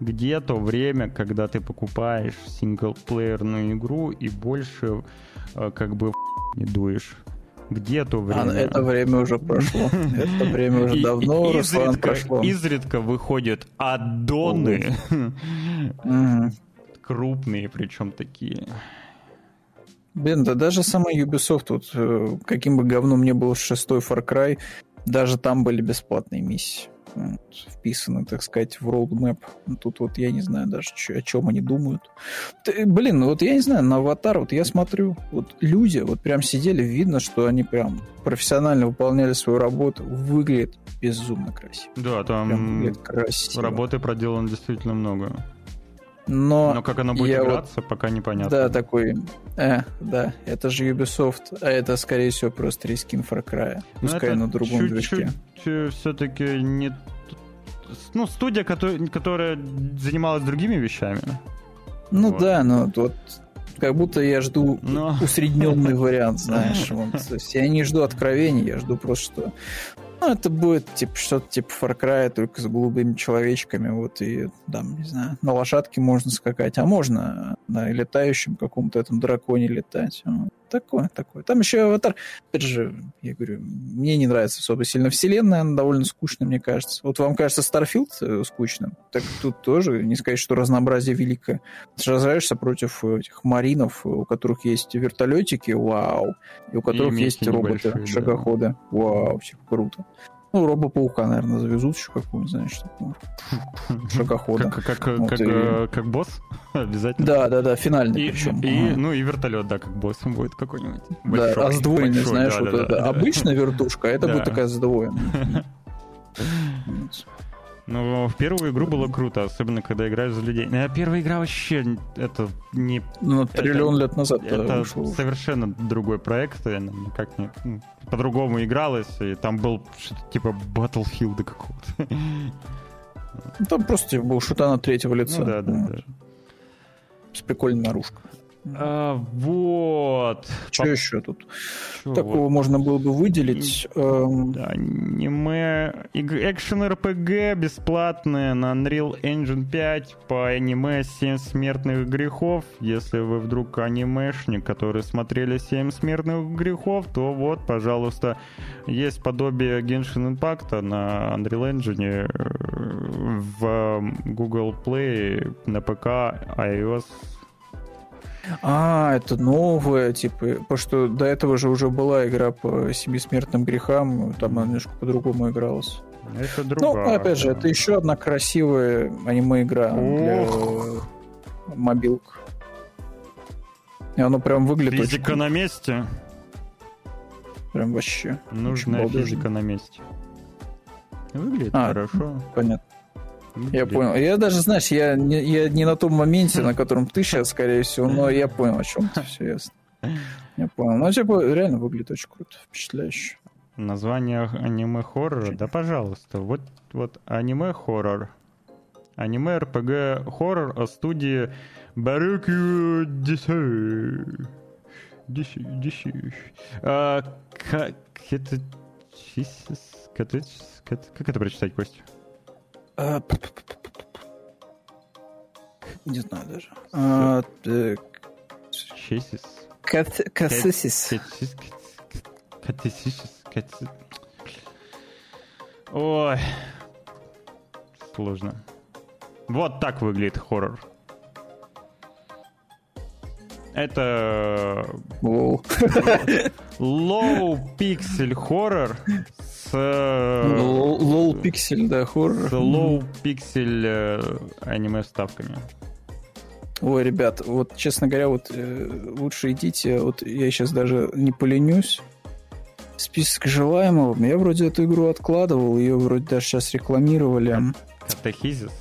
где то время, когда ты покупаешь синглплеерную игру и больше э, как бы (laughs) не дуешь. Где то время? А, это время уже прошло. Это время уже давно, Руслан, прошло. изредка выходят аддоны, (laughs) крупные причем такие. Блин, да даже сама Ubisoft, вот, э, каким бы говном ни был шестой Far Cry, даже там были бесплатные миссии. Вписаны, так сказать, в roadmap. Ну, Тут вот я не знаю даже, о чем они думают. Ты- блин, ну вот я не знаю, на аватар, вот я смотрю, вот люди вот прям сидели, видно, что они прям профессионально выполняли свою работу. Выглядит безумно красиво. Да, там красиво. работы проделано действительно много. Но, Но как оно будет я вот- играться, пока непонятно. Да, такой, э, да, это же Ubisoft, а это, скорее всего, просто рескин Far Cry. Но Пускай на другом движке. Все-таки не... Ну, студия, которая, которая занималась другими вещами. Ну Вот. да, но вот как будто я жду Но... (laughs) усредненный вариант, знаешь. Вот. То есть я не жду откровений, я жду просто, что ну, это будет типа что-то типа Far Cry, только с голубыми человечками, вот, и там, не знаю, на лошадке можно скакать, а можно на летающем каком-то этом драконе летать. Вот. Такое, такое. Там еще аватар, опять же, я говорю, мне не нравится особо сильно вселенная, она довольно скучная, мне кажется. Вот вам кажется Starfield э, скучным, так тут тоже не сказать, что разнообразие великое. Сражаешься против этих маринов, у которых есть вертолетики, вау, и у которых мехи есть роботы, небольшие, да. шагоходы, вау, типа круто. Ну, робопаука, наверное, завезут еще какую-нибудь, знаешь, такую. (laughs) Шагохода. Как, как, Вот как, и- э, как босс, (laughs) обязательно. Да, да, да, финальный И, причем. и, Ага. ну и вертолет, да, как боссом будет какой-нибудь. Да, а сдвоенный, большой, знаешь, да, вот да, это да, да. обычная вертушка, а это Да. будет такая сдвоенная. (laughs) Ну, в первую игру было круто, особенно когда играешь за людей. А первая игра вообще это не Ну, триллион лет назад это уже. совершенно другой проект, она никак не ну, по-другому игралась, и там был что-то типа Battlefield какого-то. Ну, Там просто типа, был шутана третьего лица. Ну да, да, Вот. да. С прикольной наружкой. А, вот. Что По... еще тут Чё такого вот? можно было бы выделить? Эм... Да, аниме, экшен RPG бесплатные на Unreal Engine 5 по аниме 7 смертных грехов. Если вы вдруг анимешник, который смотрели 7 смертных грехов, то вот, пожалуйста, есть подобие Genshin Impact на Unreal Engine э, в Google Play на ПК, iOS а, это новое, типа, потому что до этого же уже была игра по семи смертным грехам, там она немножко по-другому игралась. Это другая. Ну, опять же, это еще одна красивая аниме-игра для мобилок. И оно прям выглядит Физика очень... на месте. Прям вообще. Нужная физика на месте. Выглядит а, хорошо. Понятно. Я понял. Я даже, знаешь, я не, я не на том моменте, на котором ты сейчас, скорее всего, но я понял, о чем ты, все ясно. Я понял. Ну, типа, реально выглядит очень круто, впечатляюще. Название аниме-хоррора? Да, пожалуйста. Вот, вот аниме-хоррор. Аниме-РПГ-хоррор от студии Baruki DC. DC, DC. А, как это... Как это прочитать, Костя? А, не знаю даже. А, Чесис. Кассисис. Ой. Сложно. Вот так выглядит хоррор. Это... Low pixel хоррор (laughs) с... Low pixel, да, хоррор. С low pixel э, аниме вставками. Ой, ребят, вот, честно говоря, вот э, лучше идите, вот я сейчас даже не поленюсь. Список желаемого. Я вроде эту игру откладывал, ее вроде даже сейчас рекламировали. Катехизис?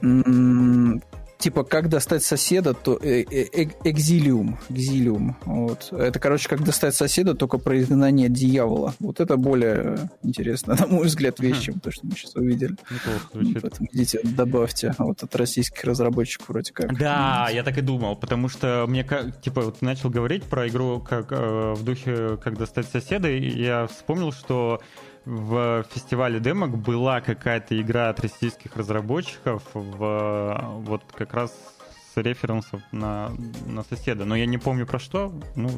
Mm-hmm типа, как достать соседа, то э, э, экзилиум. экзилиум. Вот. Это, короче, как достать соседа, только про изгнание дьявола. Вот это более интересно, (laughs) на мой взгляд, вещь, чем то, что мы сейчас увидели. Поэтому идите, добавьте. Вот от российских разработчиков вроде как. Да, я так и думал, потому что мне типа, вот начал говорить про игру как э, в духе, как достать соседа, и я вспомнил, что в фестивале демок была какая-то игра от российских разработчиков в вот как раз с референсом на, на соседа. Но я не помню про что. Ну,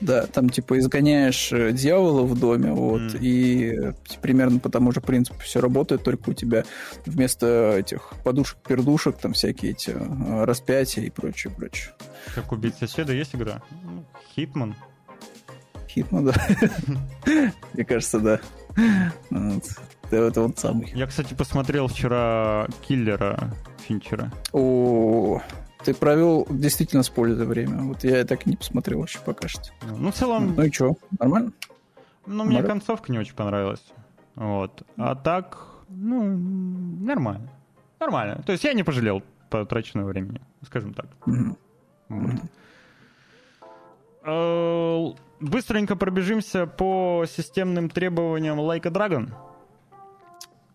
да, там типа изгоняешь э, дьявола в доме, вот, mm. и примерно по тому же принципу все работает, только у тебя вместо этих подушек-пердушек там всякие эти э, распятия и прочее, прочее. Как убить соседа есть игра? Хитман. Хитман, да. (laughs) Мне кажется, да. Вот. Это он самый. Я, кстати, посмотрел вчера Киллера Финчера. О, ты провел действительно с пользой время. Вот я так и не посмотрел еще пока что. Ну, в целом... Ну и что, нормально? Ну, мне концовка не очень понравилась. Вот. А так, ну, нормально. Нормально. То есть я не пожалел потраченного времени, скажем так. Mm-hmm. Вот. Быстренько пробежимся по системным требованиям Like a Dragon.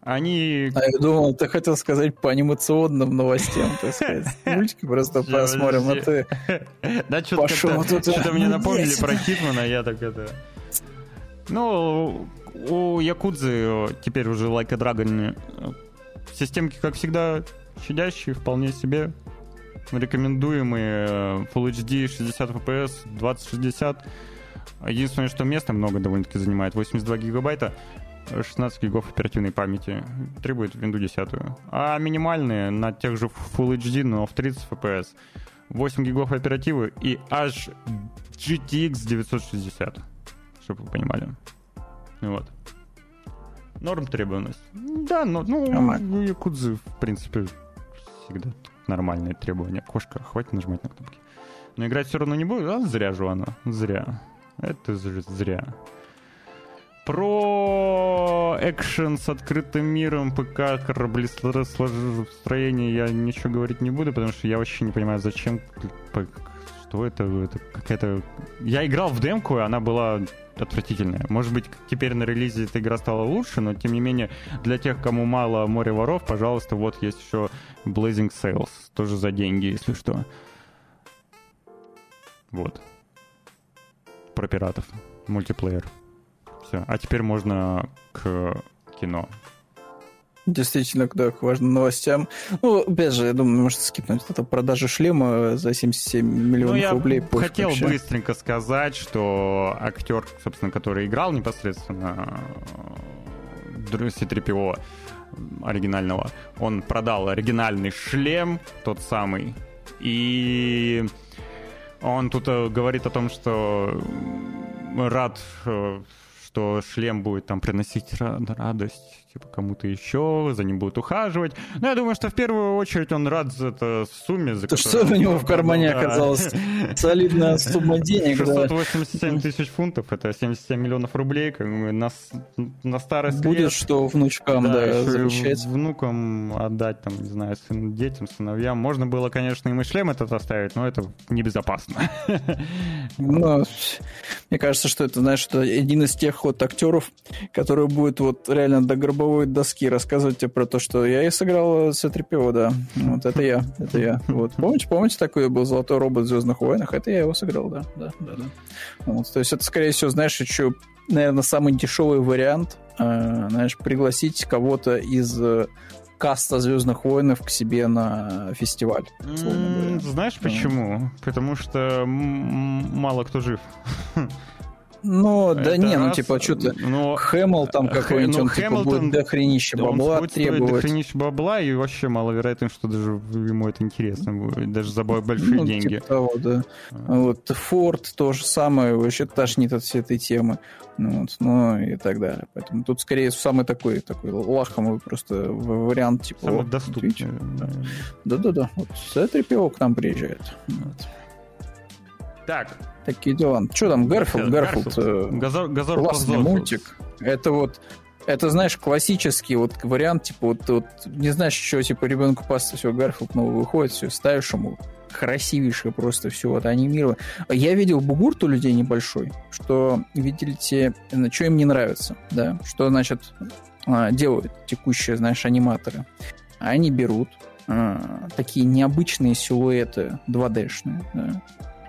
Они... А я думал, ты хотел сказать по анимационным новостям, так сказать. (laughs) Мультики просто посмотрим, а ты Да что-то что мне напомнили про Хитмана, я так это... Ну, у Якудзы теперь уже Like a Dragon. Системки, как всегда, щадящие, вполне себе. Рекомендуемые Full HD 60 FPS 2060 Единственное, что места много довольно-таки занимает. 82 гигабайта, 16 гигов оперативной памяти. Требует Windows 10. А минимальные на тех же Full HD, но в 30 FPS. 8 гигов оперативы и аж GTX 960. Чтобы вы понимали. Вот. Норм требованность. Да, но ну, Якудзы, в принципе, всегда нормальные требования. Кошка, хватит нажимать на кнопки. Но играть все равно не будет, а зря же она. Зря. Это зря. Про экшен с открытым миром, ПК, кораблестроение я ничего говорить не буду, потому что я вообще не понимаю, зачем, что это, это какая-то... Я играл в демку, и она была отвратительная. Может быть, теперь на релизе эта игра стала лучше, но тем не менее, для тех, кому мало море воров, пожалуйста, вот есть еще Blazing Sales, тоже за деньги, если что. Вот. Про пиратов. Мультиплеер. Все. А теперь можно к кино. Действительно, да, к важным новостям. Ну, опять же, я думаю, можно скипнуть. Это продажа шлема за 77 миллионов ну, я рублей. хотел вообще. быстренько сказать, что актер, собственно, который играл непосредственно C-3PO оригинального, он продал оригинальный шлем, тот самый, и он тут э, говорит о том, что рад, э, что шлем будет там приносить радость типа кому-то еще, за ним будут ухаживать. Но я думаю, что в первую очередь он рад за это сумме. За То что у него в кармане да. оказалась (laughs) солидная сумма денег. 687 да. тысяч фунтов, это 77 миллионов рублей, как бы на, на старость Будет лет. что внучкам, да, да завещать. внукам отдать, там, не знаю, сын, детям, сыновьям. Можно было, конечно, им и шлем этот оставить, но это небезопасно. (laughs) Ну, мне кажется, что это, знаешь, что один из тех вот актеров, который будет вот реально до гроба гробовой доски рассказывать тебе про то, что я и сыграл с 3 да. Вот это я, это я. Вот. Помните, помните, такой был золотой робот в Звездных войнах? Это я его сыграл, да. да, да, да. Вот. То есть это, скорее всего, знаешь, еще, наверное, самый дешевый вариант, э, знаешь, пригласить кого-то из э, каста Звездных войнов к себе на фестиваль. Знаешь почему? Потому что мало кто жив. (laughs) Ну, да не, ну типа, что ты, но... Хэмл там какой-нибудь, он типа будет дохренище бабла он требовать. дохренище бабла, и вообще маловероятно, что даже ему это интересно будет, даже за большие ну, деньги. Типа того, да. А. Вот, Форд то же самое, вообще тошнит от всей этой темы. Ну, вот, ну и так далее. Поэтому тут скорее самый такой, такой лахомый просто вариант, типа... Самый доступный. Да-да-да. Вот C-3PO к нам приезжает. Вот. Так. Такие дела. Что там, Гарфилд? Гарфилд. Э, Газор классный мультик. Это вот это, знаешь, классический вот вариант, типа, вот, вот не знаешь, что, типа, ребенку паста, все, Гарфилд новый выходит, все, ставишь ему красивейшее просто все вот анимировано. Я видел бугурт у людей небольшой, что, видите, что им не нравится, да, что, значит, а, делают текущие, знаешь, аниматоры. Они берут а, такие необычные силуэты 2D-шные, да,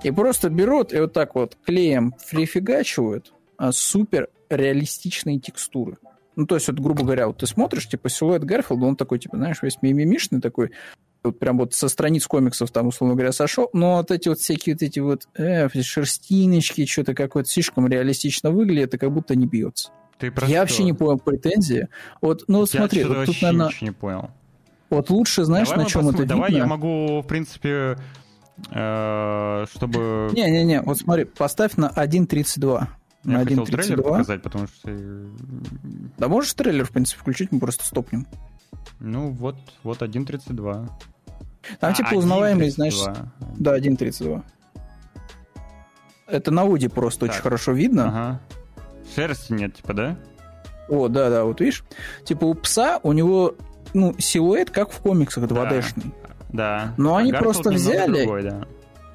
и просто берут и вот так вот клеем прифигачивают а, супер реалистичные текстуры. Ну, то есть, вот, грубо говоря, вот ты смотришь, типа, силуэт Гарфилда, он такой, типа, знаешь, весь мимимишный такой, вот прям вот со страниц комиксов там, условно говоря, сошел, но вот эти вот всякие вот эти вот э, шерстиночки, что-то какое-то слишком реалистично выглядит, это как будто не бьется. Ты Я что? вообще не понял претензии. Вот, ну, Я смотри, вот тут, наверное... не понял. Вот лучше, знаешь, давай на чем это Давай видно? я могу, в принципе, чтобы... Не-не-не, вот смотри, поставь на 1.32. Я на хотел трейлер показать, потому что... Да можешь трейлер, в принципе, включить, мы просто стопнем. Ну, вот, вот 1.32. Там, а, типа, узнаваемый, знаешь... Да, 1.32. Это на Ауди просто так. очень хорошо видно. Ага. Шерсти нет, типа, да? О, да-да, вот видишь? Типа у пса, у него ну, силуэт, как в комиксах 2D-шный. Да. Но они просто взяли другой, да.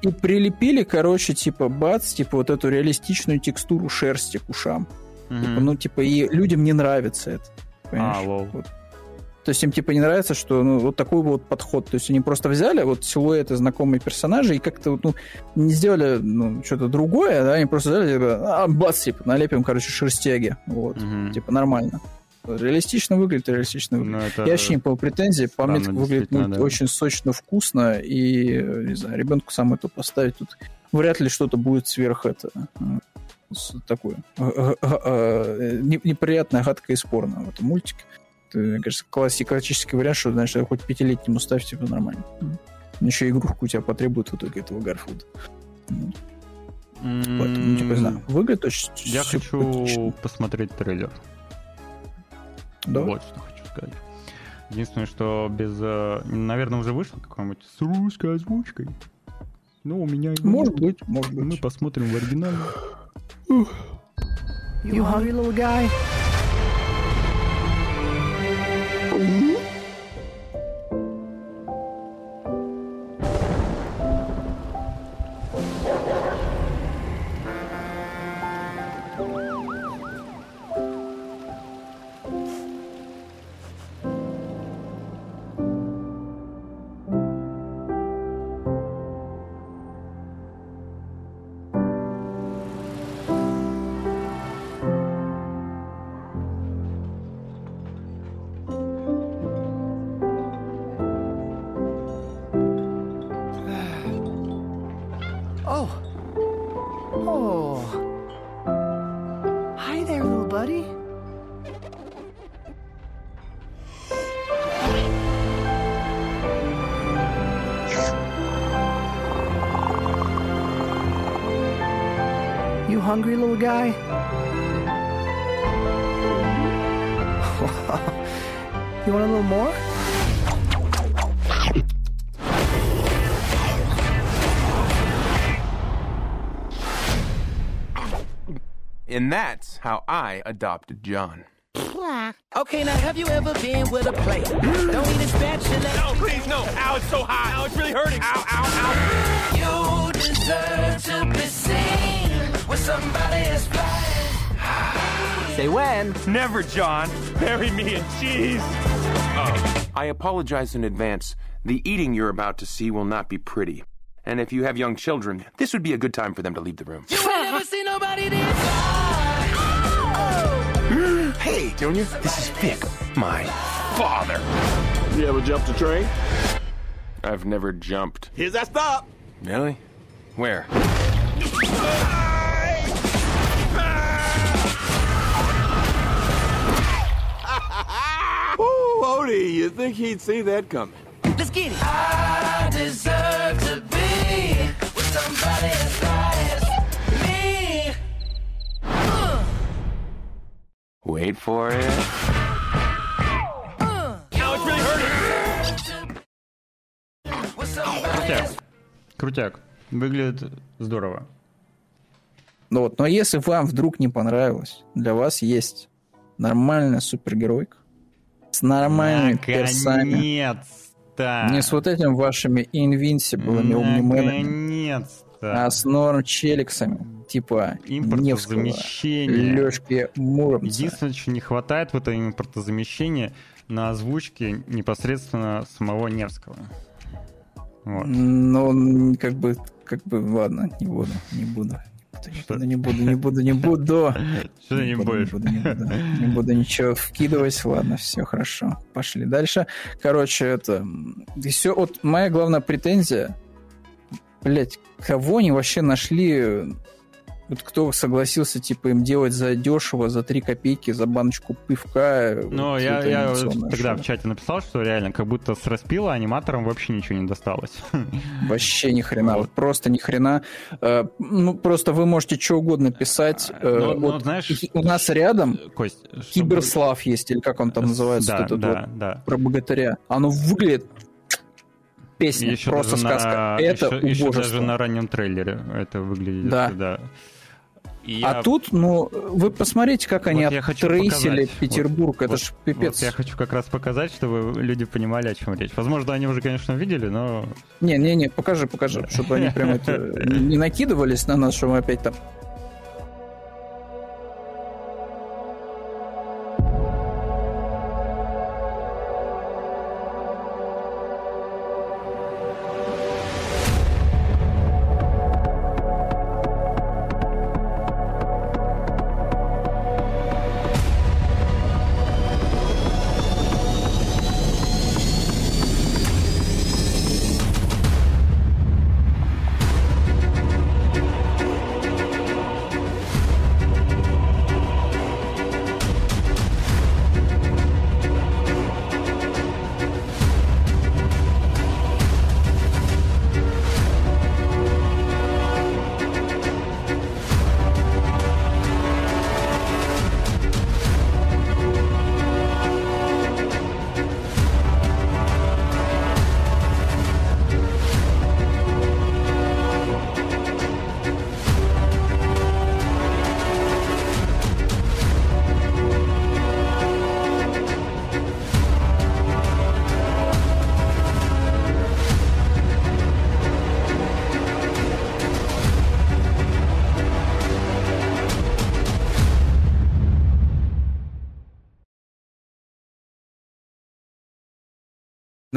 и прилепили, короче, типа, бац, типа, вот эту реалистичную текстуру шерсти к ушам. Угу. Типа, ну, типа, и людям не нравится это. Понимаешь? А, лол. Вот. То есть им типа не нравится, что ну, вот такой вот подход. То есть они просто взяли вот силуэты знакомые персонажи и как-то вот, ну, не сделали ну, что-то другое, да, они просто взяли, типа, а, бац, типа, налепим, короче, шерстяги. Вот, угу. типа, нормально. Реалистично выглядит, реалистично выглядит. Ну, это... Я вообще не понял претензий. По мне, выглядит ну, да. очень сочно, вкусно. И, не знаю, ребенку сам это поставить тут вряд ли что-то будет сверх это такое неприятное, гадкое и спорное в этом мультике. Это, мне кажется, классический вариант, что, знаешь, хоть пятилетнему ставь, типа, нормально. Еще игрушку у тебя потребует в итоге этого Гарфилда. Поэтому, типа, знаю, выглядит очень Я хочу посмотреть трейлер. Да? Вот что хочу сказать. Единственное, что без... Э, наверное, уже вышло какой-нибудь с русской озвучкой. Ну, у меня... Может быть, может быть. Мы посмотрим в оригинале. You hungry little guy? Guy? (laughs) you want a little more? And that's how I adopted John. Okay, now have you ever been with a plate? Don't need a spatula. No, please, no. Ow, it's so hot. Ow, it's really hurting. Ow, ow, ow, You deserve to be seen with somebody as fly. (sighs) Say when. Never, John. Bury me in cheese. Oh. I apologize in advance. The eating you're about to see will not be pretty. And if you have young children, this would be a good time for them to leave the room. You ain't never seen nobody this fly. (gasps) Hey, Junior, this is Vic, my father. You ever jumped a train? I've never jumped. Here's that stop. Really? Where? (laughs) Ooh, Odie, you think he'd see that coming? Let's get it. I deserve to be with somebody as fly as me. Uh, Wait for it. uh. Ow, it's really hurting. Крутяк. Крутяк. Выглядит здорово. Ну вот, но если вам вдруг не понравилось, для вас есть нормальная супергеройка с нормальными персами. Наконец-то! Не с вот этим вашими инвинсиблами умнименами, Наконец-то! а с норм челиксами, типа Невского, Импортозамещение. Лёшки Муромца. Единственное, чего не хватает в этом импортозамещении, на озвучке непосредственно самого Невского. Вот. Ну, как бы, как бы, ладно, не буду, не буду. Что? Не буду, не буду, не буду. (laughs) Что ты не буду, будешь? буду, не буду. Не буду ничего вкидывать. Ладно, все хорошо. Пошли дальше. Короче, это... И все. Вот моя главная претензия... Блять, кого они вообще нашли... Вот кто согласился, типа, им делать за дешево, за 3 копейки, за баночку пивка. Ну, вот я, я тогда в чате написал, что реально как будто с распила аниматорам вообще ничего не досталось. (laughs) Вообще ни хрена, вот просто ни хрена. Э, Ну, просто вы можете что угодно писать. Э, Ну, ну, вот знаешь, и- у нас рядом Кость, чтобы- Киберслав есть, или как он там называется, Да, этот да, вот да. про богатыря. Оно выглядит песня, Еще просто сказка. на- Это еще, еще даже на раннем трейлере это выглядит. Да. да. И А я- тут, ну, вы посмотрите, как они Вот оттрейсили. Петербург. Это вот- ж пипец. Вот я хочу как раз показать, чтобы люди понимали, о чем речь. Возможно, они уже, конечно, видели, но Не-не-не, покажи, покажи, чтобы они прям это (laughs) не накидывались на нас, что мы опять там...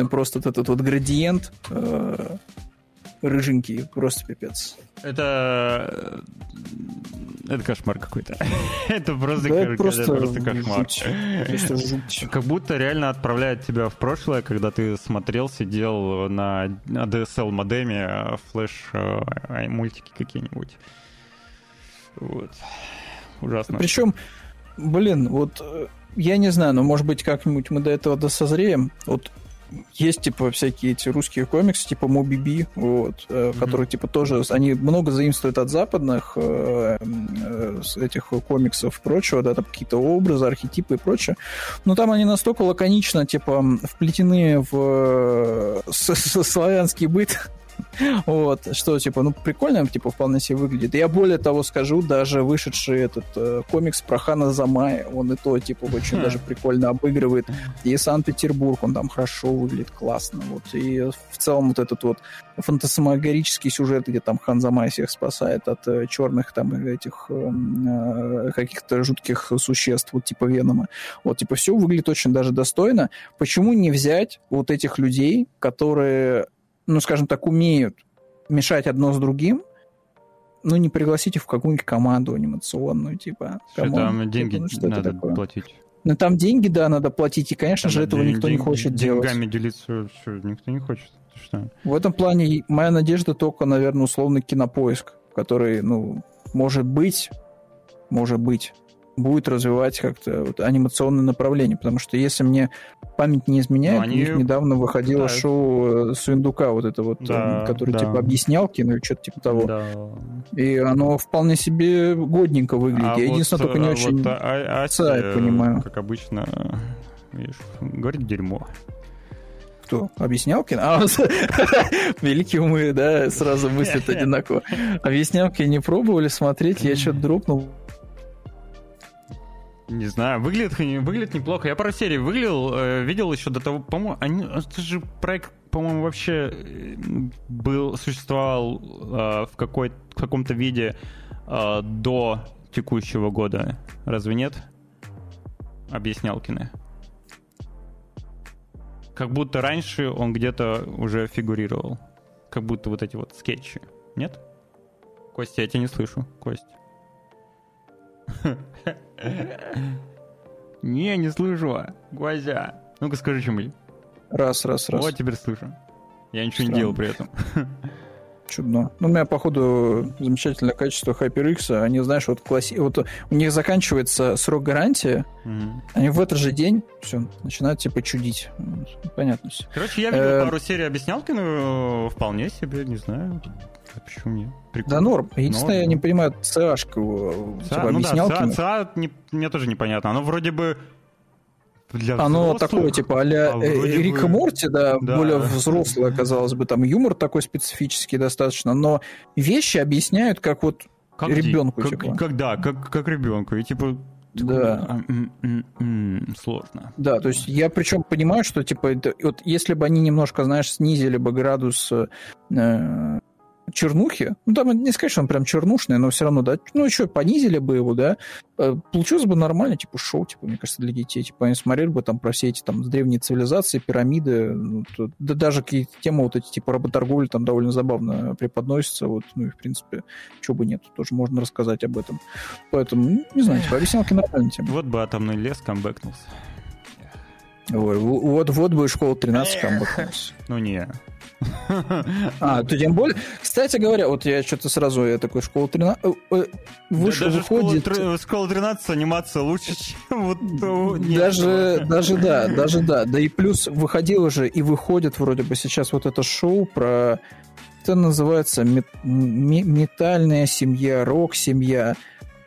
Ну, Просто вот этот вот градиент э, рыженький, просто пипец. это... э, Это кошмар какой-то. (laughs) Это просто, Да, ка- просто это просто кошмар. жуть. Просто жуть. Как будто реально отправляет тебя в прошлое, когда ты смотрел, сидел на ADSL модеме флеш э, мультики какие-нибудь. Вот. Ужасно. Причем, блин, вот э, я не знаю, но может быть как-нибудь мы до этого досозреем. Вот есть, типа, всякие эти русские комиксы, типа Моби Би, вот, э, которые, типа, тоже, они много заимствуют от западных э, э, этих комиксов и прочего, да, там какие-то образы, архетипы и прочее. Но там они настолько лаконично, типа, вплетены в э, славянский быт, (laughs) (laughs) вот, что, типа, ну, прикольно, типа, вполне себе выглядит. Я более того скажу, даже вышедший этот э, комикс про Хана Замая, он и то, типа, очень даже прикольно обыгрывает и Санкт-Петербург, он там хорошо выглядит, классно, вот, и в целом вот этот вот фантасмагорический сюжет, где там Хан Замай всех спасает от э, черных там этих эм, э, каких-то жутких существ, вот типа Венома, вот, типа, все выглядит очень даже достойно. Почему не взять вот этих людей, которые ну, скажем так, умеют мешать одно с другим, ну, не пригласить их в какую-нибудь команду анимационную, типа, Что там деньги ну, что надо такое? платить. Ну, там деньги, да, надо платить, и, конечно же, Там этого ден- никто не хочет делать. Деньгами делиться что, никто не хочет. Что? В этом плане моя надежда только, наверное, условный кинопоиск, который, ну, может быть, может быть, будет развивать как-то вот анимационное направление, потому что если мне память не изменяет, Ну, они у них недавно выходило пытаются. шоу э, Сундука, вот это вот, Да, э, который да. типа объяснялки, ну и что-то типа того. Да. И оно вполне себе годненько выглядит. А Я вот, единственное, только не а очень... вот, а- Ася, сайт понимаю. как обычно, видишь, говорит дерьмо. Кто? Объяснялки? А, (laughs) великие умы, да, сразу мыслят (laughs) одинаково. Объяснялки не пробовали смотреть, я что-то дропнул. Не знаю, выглядит, выглядит неплохо. Я пару серий выглядел, э, видел еще до того, по-моему, это же проект, по-моему, вообще э, был, существовал э, в, какой, в каком-то виде до текущего года. Разве нет? Объяснялкины. Как будто раньше он где-то уже фигурировал. Как будто вот эти вот скетчи. Нет? Костя, я тебя не слышу. Кость. (laughs) Не, не слышу. Гвоздя. Ну-ка скажи что-нибудь. Раз, раз, раз. Вот теперь слышу. Я ничего не Странно. делал при этом. (laughs) Чудно. Ну, у меня, походу, замечательное качество HyperX. Они, знаешь, вот, класси... вот у них заканчивается срок гарантии, Мгм. они в этот же день все начинают типа чудить. Понятно все. Короче, я видел Э, пару серий объяснялки, но вполне себе, не знаю. А Почему нет? Прикольно. Да, норм. Единственное, я Норм. не понимаю, ЦАшка его, ЦА- типа, ну да. ЦА, ЦА не- мне тоже непонятно. Оно вроде бы для Оно взрослых, такое, типа, а-ля а э, Рик и бы- Морти, да, Да. более взрослое, казалось бы, там юмор такой специфический достаточно, но вещи объясняют как вот как ребенку, ди- типа. Как, как- да, как, как ребенку. И типа... Да. а, сложно. Да, то есть я причем понимаю, что типа это- вот если бы они немножко, знаешь, снизили бы градус э, чернухи, ну там не сказать, что он прям чернушный, но все равно, да, ну еще понизили бы его, да, э, получилось бы нормально, типа шоу, типа, мне кажется, для детей, типа они смотрели бы там про все эти там древние цивилизации, пирамиды, ну, то- да даже какие-то темы вот эти типа работорговли там довольно забавно преподносятся, вот, ну и в принципе, чего бы нет, тоже можно рассказать об этом. Поэтому, ну, не знаю, типа объяснялки нормальная тема. Вот бы атомный лес камбэкнулся. Ой, в- вот, вот бы школа 13 камбэкнулась. Ну не. А, то тем более. Кстати говоря, вот я что-то сразу, я такой, школа 13... э, э, Вышел, Даже выходит... Школа, тр- школа 13 анимация лучше, чем вот... Даже, даже да, (laughs) даже да. Да и плюс выходило же и выходит вроде бы сейчас вот это шоу про... Это называется мет- ме- метальная семья, рок-семья.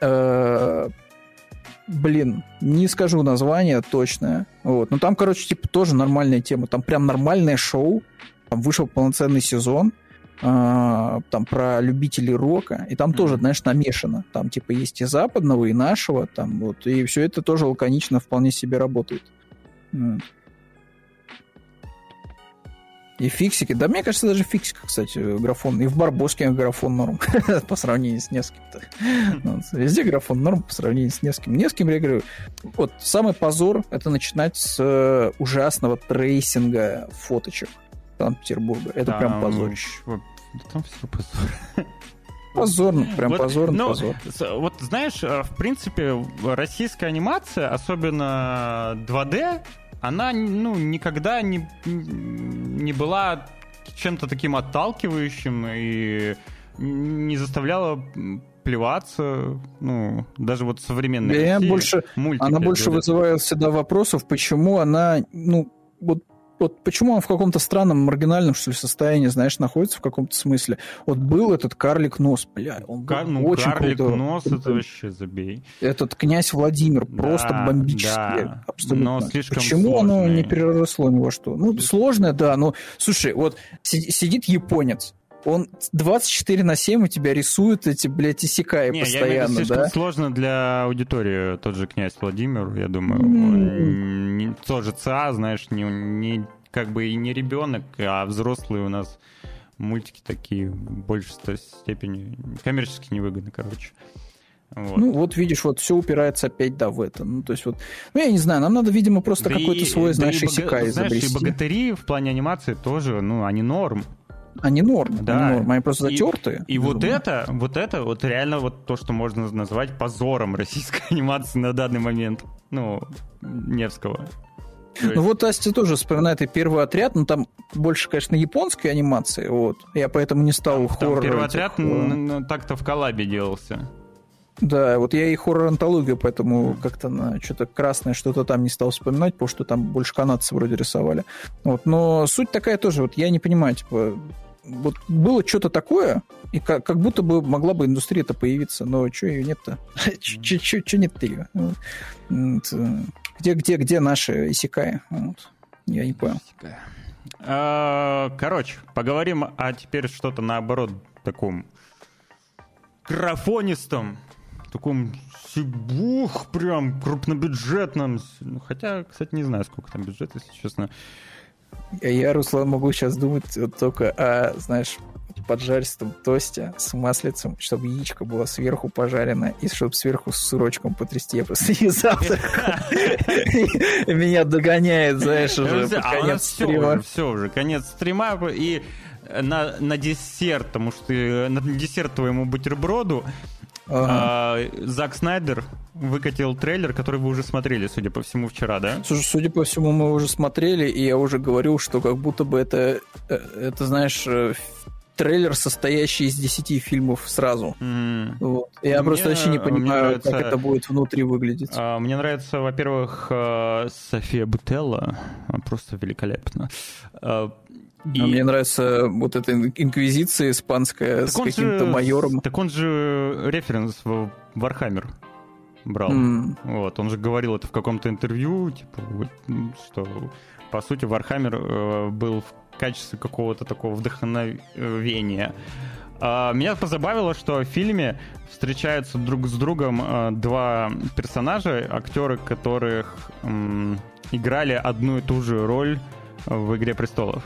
Э, Блин, не скажу название точное. Вот. Но там, короче, типа тоже нормальная тема. Там прям нормальное шоу. Там вышел полноценный сезон. а, там про любителей рока. И там тоже, Мгм. знаешь, намешано. Там типа есть и западного, и нашего. Там вот. И все это тоже лаконично вполне себе работает. Вот. И фиксики. Да, мне кажется, даже фиксика, кстати, графон. И в Барбоске графон норм. (laughs) по сравнению с несколько. Вот. Везде графон норм по сравнению с нескольким. Не с кем, я говорю, вот самый позор — это начинать с э, ужасного трейсинга фоточек Санкт-Петербурга. Это Там прям позорище. Там все позор. Позорно, прям Вот, позорно, ну, позор. Вот знаешь, э, в принципе, российская анимация, особенно 2D, она ну, никогда не, не была чем-то таким отталкивающим и не заставляла плеваться, ну, даже вот современные России, больше- мультики Она больше 2D. вызывает всегда вопросов, почему она, ну, вот вот почему он в каком-то странном маргинальном, что ли, состоянии, знаешь, находится в каком-то смысле. Вот был этот карлик нос, бля, он был Кар- ну, очень карлик крутой. нос, это вообще забей. Этот князь Владимир просто Да, бомбический. да. Абсолютно. Но слишком Почему оно сложный. не переросло ни во что? Ну, сложное, да, но, слушай, вот си- сидит японец, он 24 на 7 у тебя рисует эти, блядь, иссякая Не, я имею в виду, постоянно, слишком да? сложно для аудитории тот же князь Владимир, я думаю. Он не- тоже ЦА, знаешь, не, не- как бы и не ребенок, а взрослые у нас мультики такие в большей степени коммерчески невыгодны, короче. Вот. Ну, вот видишь, вот все упирается опять, да, в это. Ну, то есть вот, ну, я не знаю, нам надо, видимо, просто Да какой-то и- свой, да знаешь, и бога- иссякай знаешь, и изобрести. богатыри в плане анимации тоже, ну, они норм. Они норм, Да. они норм, они просто И- затертые. И вот безумно. это, вот это, вот реально вот то, что можно назвать позором российской (laughs) анимации на данный момент. Ну, Невского. Ну есть- вот Астя тоже вспоминает и первый отряд, но там больше, конечно, японской анимации, вот. Я поэтому не стал Там хоррор. первый этих, отряд э, так-то в коллабе делался. Да, вот я и хоррор-антологию, поэтому как-то на что-то красное что-то там не стал вспоминать, потому что там больше канадцы вроде рисовали. Вот, но суть такая тоже, вот я не понимаю, типа, вот было что-то такое, и как, как будто бы могла бы индустрия-то появиться, но что ее нет-то? (laughs) Что нет-то ее? Где, где, где наши? Вот. Я не понял. А, Короче, поговорим о теперь что-то наоборот таком графонистом, таком сибух, прям крупнобюджетном. Ну, Хотя, кстати, не знаю, сколько там бюджет, если честно. Я, Руслан, могу сейчас думать только о, знаешь, поджаристом тосте с маслицем, чтобы яичко было сверху пожарено, и чтобы сверху с сырочком потрясти. Я просто не завтракал. Меня догоняет, знаешь, уже под а конец стрима. все уже, конец стрима, и на, на десерт, потому что на десерт твоему бутерброду Ага. а, Зак Снайдер выкатил трейлер, который вы уже смотрели, судя по всему, вчера, да? Слушай, судя по всему, мы уже смотрели, и я уже говорил, что как будто бы это, э, это знаешь, э, трейлер, состоящий из 10 фильмов сразу. М. Вот. Я Мне- просто вообще не понимаю, нравится- как это будет внутри выглядеть. А, Мне нравится, во-первых, э, София Бутелла, просто великолепно. А, и- А Мне нравится вот эта ин- инквизиция испанская с Так он каким-то же- майором. Так он же референс в Warhammer брал. М. Вот, он же говорил это в каком-то интервью, типа, вот, что по сути Warhammer э, был в качестве какого-то такого вдохновения. А, меня позабавило, что в фильме встречаются друг с другом э, два персонажа, актеры которых м, играли одну и ту же роль в «Игре престолов»,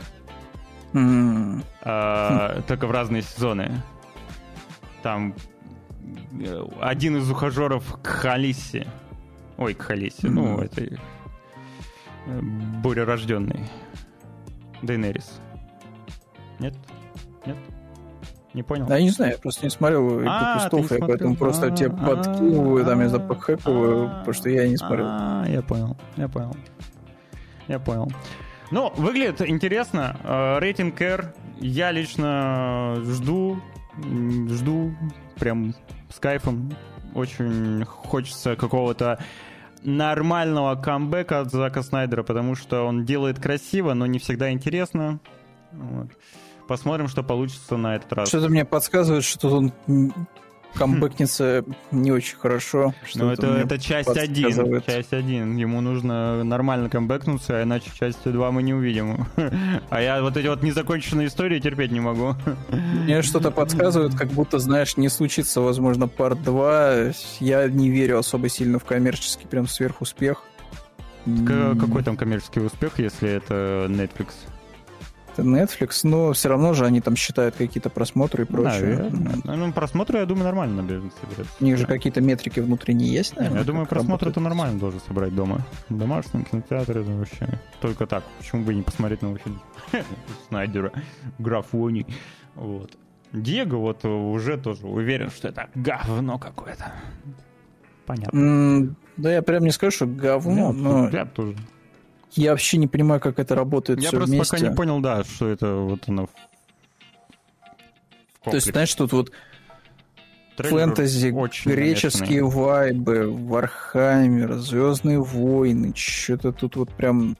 А, (laughs) только в разные сезоны. Там э, один из ухажеров к Халисе. Ой, к Халисе. Ну, этой э, бурерожденный. Дейнерис. Нет? Нет? Не понял? Да, я не знаю, я просто не смотрел «Игру престолов», я поэтому просто тебе А, подкидываю, там, я знаю, подхэкиваю, а, потому что я не смотрел. А, я понял, я понял. Я понял. Ну, выглядит интересно. Э, Рейтинг R я лично жду, м, жду прям с кайфом. Очень хочется какого-то нормального камбэка от Зака Снайдера, потому что он делает красиво, но не всегда интересно. Вот. Посмотрим, что получится на этот раз. Что-то мне подсказывает, что он камбэкнется не очень хорошо. Ну, это, это часть один. Часть один. Ему нужно нормально камбэкнуться, а иначе часть 2 мы не увидим. (laughs) А я вот эти вот незаконченные истории терпеть не могу. (laughs) Мне что-то подсказывает, как будто, знаешь, не случится, возможно, парт 2. Я не верю особо сильно в коммерческий прям сверхуспех. Какой там коммерческий успех, если это Netflix? Это Netflix, но все равно же они там считают какие-то просмотры и прочее. Наверное. М. Ну, просмотры, я думаю, нормально соберется. У них же какие-то метрики внутренние есть, наверное? Я думаю, как просмотр работает? это нормально должен собрать дома. В домашнем кинотеатре это вообще только так. Почему бы и не посмотреть новый фильм (laughs) Снайдера, Графоний. Вот. Диего вот уже тоже уверен, что это говно какое-то. Понятно. Да я прям не скажу, что говно, но Я тоже. Я вообще не понимаю, как это работает Я все просто вместе. пока не понял, да, что это вот оно То есть, знаешь, тут вот Трейлер фэнтези, очень греческие вайбы, Warhammer, Звездные войны, что-то тут вот прям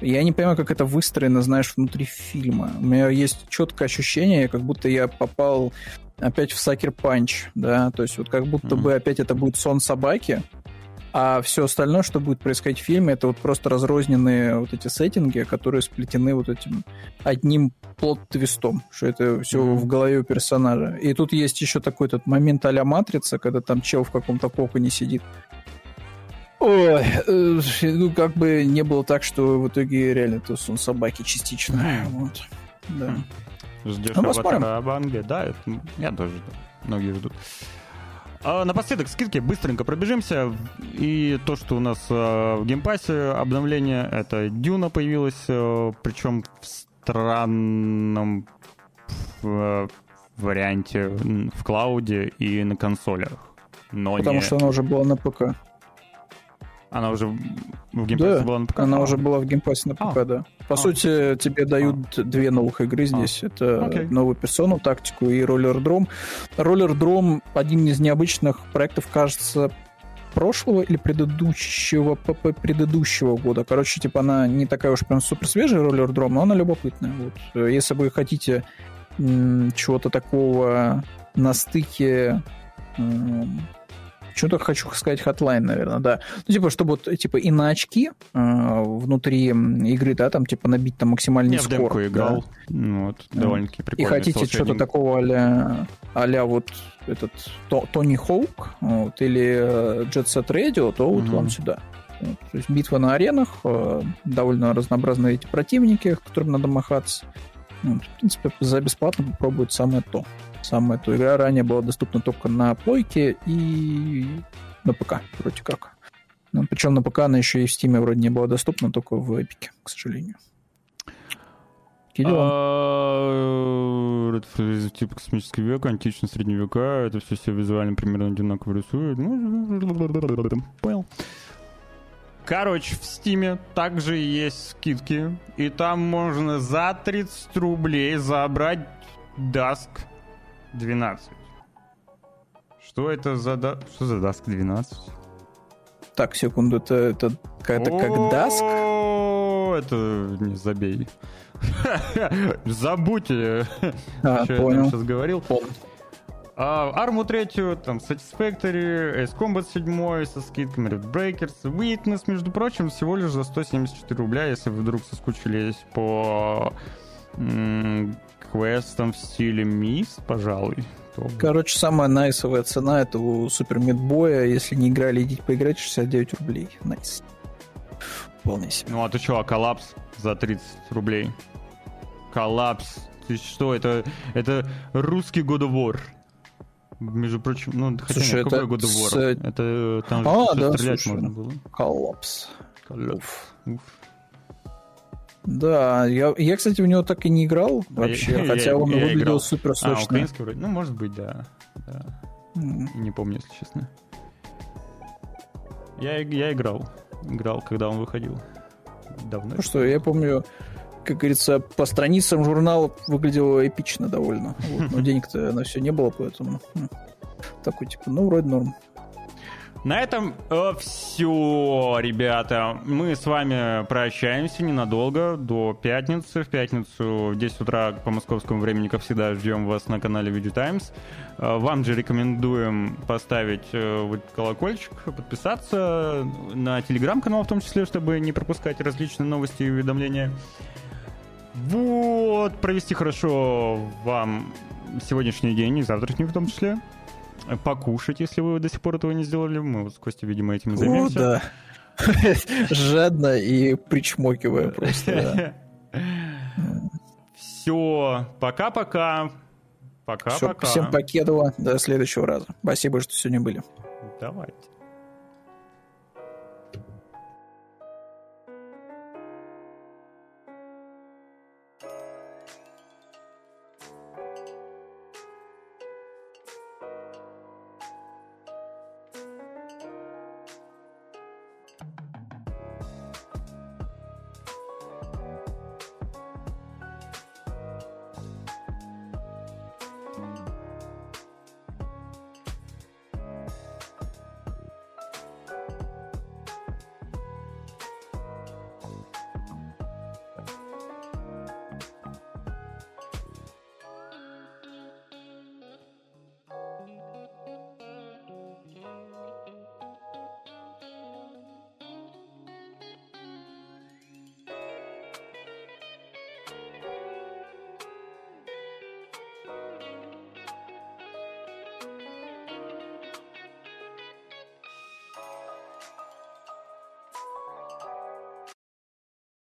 Я не понимаю, как это выстроено, знаешь, внутри фильма. У меня есть четкое ощущение, как будто я попал опять в Сакер Панч, да, то есть вот как будто Мгм. бы опять это будет сон собаки, а все остальное, что будет происходить в фильме, это вот просто разрозненные вот эти сеттинги, которые сплетены вот этим одним плод-твистом, что это все Мгм. в голове у персонажа. И тут есть еще такой тот момент а-ля Матрица, когда там чел в каком-то коконе сидит. Ой, э, ну как бы не было так, что в итоге реально это сон собаки частично. Вот. Да. Ждешь Ну, посмотрим. аватара об Аанге? Да, это, я тоже жду. Многие ждут. А, напоследок, скидки, быстренько пробежимся. И то, что у нас э, в Game Pass е обновление, это Дюна появилась, э, причем в странном э, варианте в cloud е и на консолях. Но Потому не- что она уже была на ПК. Она уже в Game Pass е Да, была на ПК? Она А, уже была в Game Pass е на ПК, А. да. По А. сути, тебе дают две новых игры здесь. Это Окей. новую Персону Тактику и Rollerdrome. Rollerdrome один из необычных проектов, кажется, прошлого или предыдущего, п- п- предыдущего года. Короче, типа она не такая уж прям супер свежая Rollerdrome, но она любопытная. Вот. Если вы хотите чего-то такого на стыке что-то хочу сказать Hotline, наверное, да. Ну, типа, чтобы вот, типа, и на очки э, внутри игры, да, там, типа, набить там максимальный Я в скор. демку да. играл. Ну, вот, довольно-таки И прикольно. хотите что-то такого а-ля, а-ля вот этот То- Тони Хоук вот, или э, Jet Set Radio, то вот Мгм. вам сюда. Вот, то есть битва на аренах, э, довольно разнообразные эти противники, которым надо махаться. Вот, в принципе, за бесплатно попробовать самое то. Самое то. Игра ранее была доступна только на плойке и на ПК, вроде как. Ну, причем на ПК она еще и в Steam вроде не была доступна, только в Эпике, к сожалению. А, Это фраза типа космический век, античный средний века, это все все визуально примерно одинаково рисует. Ну, Понял. Короче, в Стиме также есть скидки, и там можно за 30 рублей забрать Dusk 12. Что это за... да- Что за Dusk 12? Так, секунду, это, это, это как Dusk? Это не забей. (laughs) Забудьте, (laughs) А, что я сейчас говорил. Помню. А, Арму третью, там, Satisfactory, Ace Combat 7 со скидками, Red Breakers, Witness, между прочим, всего лишь за 174 рубля, если вы вдруг соскучились по м, квестам в стиле Myst, пожалуй. то- Короче, самая nice овая цена это у Super Meat Boy я. Если не играли, идите поиграть, 69 рублей. Nice. Вполне себе. Ну а ты что, а коллапс за 30 рублей? Коллапс. Ты что, это, это русский God of War. Между прочим, ну, хотя Слушай, нет, какой это God of War? с- Это там же А, всё да, стрелять слушай. можно было. Коллапс. Коллапс. Уф. Да, я, я, кстати, в него так и не играл вообще, (laughs) я- хотя я- он я выглядел играл. супер А, сочно. украинский вроде? Ну, может быть, да. да. М. Не помню, если честно. Я, я играл. Играл, когда он выходил. Давно. Ну что, я помню, как говорится, по страницам журнала выглядело эпично довольно. Вот, но (laughs) денег-то на все не было, поэтому м, такой типа, ну, вроде норм. На этом все, ребята. Мы с вами прощаемся ненадолго, до пятницы. В пятницу в 10 утра по московскому времени, как всегда, ждем вас на канале Video Times. Э, Вам же рекомендуем поставить э, вот колокольчик, подписаться на телеграм-канал в том числе, чтобы не пропускать различные новости и уведомления. Вот, провести хорошо вам сегодняшний день и завтрашний в том числе. Покушать, если вы до сих пор этого не сделали. Мы вот с Костей, видимо, этим и О, займемся. да. (laughs) Жадно и причмокивая просто. (laughs) Все, пока-пока. Пока-пока. всем покедова, до следующего раза. Спасибо, что сегодня были. Давайте.